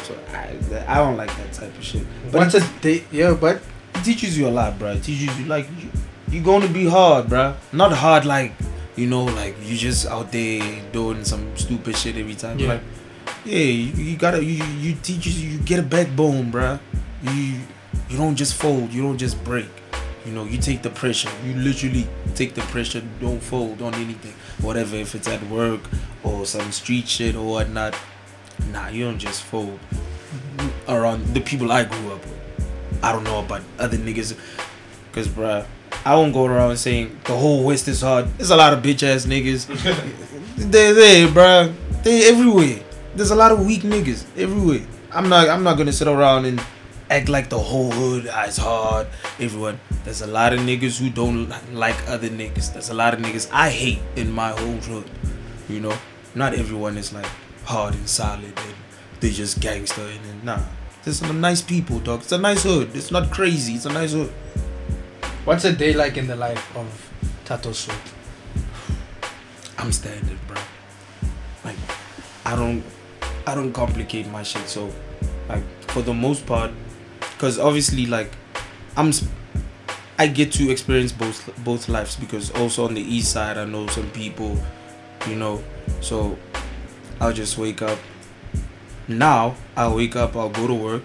So I, I don't like that type of shit. But Once a day, yeah, but it teaches you a lot, bro. It teaches you like you, you're going to be hard, bro. Not hard like you know, like you just out there doing some stupid shit every time. Yeah. Like yeah, you, you gotta you you teach you, get a backbone, bruh. You you don't just fold, you don't just break. You know, you take the pressure. You literally take the pressure. Don't fold on anything, whatever. If it's at work or some street shit or whatnot, nah, you don't just fold. Around the people I grew up with, I don't know about other niggas, cause bruh, I won't go around saying the whole West is hard. There's a lot of bitch ass niggas. they they bruh, they everywhere. There's a lot of weak niggas everywhere. I'm not I'm not gonna sit around and act like the whole hood is hard. Everyone, there's a lot of niggas who don't like other niggas. There's a lot of niggas I hate in my whole hood. You know, not everyone is like hard and solid and they just gangster and then, nah. There's some nice people, dog. It's a nice hood. It's not crazy. It's a nice hood. What's a day like in the life of Tato Soup? I'm standard, bro. Like, I don't, I don't complicate my shit. So, like, for the most part, because obviously, like, I'm, I get to experience both both lives because also on the east side, I know some people, you know. So, I'll just wake up. Now I'll wake up. I'll go to work.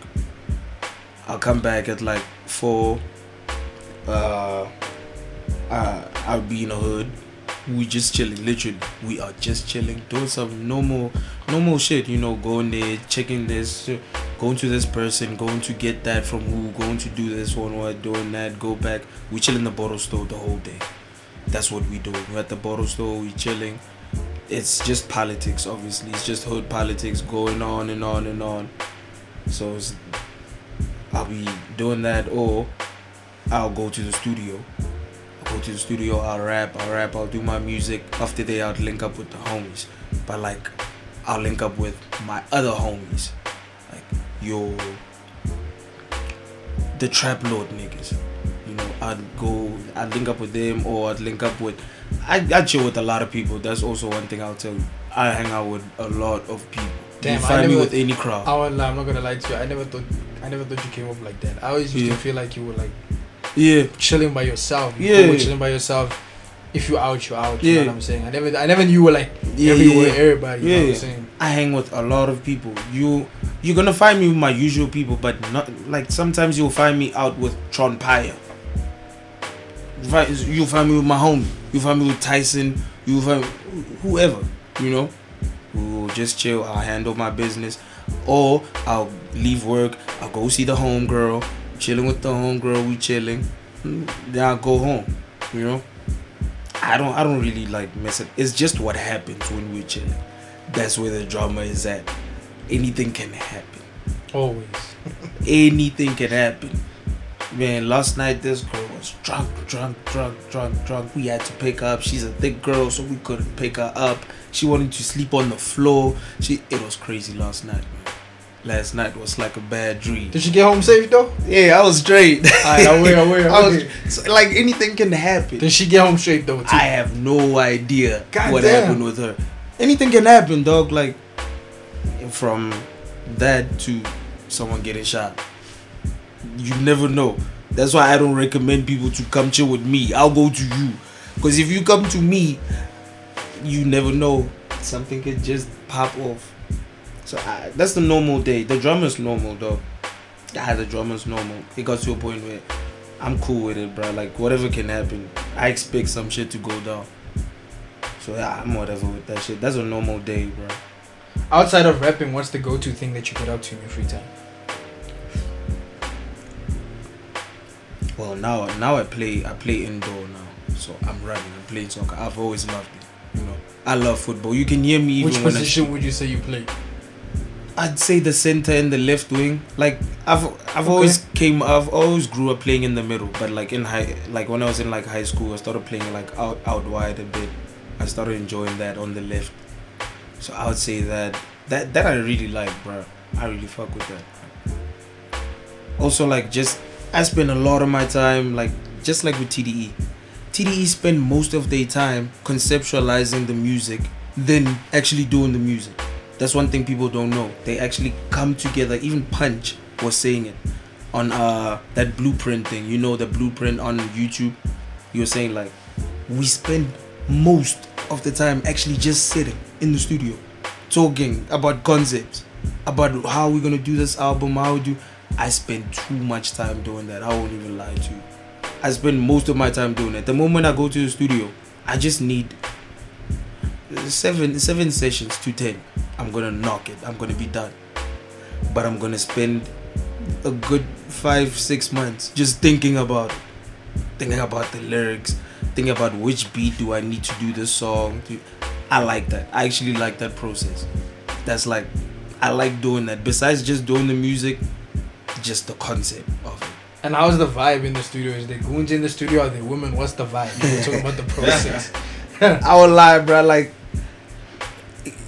I'll come back at like four. Uh, uh, I'll be in the hood we just chilling literally. We are just chilling. Doing some normal normal shit you know going there checking this going to this person going to get that from who going to do this one what doing that go back. We chill in the bottle store the whole day. That's what we do. We're at the bottle store we chilling. It's just politics obviously. It's just hood politics going on and on and on. So i'll be doing that or i'll go to the studio go to the studio, I'll rap, I'll rap, I'll do my music. After that, I'll link up with the homies. But like, I'll link up with my other homies. Like, yo, the Trap Lord niggas. You know, I'd go, I'd link up with them or I'd link up with, I, I chill with a lot of people. That's also one thing I'll tell you. I hang out with a lot of people. Damn, you I find me with any crowd. I won't lie, I'm not gonna lie to you. I never thought I never thought you came up like that. I always used Yeah. to feel like you were like yeah, chilling by yourself. You Yeah. cool with chilling by yourself. If you out, you out. You Yeah. know what I'm saying? I never I never knew you were like yeah, everywhere, yeah. everybody. You know what Yeah. I'm saying? I hang with a lot of people. You you're gonna find me with my usual people, but not like sometimes you'll find me out with Tron Paya. You find- You'll find me with my homie. You'll find me with Tyson. You'll find whoever, you know. We'll just chill. I'll handle my business, or I'll leave work. I'll go see the home girl. Chilling with the home girl. We chilling. Mm, Then I'll go home. You know. I don't. I don't really like mess it. It's just what happens when we're chilling. That's where the drama is at. Anything can happen. Always. Anything can happen. Man, last night this girl was drunk, drunk, drunk, drunk, drunk. We had to pick her up. She's a thick girl, so we couldn't pick her up. She wanted to sleep on the floor. She it was crazy last night, man. Last night was like a bad dream. Did she get home safe though? Yeah, I was straight. Aware, I was so, like anything can happen. Did she get home straight though? Too? I have no idea God what damn. happened with her. Anything can happen, dog. Like from that to someone getting shot. You never know. That's why I don't recommend people to come chill with me. I'll go to you. Because if you come to me, you never know. Something could just pop off. So I, that's the normal day. The drummer's normal, dog. Yeah, the drama's normal. It got to a point where I'm cool with it, bro. Like whatever can happen. I expect some shit to go down. So yeah, I'm whatever with that shit. That's a normal day, bro. Outside of rapping, what's the go-to thing that you get up to in your free time? Well, now now I play I play indoor now, so I'm running. I'm playing soccer. I've always loved it. You know, I love football. You can hear me even Which position would you say you play? I'd say the center and the left wing. Like I've I've always came I've always grew up playing in the middle, but like in high like when I was in like high school, I started playing like out out wide a bit. I started enjoying that on the left. So I would say that that that I really like, bro. I really fuck with that. Also, like just I spend a lot of my time like just like with TDE. TDE spend most of their time conceptualizing the music, then actually doing the music. That's one thing people don't know. They actually come together. Even Punch was saying it on uh that blueprint thing. You know the blueprint on YouTube. You were saying like we spend most of the time actually just sitting in the studio talking about concepts, about how we're gonna do this album, how do. I spend too much time doing that. I won't even lie to you. I spend most of my time doing it. The moment I go to the studio, I just need seven seven sessions to ten. I'm gonna knock it. I'm gonna be done. But I'm gonna spend a good five six months just thinking about it, thinking about the lyrics, thinking about which beat do I need to do this song. to- I like that. I actually like that process. That's like I like doing that. Besides just doing the music, just the concept of it. And how's the vibe in the studio? Is the goons in the studio? Are there women? What's the vibe? We're talking about the process. I would lie, bro. Like,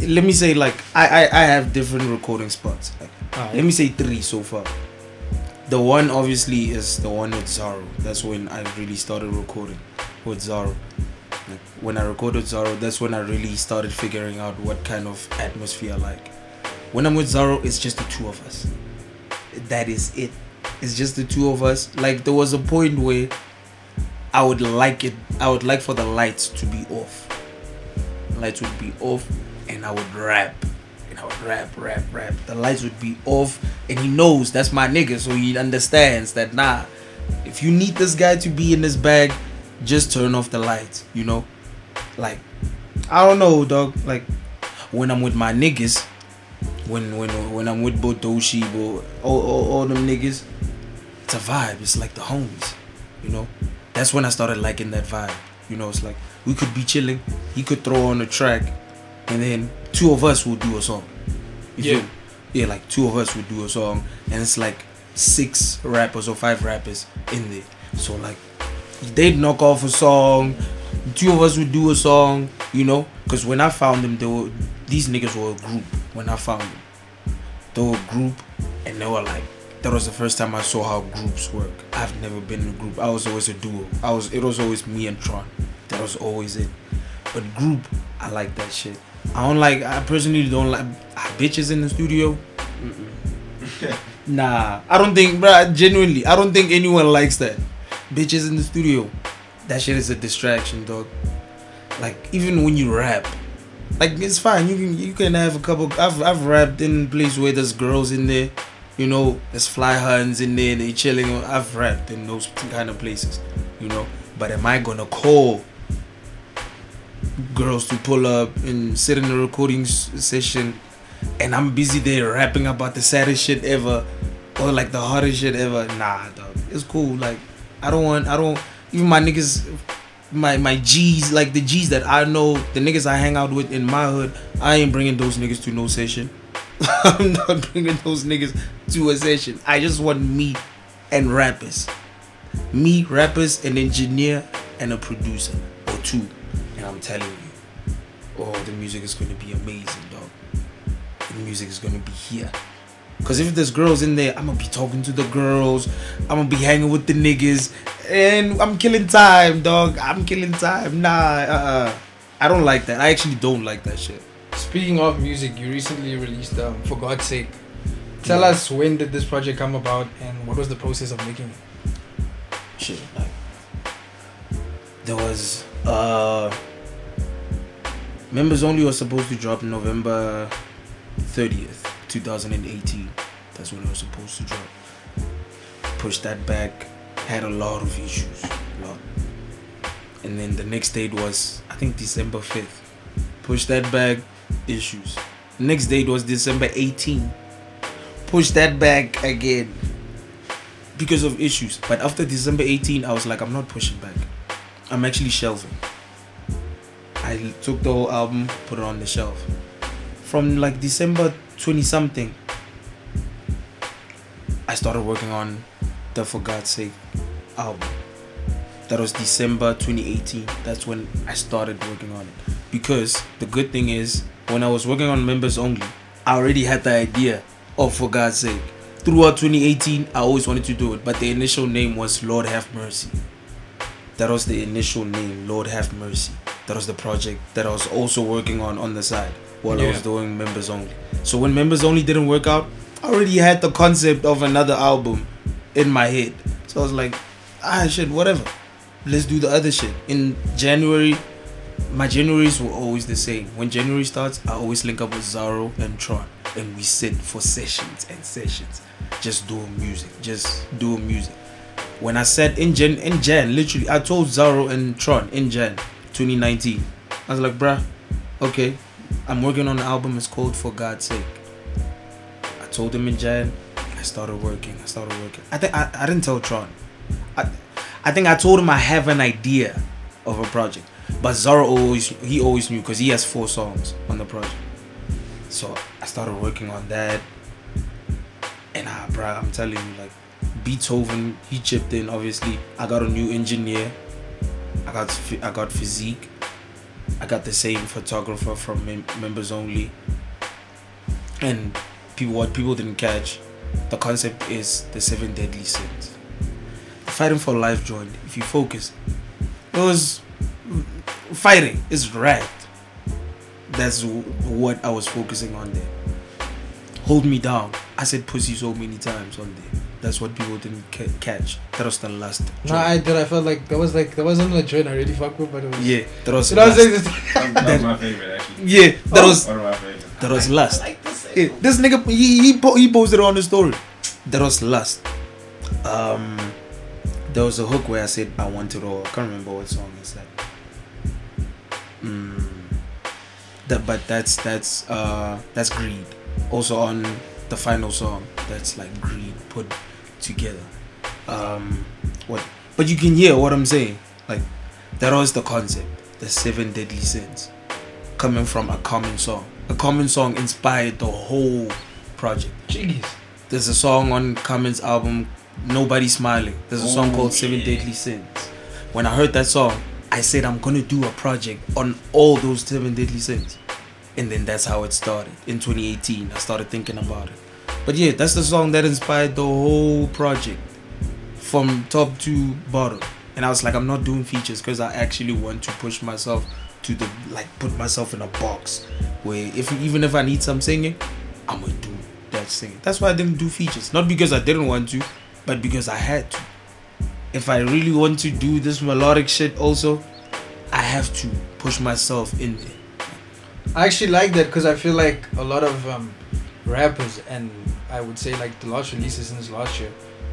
let me say, like, I I, I have different recording spots. Like, Alright. let me say three so far. The one obviously is the one with Zaro. That's when I really started recording with Zaro. Like, when I recorded Zaro, that's when I really started figuring out what kind of atmosphere I like. When I'm with Zaro, it's just the two of us. That is it. It's just the two of us. Like there was a point where I would like it. I would like for the lights to be off. Lights would be off, and I would rap. And I would rap, rap, rap. The lights would be off, and he knows that's my nigga, so he understands that nah. If you need this guy to be in this bag, just turn off the lights. You know, like I don't know, dog. Like when I'm with my niggas, when when when I'm with Botoshi, Bo, all, all all them niggas, it's a vibe. It's like the homies, you know. That's when I started liking that vibe. You know, it's like we could be chilling. He could throw on a track, and then two of us will do a song. Yeah. Yeah, like two of us would do a song, and it's like six rappers or five rappers in there. So like they'd knock off a song. Two of us would do a song, you know. Because when I found them, they were these niggas were a group. When I found them, they were a group, and they were like. That was the first time I saw how groups work. I've never been in a group. I was always a duo. I was. It was always me and Tron. That was always it. But group, I like that shit. I don't like. I personally don't like bitches in the studio. Nah, I don't think, bruh, genuinely, I don't think anyone likes that. Bitches in the studio. That shit is a distraction, dog. Like, even when you rap, like, it's fine. You can you can have a couple. I've, I've rapped in places where there's girls in there, you know, there's fly huns in there, they chilling. I've rapped in those kind of places, you know. But am I gonna call girls to pull up and sit in a recording session and I'm busy there rapping about the saddest shit ever or like the hardest shit ever. Nah, dog. It's cool. Like I don't want I don't even my niggas my my G's like the G's that I know the niggas I hang out with in my hood I ain't bringing those niggas to no session. I'm not bringing those niggas to a session. I just want me and rappers. Me, rappers, an engineer, and a producer or two. I'm telling you, oh, the music is going to be amazing, dog. The music is going to be here. Because if there's girls in there, I'm going to be talking to the girls. I'm going to be hanging with the niggas. And I'm killing time, dog. I'm killing time. Nah, uh-uh. I don't like that. I actually don't like that shit. Speaking of music, you recently released um, For God's Sake. Tell Yeah. us when did this project come about and what was the process of making it? shit like there was uh members only was supposed to drop november 30th 2018 that's when it was supposed to drop pushed that back had a lot of issues lot and then the next date was i think december 5th pushed that back issues next date was december 18 pushed that back again because of issues. But after December 18, I was like, I'm not pushing back. I'm actually shelving. I took the whole album, put it on the shelf. From like December 20 something, I started working on the For God's Sake album. That was December 2018. That's when I started working on it. Because the good thing is, when I was working on members only, I already had the idea of For God's Sake throughout 2018 i always wanted to do it but the initial name was lord have mercy that was the initial name lord have mercy that was the project that i was also working on on the side while i was doing members only. So when members only didn't work out i already had the concept of another album in my head. So i was like ah shit whatever. Let's do the other shit. In january my Januaries were always the same. When January starts, I always link up with Zaro and Tron, and we sit for sessions and sessions, just doing music, just doing music. When I said in Jan, in Jan, literally, I told Zaro and Tron in Jan, 2019. I was like, bruh, okay, I'm working on the album. It's called For God's Sake. I told him in Jan. I started working. I started working. I think I, I didn't tell Tron. I, I think I told him I have an idea of a project. But Zaro always he always knew because he has four songs on the project. So I started working on that. And ah, bruh, I'm telling you, like Beethoven, he chipped in. Obviously, I got a new engineer. I got I got physique. I got the same photographer from mem- members only. And people, what people didn't catch, the concept is the seven deadly sins. Fighting for life joint. If you focus, it was fighting is right. That's what I was focusing on there. Hold me down. I said pussy so many times on there. That's what people didn't ca- catch. That was the last. No, joint. I did. I felt like that was like that wasn't a joint I really fuck with, but it was. yeah, that was. You know what I'm That, that was my favorite actually. Yeah, that was One of my favorites. that was lust. Yeah, this nigga he he, po- he posted on the story. That was last. Um, there was a hook where I said I want it all. I can't remember what song is that. Mm, that but that's that's uh that's greed. Also on the final song, that's like greed put together. Um, what? But you can hear what I'm saying. Like that was the concept. The seven deadly sins coming from a common song. A common song inspired the whole project. Jeez. There's a song on Common's album, Nobody Smiling. There's a song Oh, called Seven. Deadly Sins. When I heard that song, I said I'm gonna do a project on all those seven deadly sins. And then that's how it started. In 2018, I started thinking about it. But yeah, that's the song that inspired the whole project from top to bottom. And I was like, I'm not doing features because I actually want to push myself to the like put myself in a box where if even if I need some singing, I'm gonna do that singing. That's why I didn't do features. Not because I didn't want to, but because I had to. If I really want to do this melodic shit also, I have to push myself in there. I actually like that because I feel like a lot of um, rappers and I would say like the last releases since last year,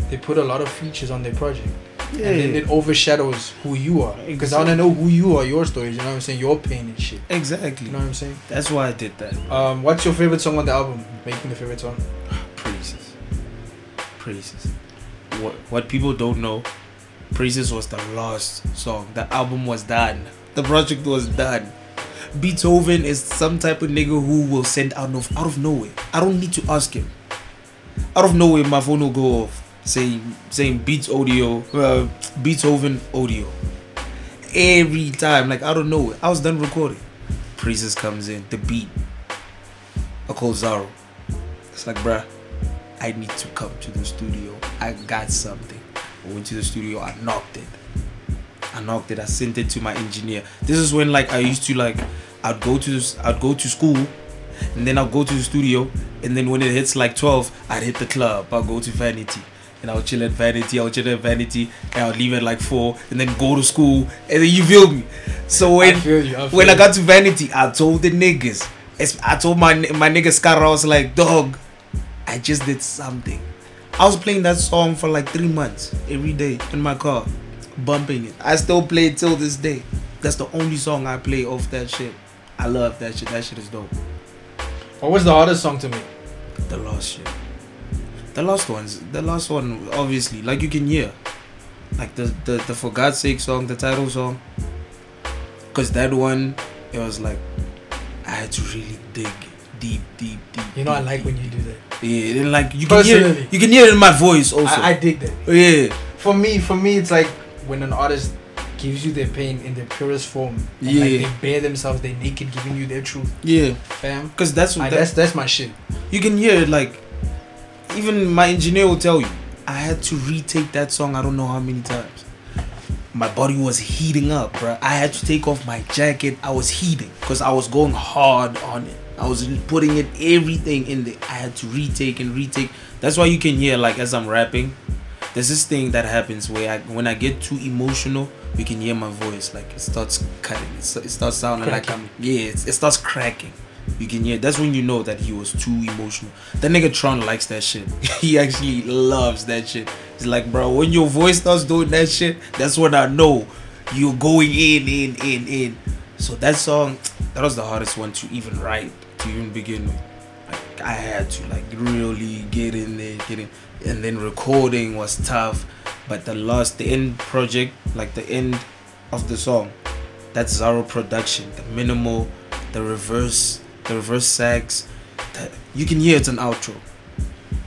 they put a lot of features on their project. And then it overshadows who you are. Because I want to know who you are, your stories, you know what I'm saying? Your pain and shit. Exactly. You know what I'm saying? That's why I did that. Um, what's your favorite song on the album? Making the favorite song? Praises. Praises. What what people don't know, Praises was the last song. The album was done. The project was done. Beethoven is some type of nigga who will send out of out of nowhere. I don't need to ask him. Out of nowhere, my phone will go off saying saying Beats audio, uh, Beethoven audio. Every time, like out of nowhere, I was done recording. Praises comes in, the beat. I call Zaro. It's like, bruh, I need to come to the studio. I got something. I went to the studio. I knocked it. I knocked it. I sent it to my engineer. This is when like I used to like I'd go to I'd go to school, and then I'll go to the studio, and then when it hits like twelve, I'd hit the club. I'll go to Vanity. And I'll chill at Vanity, I'll chill at Vanity, and I'll leave at like four, and then go to school, and then you feel me. So when I you. I when I got to Vanity, I told the niggas. I told my my nigga Scar, I was like, dog, I just did something. I was playing that song for like three months every day in my car, bumping it. I still play it till this day. That's the only song I play off that shit. I love that shit. That shit is dope. What was the hardest song to make? The last shit. The last ones. The last one, obviously, like you can hear, like the the, the for God's sake song, the title song. Cause that one, it was like, I had to really dig deep, deep, deep. You know, I like deep. when you do that. Yeah, and like you can hear, Personally. you can hear it in my voice also. I, I dig that. yeah, For me, for me, it's like when an artist gives you their pain in their purest form. And like Yeah. they bare themselves, they're naked, giving you their truth. yeah. Fam. Cause that's I, what that, that's that's my shit. you can hear it like even my engineer will tell you i had to retake that song i don't know how many times my body was heating up bro i had to take off my jacket i was heating because i was going hard on it i was putting it everything in there i had to retake and retake that's why you can hear like as i'm rapping there's this thing that happens where I, when i get too emotional you can hear my voice like it starts cutting. It, it starts sounding like I'm yeah. It's, it starts cracking. You can hear. That's when you know that he was too emotional. That nigga Tron likes that shit. he actually loves that shit. He's like, bro, when your voice starts doing that shit, that's when I know you're going in, in, in, in. So that song, that was the hardest one to even write, to even begin with. Like I had to like really get in there, get in, and then recording was tough. But the last, the end project, like the end of the song, that's Zaro production. The minimal, the reverse, the reverse sax. The, you can hear it's an outro.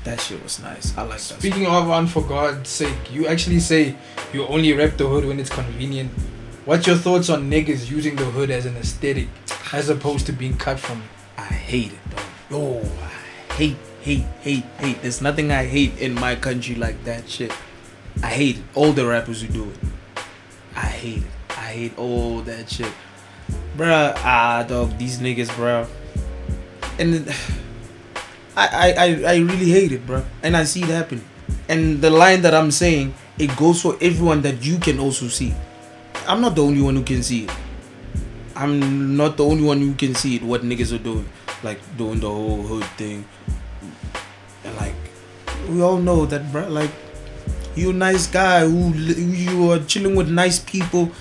That shit was nice. I like that. song. Speaking of on for God's sake, you actually say you only rep the hood when it's convenient. What's your thoughts on niggas using the hood as an aesthetic as opposed to being cut from it? I hate it, dog. Yo, I hate, hate, hate, hate. There's nothing I hate in my country like that shit. I hate it. All the rappers who do it. I hate it. I hate all that shit. Bruh, ah, dog, these niggas, bruh. And I, I, I, really hate it, bruh. And I see it happen. And the line that I'm saying, it goes for everyone that you can also see. I'm not the only one who can see it. I'm not the only one who can see it. What niggas are doing, like doing the whole hood thing, and like we all know that, bro. Like you a nice guy who you are chilling with nice people.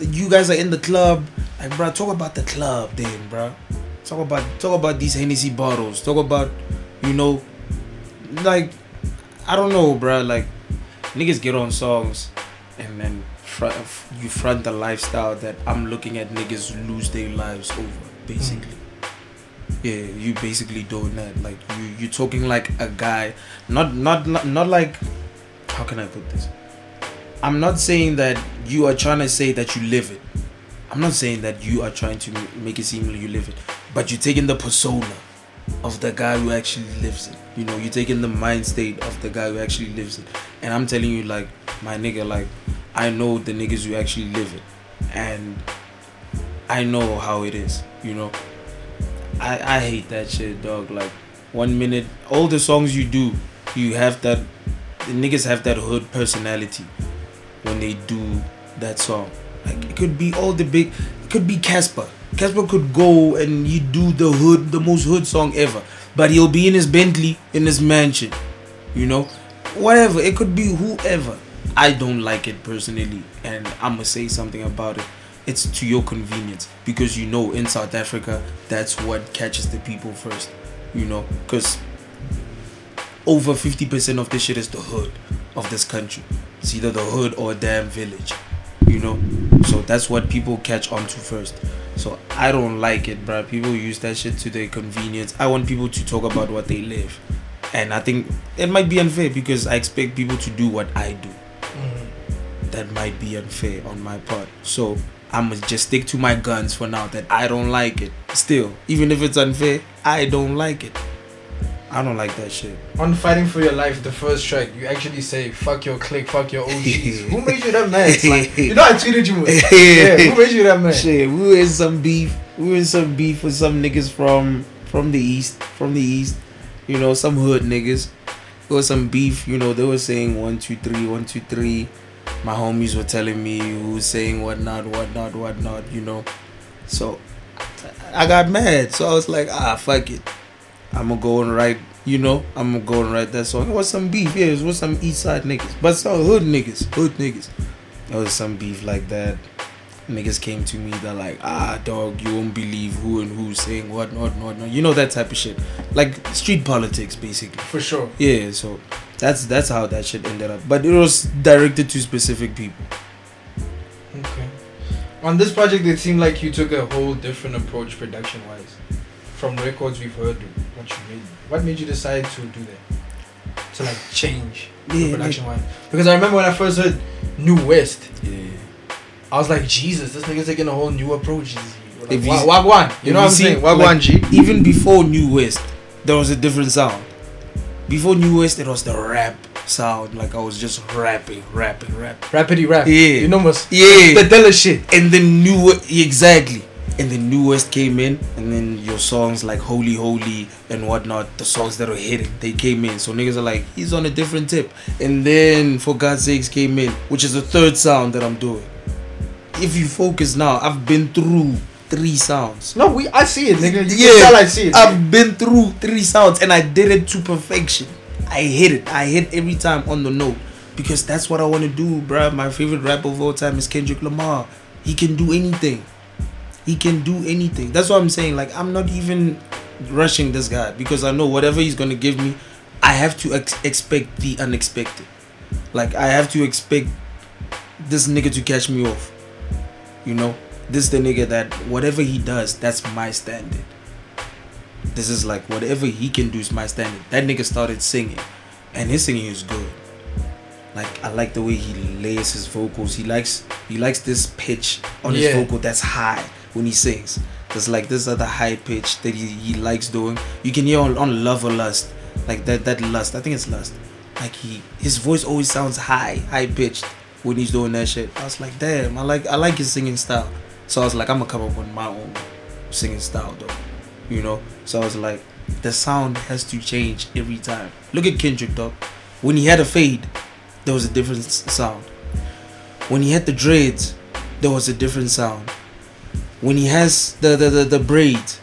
You guys are in the club, like, bro. Talk about the club, then, bro. Talk about talk about these Hennessy bottles. Talk about, you know, like I don't know, bro. Like niggas get on songs, and then front, you front the lifestyle that I'm looking at niggas lose their lives over, basically. Mm. Yeah, you basically doing that. Like you, you talking like a guy, not not, not like. How can I put this? I'm not saying that you are trying to say that you live it. I'm not saying that you are trying to make it seem like you live it, but you're taking the persona of the guy who actually lives it. You know, you're taking the mind state of the guy who actually lives it. And I'm telling you, like, my nigga, like, I know the niggas who actually live it. And I know how it is, you know. I, I hate that shit, dog. Like, one minute, all the songs you do, you have that, the niggas have that hood personality when they do that song. Like, it could be all the big, it could be Casper. Casper could go and he do the hood, the most hood song ever. But he'll be in his Bentley, in his mansion, you know? Whatever, it could be whoever. I don't like it personally, and I'm gonna say something about it. It's to your convenience because you know in South Africa that's what catches the people first, you know, because over 50% of this shit is the hood of this country. It's either the hood or a damn village, you know. So that's what people catch on to first. So I don't like it, bruh. People use that shit to their convenience. I want people to talk about what they live. And I think it might be unfair because I expect people to do what I do. Mm-hmm. That might be unfair on my part. So I'm gonna just stick to my guns for now that I don't like it. Still, even if it's unfair, I don't like it. I don't like that shit. On Fighting for Your Life, the first track, you actually say, fuck your clique, fuck your OGs. who made you that mad? Like, you know I tweeted you with. Yeah, who made you that mad? Shit, we were in some beef. We were in some beef with some niggas from from the east, from the east. You know, some hood niggas. There was some beef. You know, they were saying one two three, one two three. My homies were telling me who was saying whatnot, whatnot, whatnot. You know, so I got mad. So I was like, ah, fuck it. I'm gonna go and write. You know, I'm gonna go and write that song. It was some beef. Yeah, it was some east side niggas, but some hood niggas, hood niggas. There was some beef like that niggas came to me they're like ah dog you won't believe who and who's saying what what what what you know that type of shit like street politics basically For sure. yeah so that's that's how that shit ended up but it was directed to specific people Okay. On this project, it seemed like you took a whole different approach production wise. From records we've heard, what you made. What made you decide to do that? To like change Yeah, production wise? Because I remember when I first heard New West, yeah I was like, Jesus, this nigga's taking a whole new approach. Like, If you- Wagwan. You know what I'm see, saying? Wagwan like, G. even before new west there was a different sound before new west it was the rap sound like i was just rapping rapping rapping Rapidy rap. Yeah. You know, must. Yeah. The Della shit. and then new exactly and then new west came in and then your songs like holy holy and whatnot the songs that are hitting they came in so niggas are like he's on a different tip and then for god's sakes came in which is the third sound that i'm doing if you focus now, I've been through three sounds. No, we. I see it, nigga. You Yeah, can tell I see it. I've been through three sounds and I did it to perfection. I hit it. I hit every time on the note because that's what I want to do, bruh. My favorite rapper of all time is Kendrick Lamar. He can do anything. He can do anything. That's what I'm saying. Like I'm not even rushing this guy because I know whatever he's gonna give me, I have to ex- expect the unexpected. Like I have to expect this nigga to catch me off. You know, this is the nigga that whatever he does, that's my standard. This is like whatever he can do is my standard. That nigga started singing, and his singing is good. Like I like the way he lays his vocals. He likes he likes this pitch on his vocal that's high when he sings. There's like this other high pitch that he, he likes doing. You can hear on, on Love or Lust, like that that lust. I think it's lust. Like he his voice always sounds high, high pitched when he's doing that shit. I was like, damn, I like I like his singing style. So I was like, I'm gonna come up with my own singing style though. You know? So I was like, the sound has to change every time. Look at Kendrick dog. When he had a fade, there was a different sound. When he had the dreads, there was a different sound. When he has the the, the, the braids,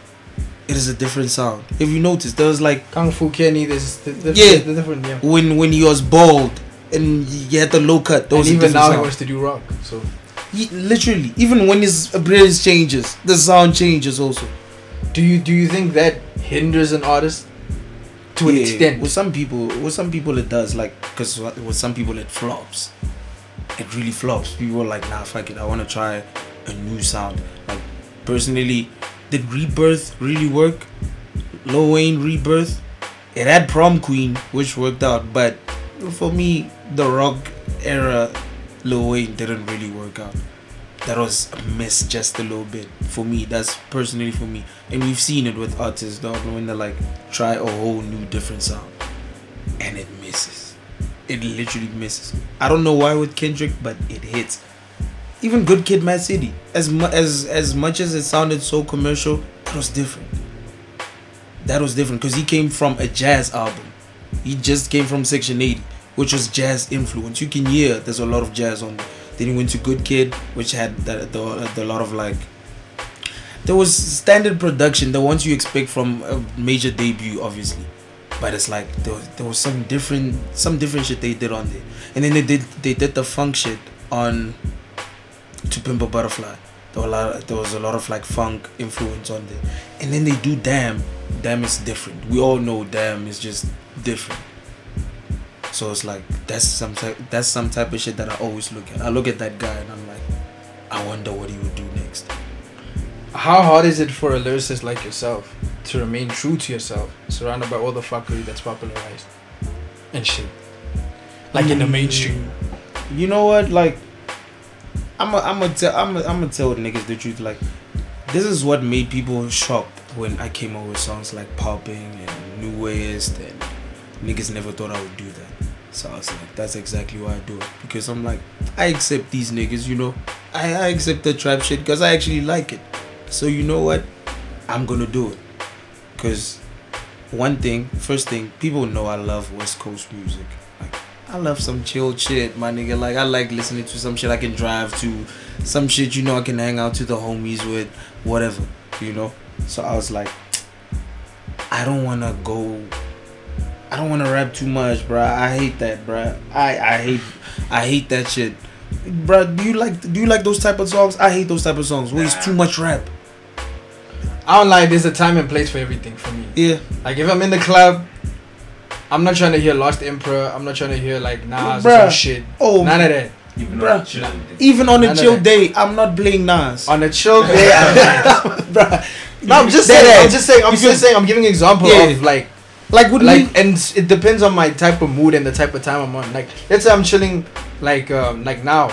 it is a different sound. If you notice, there was like Kung Fu Kenny. There's the, the, Yeah. the different. Yeah. when when he was bald and he had the low cut, there was even now he wants to do rock. So He- literally, even when his appearance changes, the sound changes also. do you do you think that hinders an artist to an Yeah, extent? With some people, with some people it does. Like, cause with some people it flops. It really flops. People are like, nah, fuck it. I want to try a new sound. Like, personally, did Rebirth really work? Lil Wayne Rebirth. It had Prom Queen, which worked out, but for me, the rock era Lil Wayne didn't really work out. That was a miss just a little bit for me. That's personally for me, and we've seen it with artists, dog, when they like try a whole new different sound, and it misses. It literally misses. I don't know why with Kendrick, but it hits. Even Good Kid, Mad City, as mu- as as much as it sounded so commercial, that was different. That was different because he came from a jazz album. He just came from Section 80, which was jazz influence. You can hear there's a lot of jazz on. it. Then he went to Good Kid, which had the, the, the lot of like. There was standard production, the ones you expect from a major debut, obviously. But it's like there was, there was some different some different shit they did on there, and then they did they did the funk shit on to Pimp a Butterfly. There, were a lot, there was a lot of like funk influence on there, and then they do Damn. Damn is different. We all know Damn is just different. So it's like that's some type that's some type of shit that I always look at. I look at that guy and I'm like, I wonder what he would do next. How hard is it for a lyricist like yourself to remain true to yourself, surrounded by all the fuckery that's popularized and shit, like in the mm. mainstream? You know what? Like, I'm a, I'm a tell I'm a, I'm gonna tell niggas the truth. Like, this is what made people shocked when I came out with songs like Popping and New West, and niggas never thought I would do that. So I was like, that's exactly why I do it because I'm like, I accept these niggas. You know, I, I accept the trap shit because I actually like it. So you know what? I'm gonna do it. Cause one thing, first thing, people know I love West Coast music. I love some chill shit, my nigga. Like I like listening to some shit I can drive to, some shit you know I can hang out to the homies with, whatever, you know. So I was like, I don't wanna go. I don't wanna rap too much, bruh. I hate that, bruh. I I hate I hate that shit, bruh. Do you like do you like those type of songs? I hate those type of songs where it's too much rap. I don't like. There's a time and place for everything for me. Yeah. Like if I'm in the club, I'm not trying to hear Lost Emperor. I'm not trying to hear like Nas or some shit. Oh, None of that. Even Bruh. on chill. even on a chill day, I'm not playing Nas. On a chill day, I'm bruh. no, I'm just Dead saying. I'm just saying. I'm Because- just saying. I'm giving an example Yeah. of like, Like with like, me, and it depends on my type of mood and the type of time I'm on. Like, let's say I'm chilling, like, um, like now,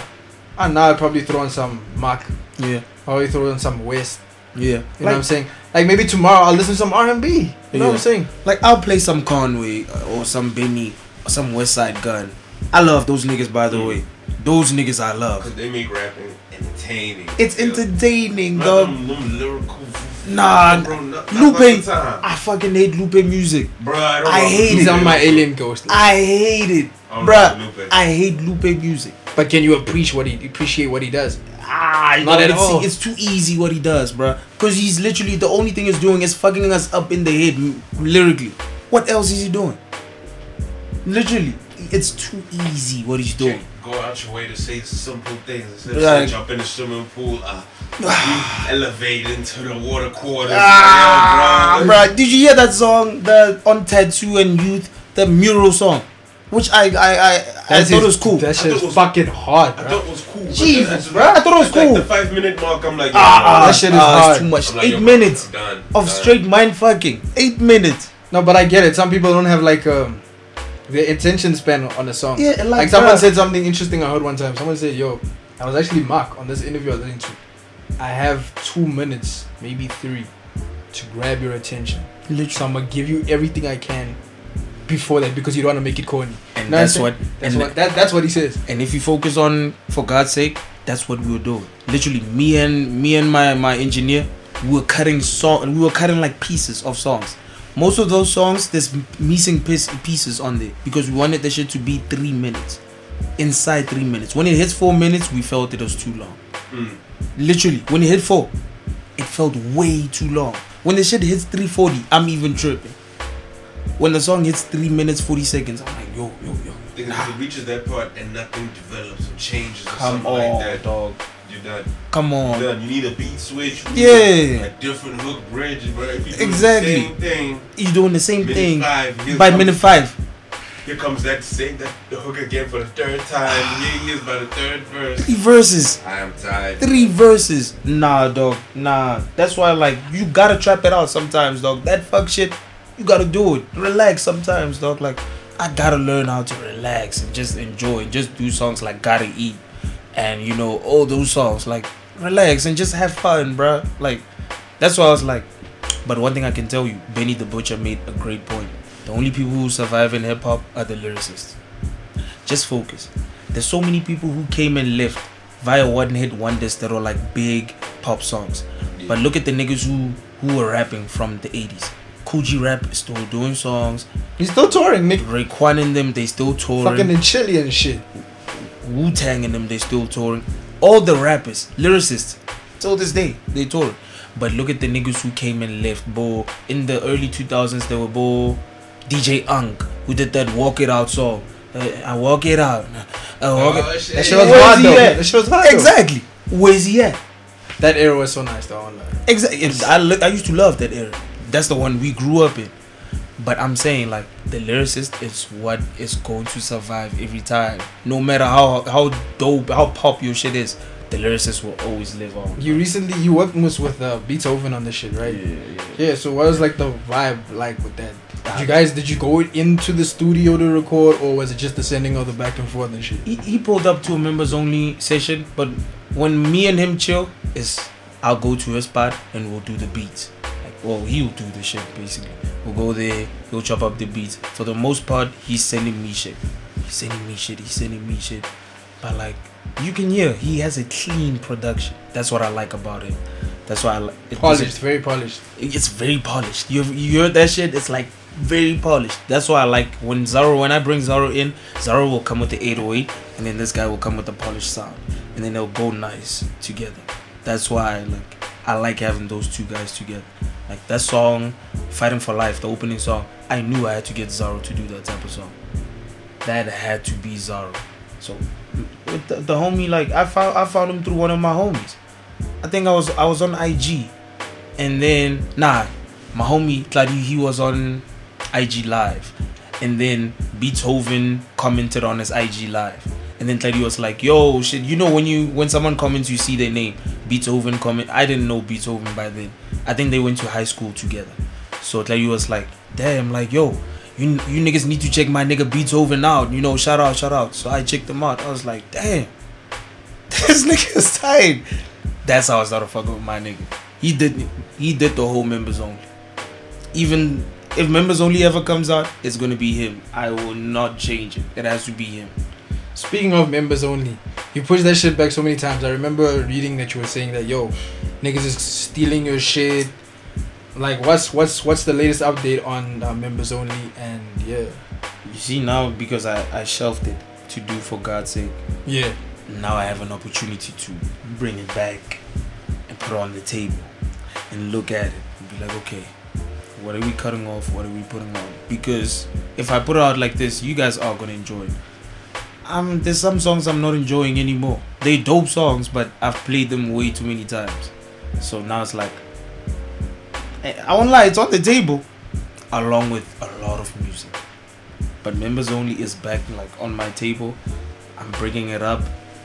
and now I'll probably throw on some Mark. yeah, Or you throw on some West. Yeah. You know what I'm saying? Like maybe tomorrow I'll listen to some R and B. You know what I'm saying? like I'll play some Conway or some Benny or some Westside Gunn. I love those niggas, by the way. Those niggas I love. Cause they make rapping entertaining. It's Yeah. entertaining, Not dog. them, them lyrical. Nah, bro, not, not Lupe. like. I fucking hate Lupe music. Bro, I, don't I know hate Lupe He's on my alien ghost. list. I hate it, I don't bruh. know Lupe. I hate Lupe music. But can you appreciate what he appreciate what he does? Ah, Not no, at it's, all. it's too easy what he does, bruh. Because he's literally the only thing he's doing is fucking us up in the head m- lyrically. What else is he doing? Literally, it's too easy what he's doing. Go out your way to say simple things instead of Like- jump in the swimming pool. Uh, elevate into the water quarters. Ah, Damn, bruh, did you hear that song, the on Tetsuo and Youth, the mural song, which I I I, I That's thought his- was cool. That thought shit's it was- fucking hard, I bro. thought it was cool. but Jesus, then- bruh, I thought it was at, like, cool. the five minute mark, I'm like, Ah, yeah, that shit is ah, hard. too much. Like, Eight minutes done, of done. straight mind fucking. Eight minutes. No, but I get it. Some people don't have like um the attention span on a song. Yeah, like, Like someone said something interesting I heard one time. Someone said, "Yo, I was actually Mark on this interview I was listening to. I have two minutes, maybe three, to grab your attention. Literally, so I'm gonna give you everything I can before that because you don't want to make it corny. And Know that's what. That's and what that, that's what he says. and if you focus on for god's sake that's what we were doing literally me and me and my my engineer we were cutting song and we were cutting like pieces of songs most of those songs there's missing piece, pieces on there because we wanted the shit to be three minutes inside three minutes when it hits four minutes we felt it was too long Mm. literally when it hit four it felt way too long when the shit hits 340 i'm even tripping when the song hits three minutes 40 seconds i'm like yo yo yo Think if it reaches that part and nothing develops or changes or come something on like that, dog you're done. come on You're done. You need a beat switch. Yeah. A, different hook bridge, bro. If you Exactly. the same thing. You're doing the same Minute thing five. By comes, minute five. Here comes that same that the hook again for the third time. Here he is by the third verse. Three verses. I am tired. Three verses. Nah, dog. Nah. That's why, like, you gotta trap it out sometimes, dog. That fuck shit, you gotta do it. Relax sometimes, dog. Like, I gotta learn how to relax and just enjoy and just do songs like Gotta Eat and, you know, all those songs. Like, relax and just have fun, bro. Like, that's why I was like, but one thing I can tell you, Benny the Butcher made a great point. The only people who survive in hip hop are the lyricists. Just focus. There's so many people who came and left via one hit wonders that are like big pop songs. But look at the niggas who who were rapping from the 80s. Kool G Rap is still doing songs. He's still touring, Nick. Raekwon and them, they still touring. Fucking in Chile and shit. Wu Tang and them, they still touring. All the rappers, lyricists, till this day, they tour. But look at the niggas who came and left, bro. In the early 2000s, there were bro, DJ Unk, who did that Walk It Out song. Uh, I walk it out. I walk Oh, it. shit. That shit was Where's hard though. That shit was hard. Exactly. Where's he at? That era was so nice though. I. Exactly. I, lo- I used to love that era. That's the one we grew up in. But I'm saying like the lyricist is what is going to survive every time. No matter how how dope, how pop your shit is, the lyricist will always live on. You recently you worked with with uh, Beethoven on this shit, right? Yeah, yeah. Yeah. So what was like the vibe like with that? Did you guys did you go into the studio to record, or was it just the sending of the back and forth and shit? He, he pulled up to a members only session, but when me and him chill, is I'll go to his spot and we'll do the beats. Well, he'll do the shit basically. We'll go there, he'll chop up the beats. For the most part, he's sending me shit. He's sending me shit. He's sending me shit. But like, you can hear he has a clean production. That's what I like about it. That's why I like it Polished, very polished. it's very polished. You you heard that shit? It's like very polished. That's why I like when Zaro when I bring Zaro in, Zaro will come with the 808 and then this guy will come with the polished sound. And then they'll go nice together. That's why I like I like having those two guys together. Like that song, Fighting for Life, the opening song, I knew I had to get Zaro to do that type of song. That had to be Zaro. So the, the homie, like I found I found him through one of my homies. I think I was I was on IG, and then nah, my homie Claudio he was on IG live, and then Beethoven commented on his IG live, and then Claudio was like, "Yo, shit, you know when you when someone comments, you see their name. Beethoven comment. I didn't know Beethoven by then. I think they went to high school together. So Claudio was like, damn, like yo." You, you niggas need to check my nigga Beethoven out. You know, shout out, shout out. So I checked them out. I was like, damn, this nigga's tight. That's how I started fucking with my nigga. He did he did the whole members only. Even if members only ever comes out, it's gonna be him. I will not change it. It has to be him. Speaking of members only, you pushed that shit back so many times. I remember reading that you were saying that yo, niggas is stealing your shit. Like what's what's what's the latest update on uh, members only? And yeah, You see now because I, I shelved it to do for God's sake. yeah, now I have an opportunity to bring it back and put it on the table and look at it and be like, okay, what are we cutting off? What are we putting on? Because if I put it out like this, you guys are gonna enjoy it. Um, there's some songs I'm not enjoying anymore. They dope songs, but I've played them way too many times. So now it's like, I won't lie, it's on the table, along with a lot of music. But members only is back like on my table. I'm bringing it up.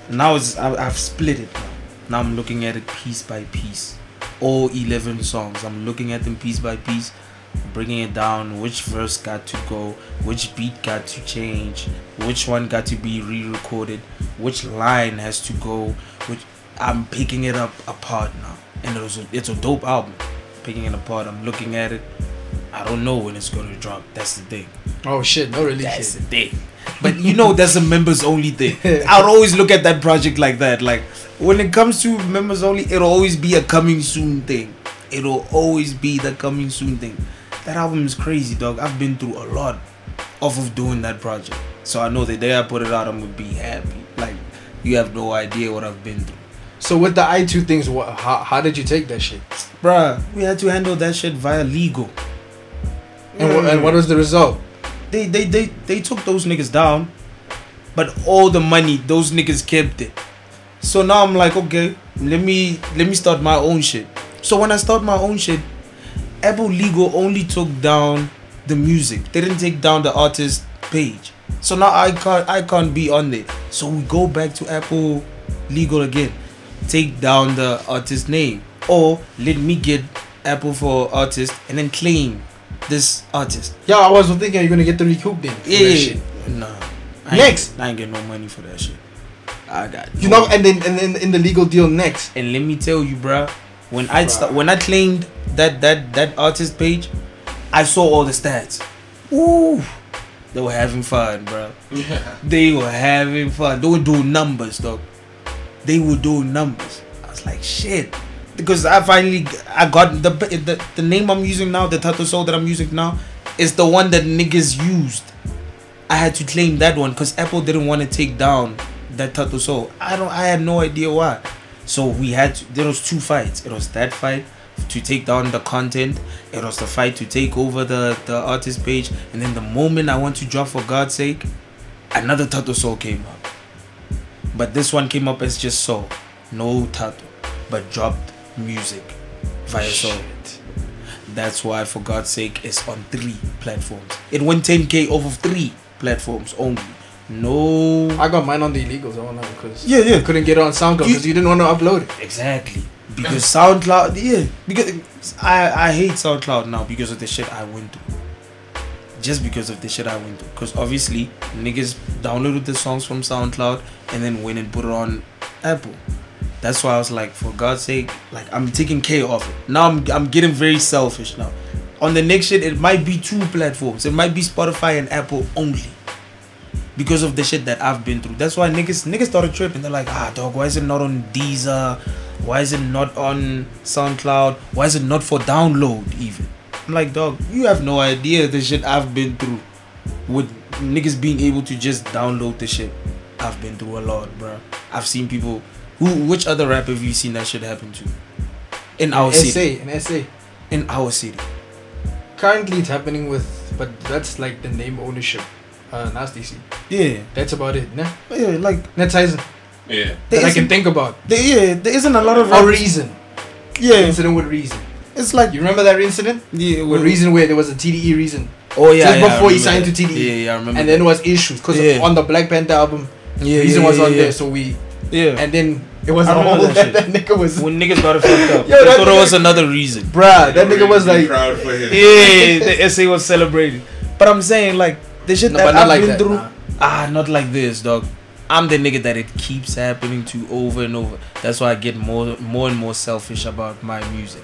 Now it's I, I've split it. Now. now I'm looking at it piece by piece. All 11 songs. I'm looking at them piece by piece, bringing it down. Which verse got to go? Which beat got to change? Which one got to be re-recorded? Which line has to go? Which I'm picking it up apart now, and it was a, it's a dope album. Picking it apart. I'm looking at it. I don't know when it's gonna drop. That's the thing. Oh shit, no release That's the thing. But you know, that's a members only thing. I'll always look at that project like that. Like when it comes to members only, it'll always be a coming soon thing. It'll always be the coming soon thing. That album is crazy, dog. I've been through a lot off of doing that project. So I know the day I put it out, I'm gonna be happy. Like you have no idea what I've been through. So with the i two things, what, how, how did you take that shit? Bruh, we had to handle that shit via legal. And, wha- and what was the result? they they they they took those niggas down, but all the money those niggas kept it. So now I'm like, okay, let me let me start my own shit. So when I start my own shit, Apple Legal only took down the music. They didn't take down the artist page. So now I can't I can't be on there. So we go back to Apple Legal again. Take down the artist name. Or let me get Apple for artist and then claim this artist. Yeah, I was thinking you're gonna get the recoup then. Yeah, that shit. yeah. Nah. I Next. I ain't getting no money for that shit. I got You no- know, and then and then in the legal deal next. and let me tell you, bruh, when I sta- when I claimed that that that artist page, I saw all the stats. Ooh, they were having fun, bruh. They were having fun. They were doing numbers, dog. They were doing numbers. I was like, shit. Because I finally I got the the, the name I'm using now, the tattoo soul that I'm using now, is the one that niggas used. I had to claim that one because Apple didn't want to take down that tattoo soul. I don't I had no idea why. So we had to, there was two fights. It was that fight to take down the content. It was the fight to take over the the artist page. And then the moment I want to drop for God's sake, another tattoo soul came up. But this one came up as just soul, no tattoo, but dropped music via soul. That's why for God's sake it's on three platforms. It went 10k off of three platforms only. No I got mine on the illegals. I don't know because Yeah, yeah. couldn't get it on SoundCloud You- because you, didn't want to upload it. Exactly. Because SoundCloud, yeah. Because I I hate SoundCloud now because of the shit I went through. Just because of the shit I went through. Because obviously niggas downloaded the songs from SoundCloud and then went and put it on Apple. That's why I was like, for God's sake, like I'm taking care of it. Now I'm I'm getting very selfish now. On the next shit, it might be two platforms. It might be Spotify and Apple only because of the shit that I've been through. That's why niggas niggas started tripping. And They're like, ah, dog, why is it not on Deezer? Why is it not on SoundCloud? Why is it not for download even? I'm like, dog, you have no idea the shit I've been through with niggas being able to just download the shit. I've been through a lot, bro. I've seen people. Who? Which other rapper have you seen that shit happen to? In our city. SA, an SA. In our city. Currently, it's happening with, but that's like the name ownership. Uh, Nasty C. Yeah. That's about it. Nah, Yeah. Like that's Tyson. Yeah. That I can think about. there, yeah, there isn't a lot of Or rappers- reason. Yeah. Incident with reason. It's like You remember that incident? yeah, With reason where there was a TDE reason, Oh yeah, Just yeah, I before he signed that. to TDE. Yeah, yeah, I remember. and that. then it was issues because Yeah. on the Black Panther album, yeah, reason yeah, was on yeah. there. So we Yeah. and then it was I a remember whole that that, that nigga was when niggas got it fucked up, Yo, they that thought it was another reason. bruh. That nigga was like, proud for him. Yeah, the essay was celebrated. But I'm saying like the shit No, that I've like been that, through. nah. Ah, not like this, dog. I'm the nigga that it keeps happening to over and over. That's why I get more, more and more selfish about my music.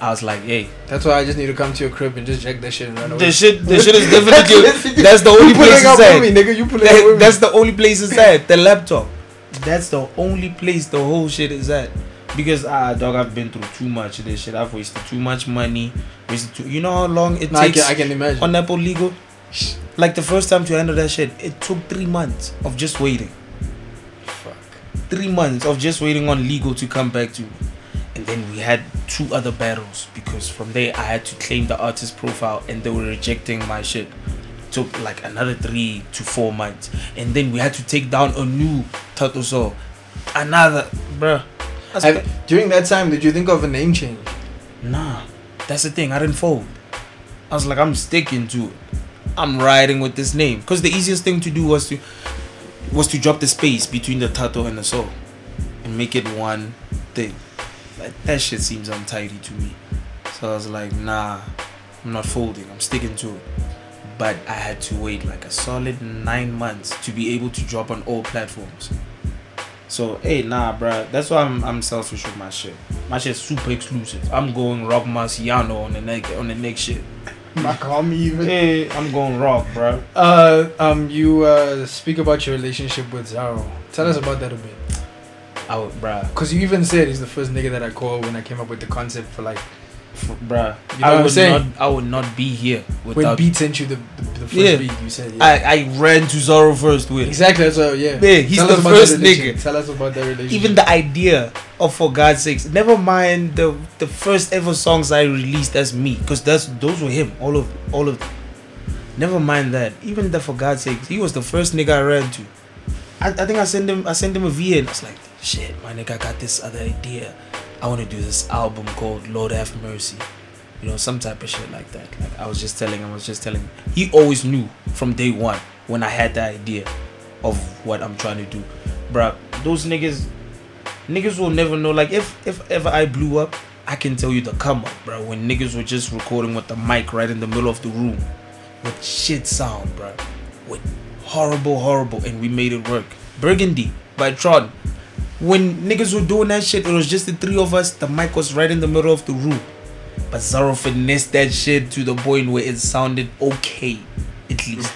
I was like, hey, that's why I just need to come to your crib and just jack that shit and run away. the shit, the shit is definitely. that's the only place it's with me, nigga. You pulling That- that's the only place it's at. The laptop. That's the only place the whole shit is at. Because ah, dog, I've been through too much of this shit. I've wasted too much money. Wasted too. You know how long it I takes can, I can imagine. on Apple Legal? Like the first time to handle that shit, it took three months of just waiting. Fuck. three months of just waiting on legal to come back to me. And then we had two other battles because from there I had to claim the artist profile and they were rejecting my shit. Took like another three to four months. And then we had to take down a new Tato Soul. Another, bruh. Have- during that time, did you think of a name change? Nah, that's the thing. I didn't fold. I was like, I'm sticking to it. I'm riding with this name because the easiest thing to do was to was to drop the space between the tato and the soul and make it one thing. Like, that shit seems untidy to me. So I was like, nah, I'm not folding. I'm sticking to it. But I had to wait like a solid nine months to be able to drop on all platforms. So hey, nah, bruh. That's why I'm I'm selfish with my shit. My shit's super exclusive. I'm going Rock Marciano on the neck on the next shit. Makami even. Hey, I'm going rock, bro. Uh, um, you uh speak about your relationship with Zaro. Tell us about that a bit. I would, bruh, Cause you even said he's the first nigga that I called when I came up with the concept for like Bruh. You know I would saying? not. I would not be here when without. Beat sent you the the, the first Yeah. beat. You said yeah. I I ran to Zaro first with. exactly. That's what, yeah. He's Tell the first nigga. Tell us about that relationship. Even the idea of for God's sakes, never mind the the first ever songs I released as me, because that's those were him, all of all of them. Never mind that. Even the for God's sakes, he was the first nigga I ran to. I, I think I sent him I sent him a VN. I was like, shit, my nigga, I got this other idea. I want to do this album called Lord Have Mercy. You know, some type of shit like that. Like I was just telling I was just telling. He always knew from day one when I had the idea of what I'm trying to do. Bruh, those niggas niggas will never know. Like if if ever I blew up, I can tell you the come up, bro. When niggas were just recording with the mic right in the middle of the room with shit sound, bro. With horrible, horrible, and we made it work. Burgundy by Tron. When niggas were doing that shit, it was just the three of us. The mic was right in the middle of the room. But Zaro finessed that shit to the point where it sounded okay, at least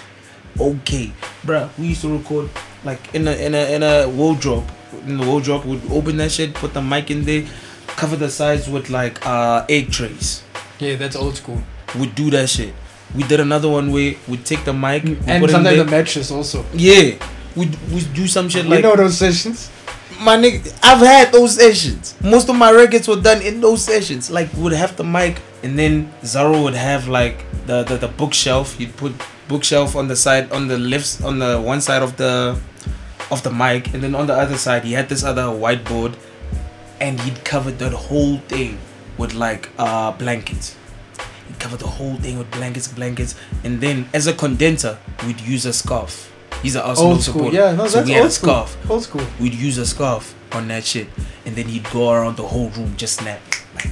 okay, bruh. We used to record like in a in a in a wardrobe. In the wardrobe, would open that shit, put the mic in there, cover the sides with like uh egg trays. yeah, that's old school. We'd do that shit. We did another one where we'd take the mic and put it in sometimes the mattress also. yeah, we'd we do some shit like you know those sessions. My nigga, I've had those sessions. Most of my records were done in those sessions. Like would have the mic, and then Zaro would have like the, the the bookshelf. He'd put bookshelf on the side, on the left, on the one side of the of the mic, and then on the other side he had this other whiteboard, and he'd cover that whole thing with like uh blankets. He'd cover the whole thing with blankets, blankets, and then as a condenser, we'd use a scarf. He's an Arsenal Old school. supporter, Yeah, no, so that's we had a school. scarf Old school. we'd use a scarf on that shit, and then he'd go around the whole room just snap, like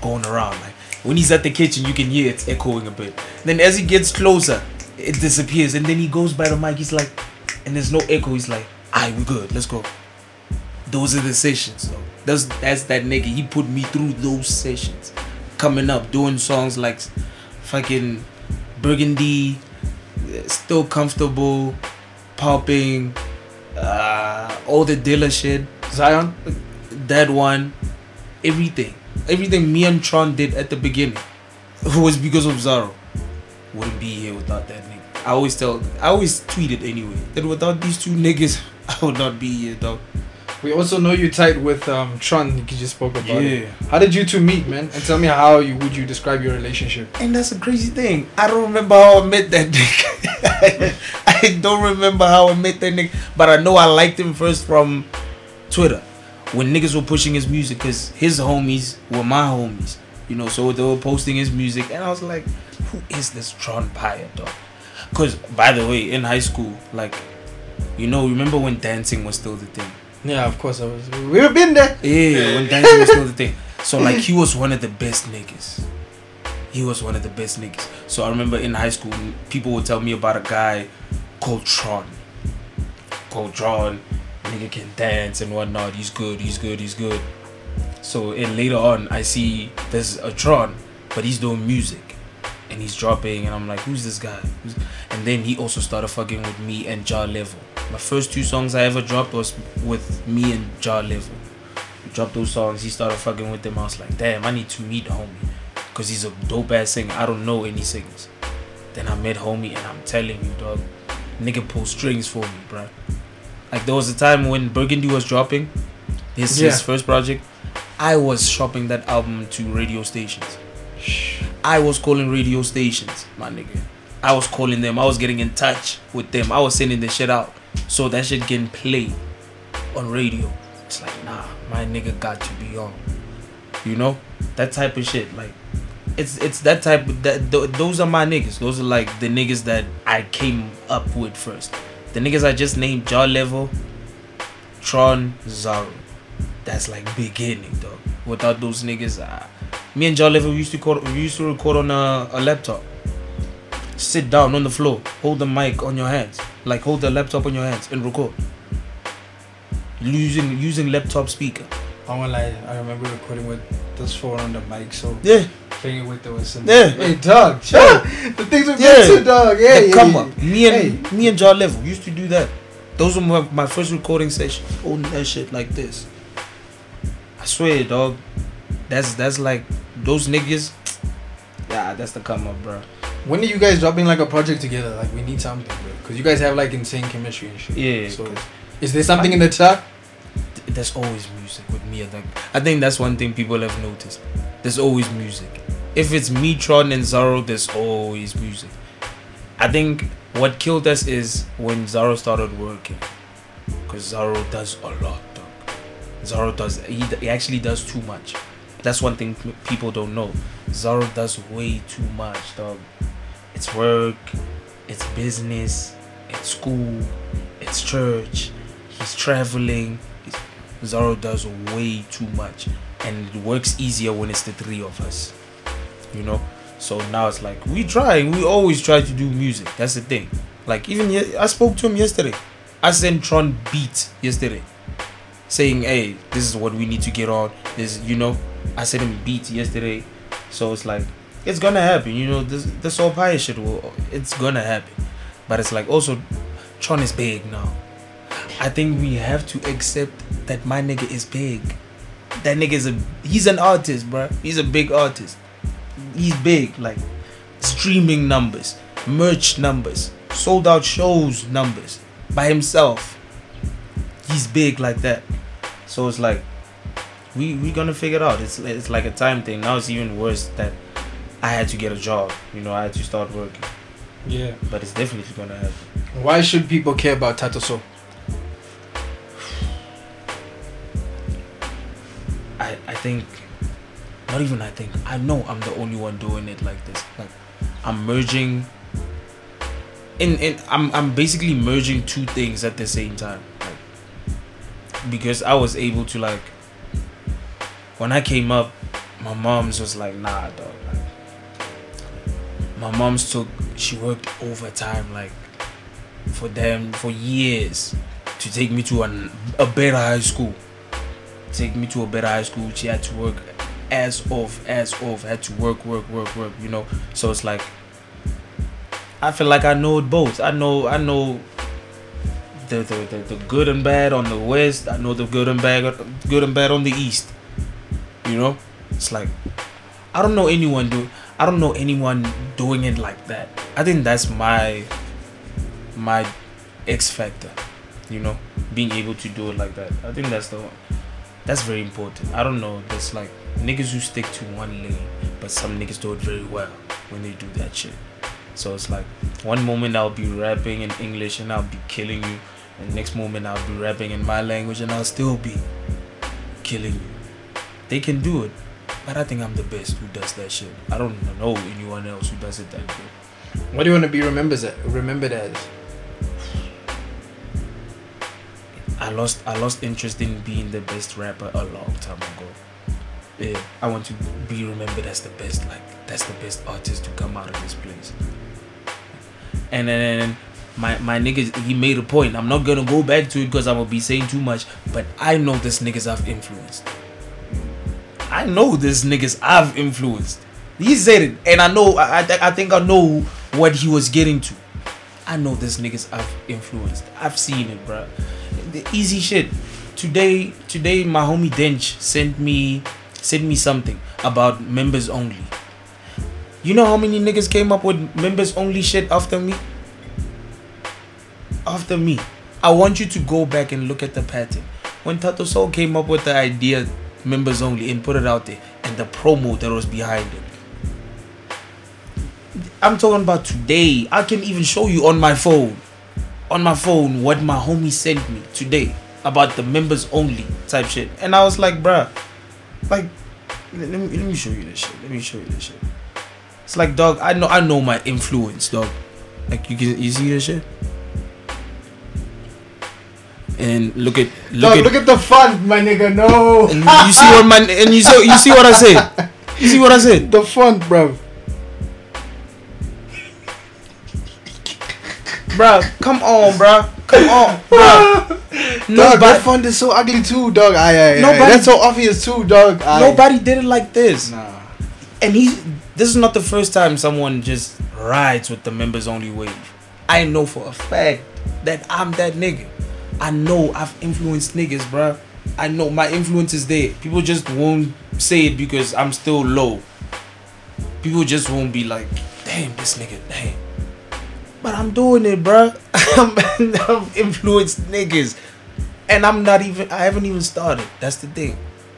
going around. Like when he's at the kitchen, you can hear it's echoing a bit. Then as he gets closer, it disappears, and then he goes by the mic. He's like, and there's no echo. He's like, "Alright, we good. Let's go." Those are the sessions. Though. That's that's that nigga. He put me through those sessions, coming up doing songs like fucking Burgundy, still comfortable, popping, uh, all the dealer shit, Zion. that one, everything, everything me and Tron did at the beginning was because of Zaro. Wouldn't be here without that nigga. I always tell, I always tweeted anyway that without these two niggas, I would not be here, dog. We also know you tight with um Tron. You just spoke about it. Yeah. How did you two meet, man? And tell me how you would you describe your relationship? And that's a crazy thing. I don't remember how I met that nigga. I don't remember how I met that nigga. But I know I liked him first from Twitter. When niggas were pushing his music, because his homies were my homies. You know, so they were posting his music. And I was like, who is this Tron Pyre, dog? Because, by the way, in high school, like, you know, remember when dancing was still the thing? Yeah, of course I was. We've been there. Yeah, when dancing was still the thing. So like he was one of the best niggas. He was one of the best niggas. So I remember in high school, people would tell me about a guy called Tron. Called Tron. Nigga can dance and whatnot. He's good. He's good. He's good. So and later on, I see there's a Tron, but he's doing music, and he's dropping, and I'm like, who's this guy? And then he also started fucking with me and Jar Level. My first two songs I ever dropped was with me and Jar Level. We dropped those songs. He started fucking with them. I was like, damn, I need to meet homie, cause he's a dope ass singer. I don't know any singers. Then I met homie, and I'm telling you, dog, nigga pull strings for me, bruh. Like there was a time when Burgundy was dropping his, Yeah. his first project. I was shopping that album to radio stations. I was calling radio stations, my nigga. I was calling them. I was getting in touch with them. I was sending the shit out so that shit can play on radio. It's like nah, my nigga got to be on. You know that type of shit. Like it's it's that type of that. Th- those are my niggas. Those are like the niggas that I came up with first. The niggas I just named: Jaw Level, Tron, Zaro. That's like beginning, dog. Without those niggas, me and Jaw Level used to record, we used to record on a, a laptop. Sit down on the floor, hold the mic on your hands, like hold the laptop on your hands and record. Using using laptop speaker. I won't lie. I remember recording with this phone on the mic, so Yeah, playing it with the was some. Yeah. Hey, dog. Chill. The things we've Yeah. been to, dog. Yeah, the yeah, come yeah. up. Me and me and Jaw Level used to do that. Those were my, my first recording sessions. Holding that shit like this. I swear, dog. That's that's like those niggas. Yeah, that's the come up, bro. When are you guys dropping like a project together? Like we need something, bro. Because you guys have like insane chemistry and shit. Yeah. So, is there something in the chat? There's always music with me. I think. I think that's one thing people have noticed. There's always music. If it's me, Tron, and Zaro, there's always music. I think what killed us is when Zaro started working. Because Zaro does a lot, dog. Zaro does, he, he actually does too much. That's one thing people don't know. Zaro does way too much, dog. It's work, it's business, it's school, it's church, he's traveling. Zaro does way too much. And it works easier when it's the three of us. You know? So now it's like we try. We always try to do music. That's the thing. Like even ye- I spoke to him yesterday. I sent Tron beat yesterday, saying, "Hey, this is what we need to get on." This, you know, I sent him beat yesterday. So it's like it's gonna happen. You know, this this all pie shit will. It's gonna happen. But it's like also, Tron is big now. I think we have to accept that my nigga is big. That nigga is a he's an artist, bro. He's a big artist. He's big, like streaming numbers, merch numbers, sold out shows numbers by himself. He's big like that. So it's like we we gonna figure it out. It's it's like a time thing. Now it's even worse that I had to get a job. You know, I had to start working. Yeah. But it's definitely gonna happen. Why should people care about Tato So? I, I think not even I think I know I'm the only one doing it like this. Like I'm merging in in I'm I'm basically merging two things at the same time. Like because I was able to like when I came up, my mom's was like, nah dog. My mom's took she worked overtime like for them for years to take me to an, a better high school take me to a better high school. She had to work as off, as off, had to work, work, work, work, you know. So it's like I feel like I know both. I know I know the the, the, the good and bad on the west. I know the good and bad good and bad on the east. You know? It's like I don't know anyone do I don't know anyone doing it like that. I think that's my my X factor. You know? Being able to do it like that. I think that's the one that's very important. I don't know. There's like niggas who stick to one lane, but some niggas do it very well when they do that shit. So it's like one moment I'll be rapping in English and I'll be killing you, and next moment I'll be rapping in my language and I'll still be killing you. They can do it, but I think I'm the best who does that shit. I don't know anyone else who does it that good. What do you want to be remembered as? Remembered as? I lost I lost interest in being the best rapper a long time ago. Yeah, I want to be remembered as the best, like that's the best artist to come out of this place. And then my my niggas, he made a point. I'm not gonna go back to it because I'm gonna be saying too much. But I know this niggas I've influenced. I know this niggas I've influenced. He said it, and I know. I I, I think I know what he was getting to. I know this niggas I've influenced. I've seen it, bro. The easy shit. Today, today my homie Dench sent me sent me something about members only. You know how many niggas came up with members only shit after me? After me. I want you to go back and look at the pattern. When Tato Soul came up with the idea, members only, and put it out there, and the promo that was behind it. I'm talking about today. I can even show you on my phone, on my phone, what my homie sent me today about the members only type shit. And I was like, bruh, like, let me, let me show you this shit. Let me show you this shit. It's like, dog, I know, I know my influence, dog. Like, you can, you see this shit? And look at, look Dog, at, look at the font, my nigga. No. and you see what my, and you see, you see what I said. You see what I said? the font, bro. Bruh, come on, bruh. Come on, bruh. Dog, that Nobody, font is so ugly too, dog. Aye, aye, aye. That's so obvious too, dog. Aye. nobody did it like this. Nah. And he, this is not the first time someone just rides with the members only wave. I know for a fact that I'm that nigga. I know I've influenced niggas, bruh. I know my influence is there. People just won't say it because I'm still low. People just won't be like, damn, this nigga, damn. But I'm doing it, bruh. I've influenced niggas. And I'm not even, I haven't even started. That's the thing.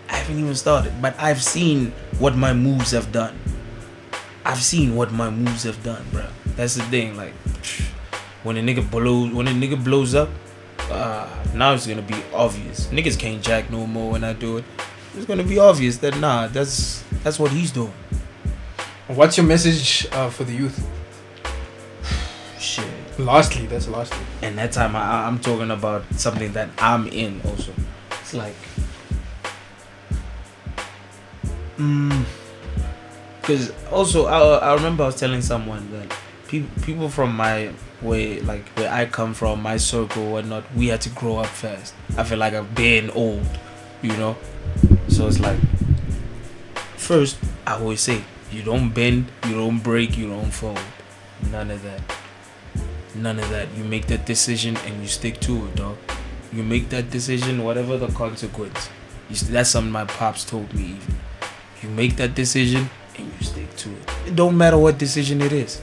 I haven't even started. But I've seen what my moves have done. I've seen what my moves have done, bruh. That's the thing. Like, when a nigga blows, when a nigga blows up, uh, now it's gonna be obvious. Niggas can't jack no more when I do it. It's gonna be obvious that nah, that's that's what he's doing. What's your message uh, for the youth? Shit. Lastly, that's lastly. And that time I, I'm talking about something that I'm in also. It's like, mm, because also I, I remember I was telling someone that people people from my way like where I come from, my circle, whatnot, we had to grow up fast. I feel like I've been old, you know. So it's like, first I always say, you don't bend, you don't break, you don't fold, none of that. None of that. You make that decision and you stick to it, dog. You make that decision, whatever the consequence. St- that's something my pops told me. Even you make that decision and you stick to it. It don't matter what decision it is,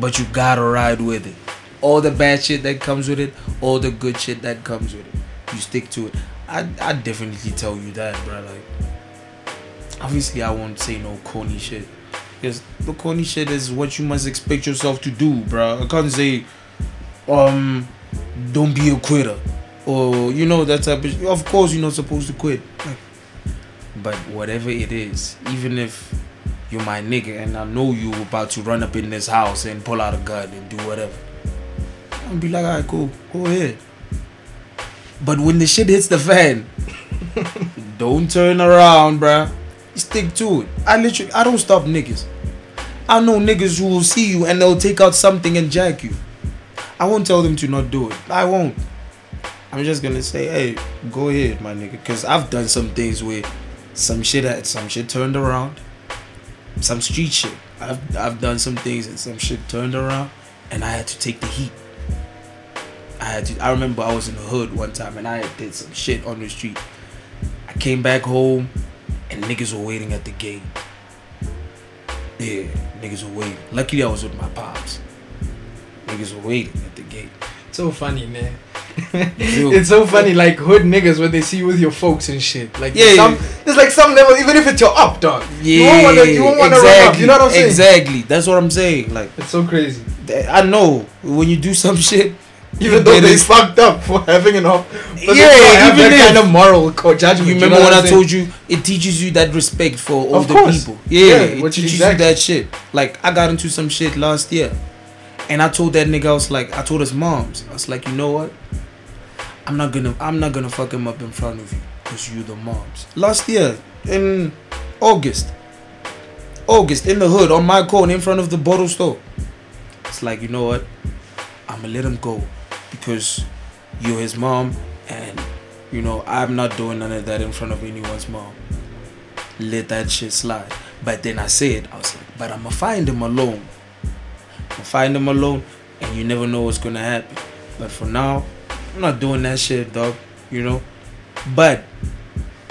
but you gotta ride with it. All the bad shit that comes with it, all the good shit that comes with it. You stick to it. I I definitely tell you that, bro. Like, obviously I won't say no corny shit. Because the corny shit is what you must expect yourself to do, bro. I can't say, um, don't be a quitter, or you know that type of. Of course, you're not supposed to quit. Like, but whatever it is, even if you're my nigga and I know you about to run up in this house and pull out a gun and do whatever, I'll be like, alright, cool, go ahead. But when the shit hits the fan, don't turn around, bruh. Stick to it. I literally, I don't stop niggas. I know niggas who will see you and they'll take out something and jack you. I won't tell them to not do it. I won't. I'm just gonna say, hey, go ahead, my nigga. Cause I've done some things where some shit had some shit turned around. Some street shit. I've I've done some things and some shit turned around and I had to take the heat. I had to I remember I was in the hood one time and I did some shit on the street. I came back home and niggas were waiting at the gate. Yeah, niggas were waiting. Luckily, I was with my pops. Niggas were waiting at the gate. So funny, man. It's so funny, like hood niggas when they see you with your folks and shit. Like, Yeah, some, there's like some level, even if it's your up, dog. Yeah, you won't wanna, you won't wanna run up. You know what I'm saying? Exactly. That's what I'm saying. Like, It's so crazy. I know when you do some shit, Even though they fucked up for having an up, but Yeah, they still have even that if- kind of moral co- judgment. you know remember what when I'm I told you it teaches you that respect for Of older course. people. Yeah, Yeah, it teaches exactly. you that shit. Like I got into some shit last year, and I told that nigga I was like, I told his moms, I was like, you know what? I'm not gonna, I'm not gonna fuck him up in front of you, cause you the moms. Last year in August, August in the hood on my corner in front of the bottle store. It's like you know what? I'ma let him go, because you're his mom and you know i'm not doing none of that in front of anyone's mom let that shit slide but then i said i was like but i'ma find him alone i'ma find him alone and you never know what's gonna happen but for now i'm not doing that shit dog you know but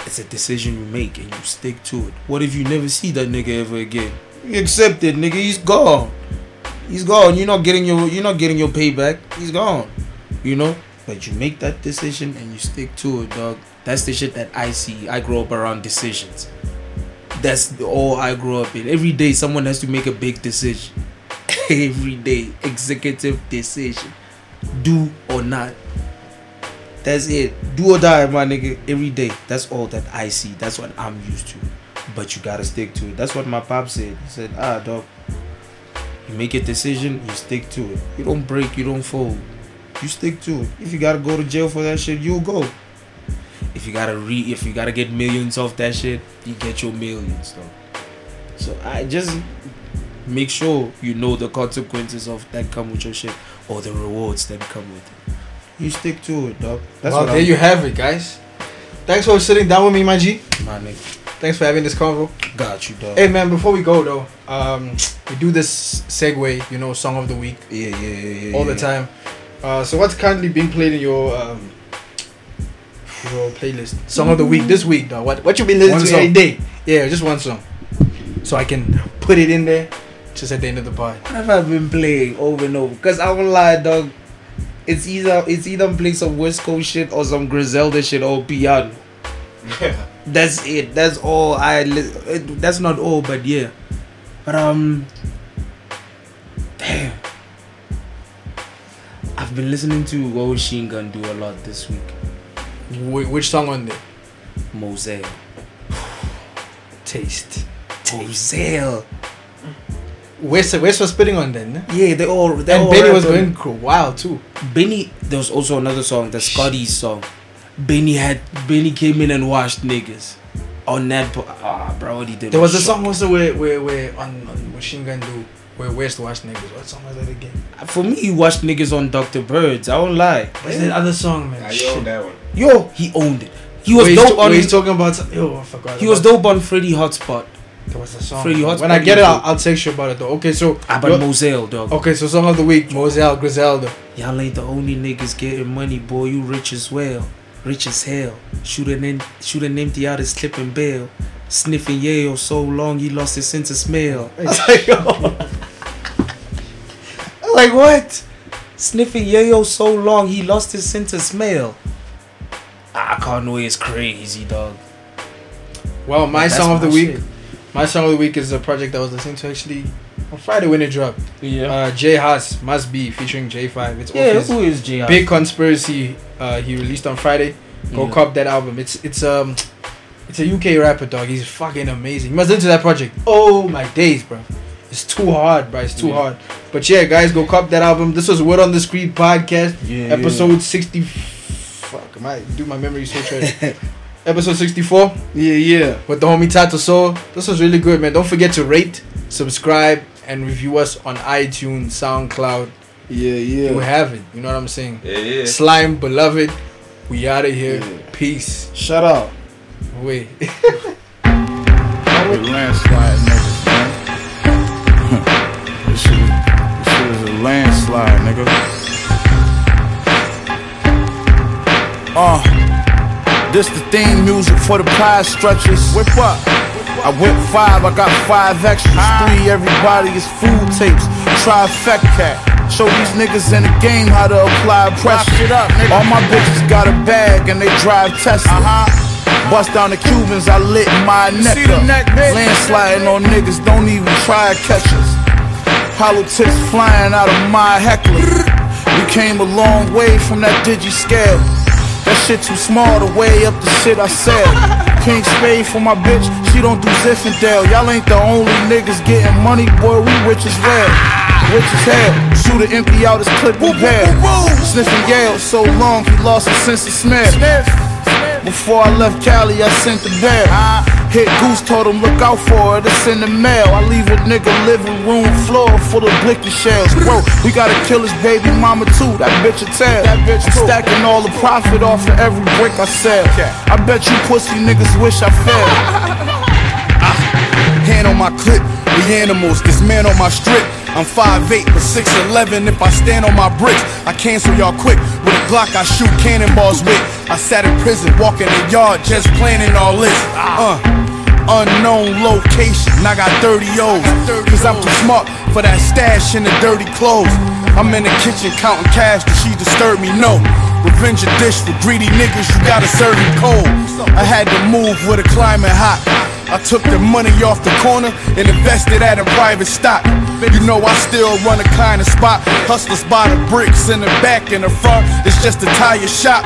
it's a decision you make and you stick to it what if you never see that nigga ever again you accept it nigga he's gone he's gone you're not getting your you're not getting your payback he's gone you know But you make that decision and you stick to it, dog. That's the shit that I see. I grew up around decisions. That's all I grew up in. Every day, someone has to make a big decision. Every day, executive decision. Do or not. That's it. Do or die, my nigga. Every day. That's all that I see. That's what I'm used to. But you gotta stick to it. That's what my pop said. He said, ah, dog. You make a decision, you stick to it. You don't break, you don't fold. You stick to it. If you gotta go to jail for that shit, you'll go. If you gotta re if you gotta get millions off that shit, you get your millions though. So I just make sure you know the consequences of that come with your shit or the rewards that come with it. You stick to it, dog. That's well, there I'm, you have it, guys. Thanks for sitting down with me, my G. my nigga. Thanks for having this convo. Got you, dog. Hey, man, before we go though, um, we do this segue, you know, song of the week Yeah, yeah, yeah, yeah. all the time. Uh, so what's currently being played in your um, your playlist? Song of the week this week, dog. What what you been listening One to every song. day? Yeah, just one song, so I can put it in there just at the end of the pod. What have I been playing over and over? Cause I won't lie, dog. It's either it's either I'm playing some West Coast shit or some Griselda shit or piano. Yeah. That's it. That's all I. Li- that's not all, but yeah. But um, damn. I've been listening to Machine Gun do a lot this week. Wh- which song on there? Moselle. Taste. Moselle. Where's where's for spitting on then? Yeah, they all. They And all Benny was on- going wild too. Benny, there was also another song, the Scotty song. Benny had Benny came in and washed niggas on that. po- Ah, bro, what he did. There was a song also where where where on, on Machine Gun do where West Watch niggas. What song was that again? For me, he watched niggas on Dr. Birds. I won't lie. What's that other song, man? I Shit. own that one. Yo, he owned it. He was Where dope to- on. he's talking about. Yo, I forgot. He was about- dope on Freddie Hotspot. There was a song. Freddie Hotspot when I get it, I'll. I'll text you about it though. Okay, so Ah, but yo- Moselle, dog. okay, so song of the week, Moselle Griselda. Y'all ain't the only niggas getting money, boy. You rich as well. Rich as hell. Shoot an, in, shoot an empty out his clip and bail. Sniffing Yayo so long he lost his sense of smell. I like, what? Sniffing Yayo so long he lost his sense of smell. Ah, Conway is crazy, dog. Well, my song of the week. shit. My song of the week is a project I was listening to actually on Friday when it dropped. Yeah. Uh, J Hus must be featuring J5. It's yeah, who is JR? Big Conspiracy. Uh, he released on Friday. Go Yeah. cop that album. It's it's um it's a UK rapper dog. He's fucking amazing. You must listen to that project. Oh my days, bro. It's too hard, bro. It's too Yeah. hard. But yeah, guys, go cop that album. This was Word on the Street podcast, Yeah, episode sixty. Fuck, I might do my memory so trash. episode sixty-four Yeah, yeah. with the homie Tato Soul. This was really good, man. Don't forget to rate, subscribe, and review us on iTunes, SoundCloud. Yeah, yeah. You have it. You know what I'm saying? Yeah, yeah. Slime, beloved. We out of here. Yeah. Peace. Shut up. Wait. with landslide niggas, man. this, shit, this shit is a landslide, nigga. Uh, this the theme music for the pride stretches. Whip up. I whip five, I got five extras. Ah. Three, everybody is food tapes. Trifecta. Show these niggas in the game how to apply pressure. Up, All my bitches got a bag and they drive Tesla. Uh-huh. Bust down the Cubans, I lit my neck up. Landsliding on niggas, don't even try to catch us. Politics flying out of my heckler. We came a long way from that digi scale. That shit too small to weigh up the shit I sell. Kate Spade for my bitch, she don't do Zinfandel. Y'all ain't the only niggas getting money, boy, we rich as well. Rich as hell. Shooter empty out his clip and bell. Sniffing Yayo so long he lost his sense of smell. Before I left Cali, I sent the bell. Hit Goose, told him look out for it, it's in the mail. I leave a nigga living room floor full of blicky shells. Bro, we gotta kill his baby mama too, that bitch a tell. I'm stacking all the profit off of every brick I sell. I bet you pussy niggas wish I fell. Ah, hand on my clip, we animals, this man on my strip. I'm 5'8 but 6'11 if I stand on my bricks. I cancel y'all quick with a Glock I shoot cannonballs with. I sat in prison, walking the yard, just planning all this. Uh, unknown location, I got 30 O's. Cause I'm too smart for that stash in the dirty clothes. I'm in the kitchen counting cash, did she disturb me? No. Revenge a dish for greedy niggas, you gotta serve them cold. I had to move with a climate hot. I took the money off the corner and invested at a private stock. You know I still run a kind of spot. Hustlers buy the bricks in the back and the front. It's just a tire shop.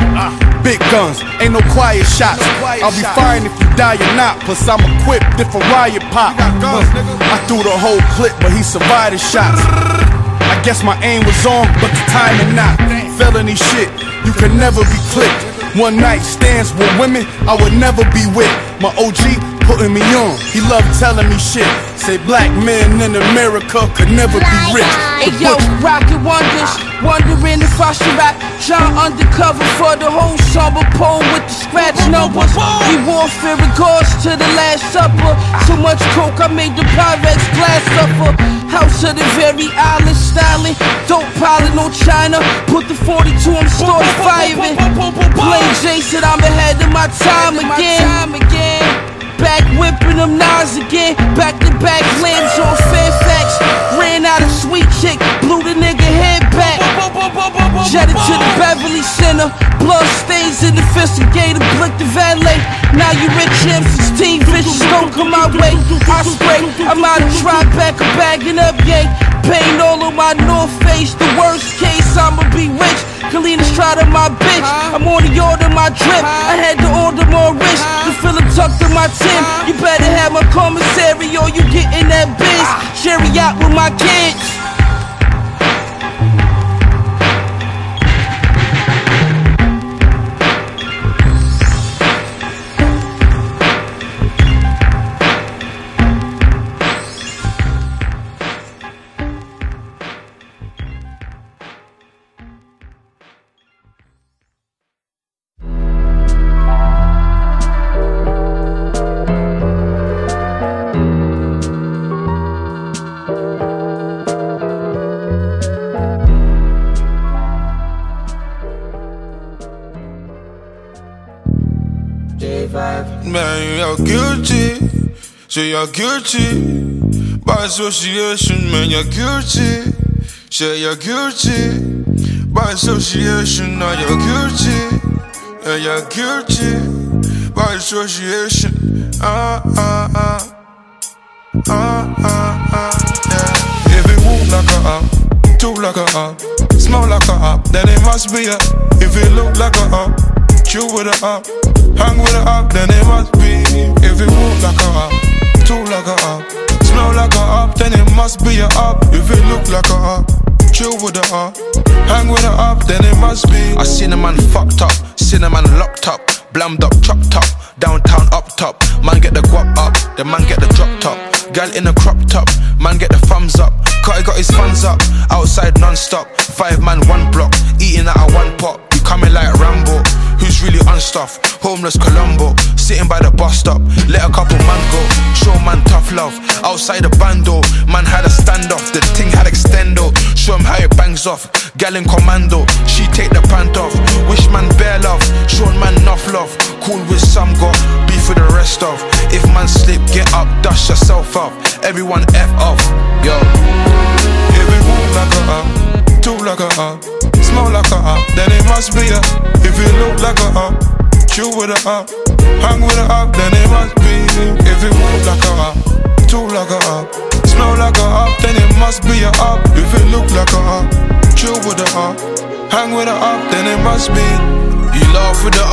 Big guns, ain't no quiet shots. I'll be fine if you die or not. Plus I'm equipped if a riot pop. I threw the whole clip, but he survived the shots. I guess my aim was on, but the timing not. Felony shit, you can never be clipped. One night stands with women I would never be with. My OG putting me on, he loved telling me shit. Say black men in America could never be rich. Uh, hey yo, rocket wonders, wondering if I should rap. John undercover for the whole summer poem with the scratch numbers. We warfare regards to the last supper. Too much coke, I made the Pyrex glass suffer. House of the very island styling. Dope piling on China. Put the 42, I'm started firing. Plain Jason, I'm ahead of my time again. Back whipping them knives again. Back to back lands on Fairfax. Ran out of sweet chick. Blew the nigga head back. Jetted to the Beverly Center. Blood stains in the the blick the valet. Now you rich M16 vicious don't come my way. I spray. I'm out of back a bagging up, yay. Paying all on my North Face. The worst case, I'ma be rich. Kalina Strada, my bitch. I'm on the order, my drip. I had to order more rich. Feel it tucked in my tin. You better have my commissary or you get in that biz. Sherry out with my kids. Say you're guilty. By association, man, you're guilty. Say you're guilty. By association, now you're guilty. Yeah, you're guilty. By association. Ah, ah, ah. Ah, ah, ah. Yeah. If it move like a up, two like a up, smell like a up, then it must be a. If it look like a up, chew with a up, hang with a up, then it must be. If it move like a up, two like a up, smell like a up, then it must be a up. If it look like a up, chill with a up, hang with a up, then it must be. I seen a man fucked up, seen a man locked up, blammed up, chopped up, downtown up top. Man get the guap up, the man get the drop top. Gal in a crop top, man get the thumbs up. Cutty got his funds up, outside non-stop. Five man, one block, eating out of one pot. You coming like Rambo, really unstuffed? Homeless Colombo, sitting by the bus stop. Let a couple man go, show man tough love. Outside the bando, man had a standoff. The thing had extendo, show him how it bangs off. Gal in commando, she take the pant off. Wish man bare love, show man enough love. Cool with some, got beef with the rest of. If man slip, get up, dust yourself up. Everyone F off, yo. Like a uh, up, two like a up, smell like a up, then it must be a. If it look like a up, chew with a up, hang with a up, then it must be. If it move like a up, two like a up, smell like a up, then it must be a up. If it look like a up, chew with a up, hang with a up, then it must be. You laugh with the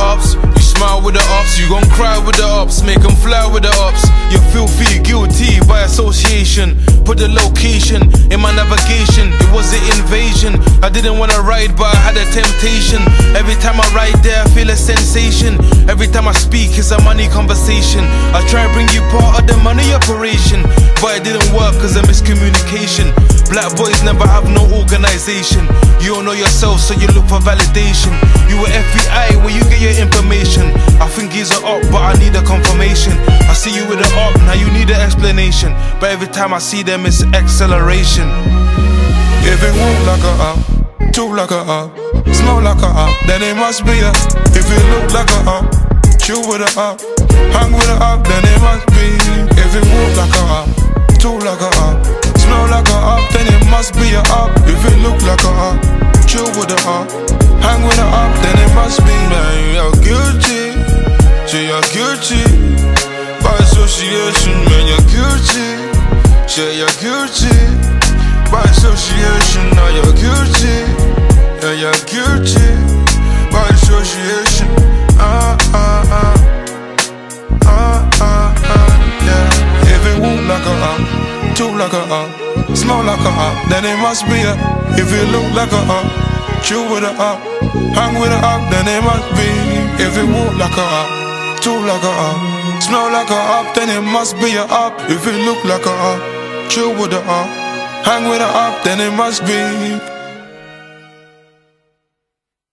you smile with the ups, you gon' cry with the ups, make 'em fly with the ups. You're filthy, guilty by association. Put the location in my navigation, it was an invasion. I didn't wanna ride, but I had a temptation. Every time I ride there, I feel a sensation. Every time I speak, it's a money conversation. I try to bring you part of the money operation, but it didn't work cause of miscommunication. Black boys never have no organization. You don't know yourself, so you look for validation. You were FBI, where you get your information. I think he's a op, but I need a confirmation. I see you with an op, now you need an explanation. But every time I see them, it's acceleration. If it move like a up, two like a up, smell like a up, then it must be a. If it look like a up, chew with a up, hang with a up, then it must be. If it move like a up, two like a up, smell like a up, then it must be a up. If it look like a up, chill with a up, Hang with her up, then it must be Man, you're guilty. Say you're guilty. By association, man, you're guilty. Say you're guilty. By association, now you're guilty. Yeah, you're guilty. By association, ah, ah, ah. Ah, ah, ah, yeah. If it won't like a up, too like a up Smell like a up, then it must be a If it look like a up chill with a up, hang with a up, then it must be. If it walk like a up, talk like a up, smell like a up, then it must be a up. If it look like a up, chill with a up, hang with a up, then it must be.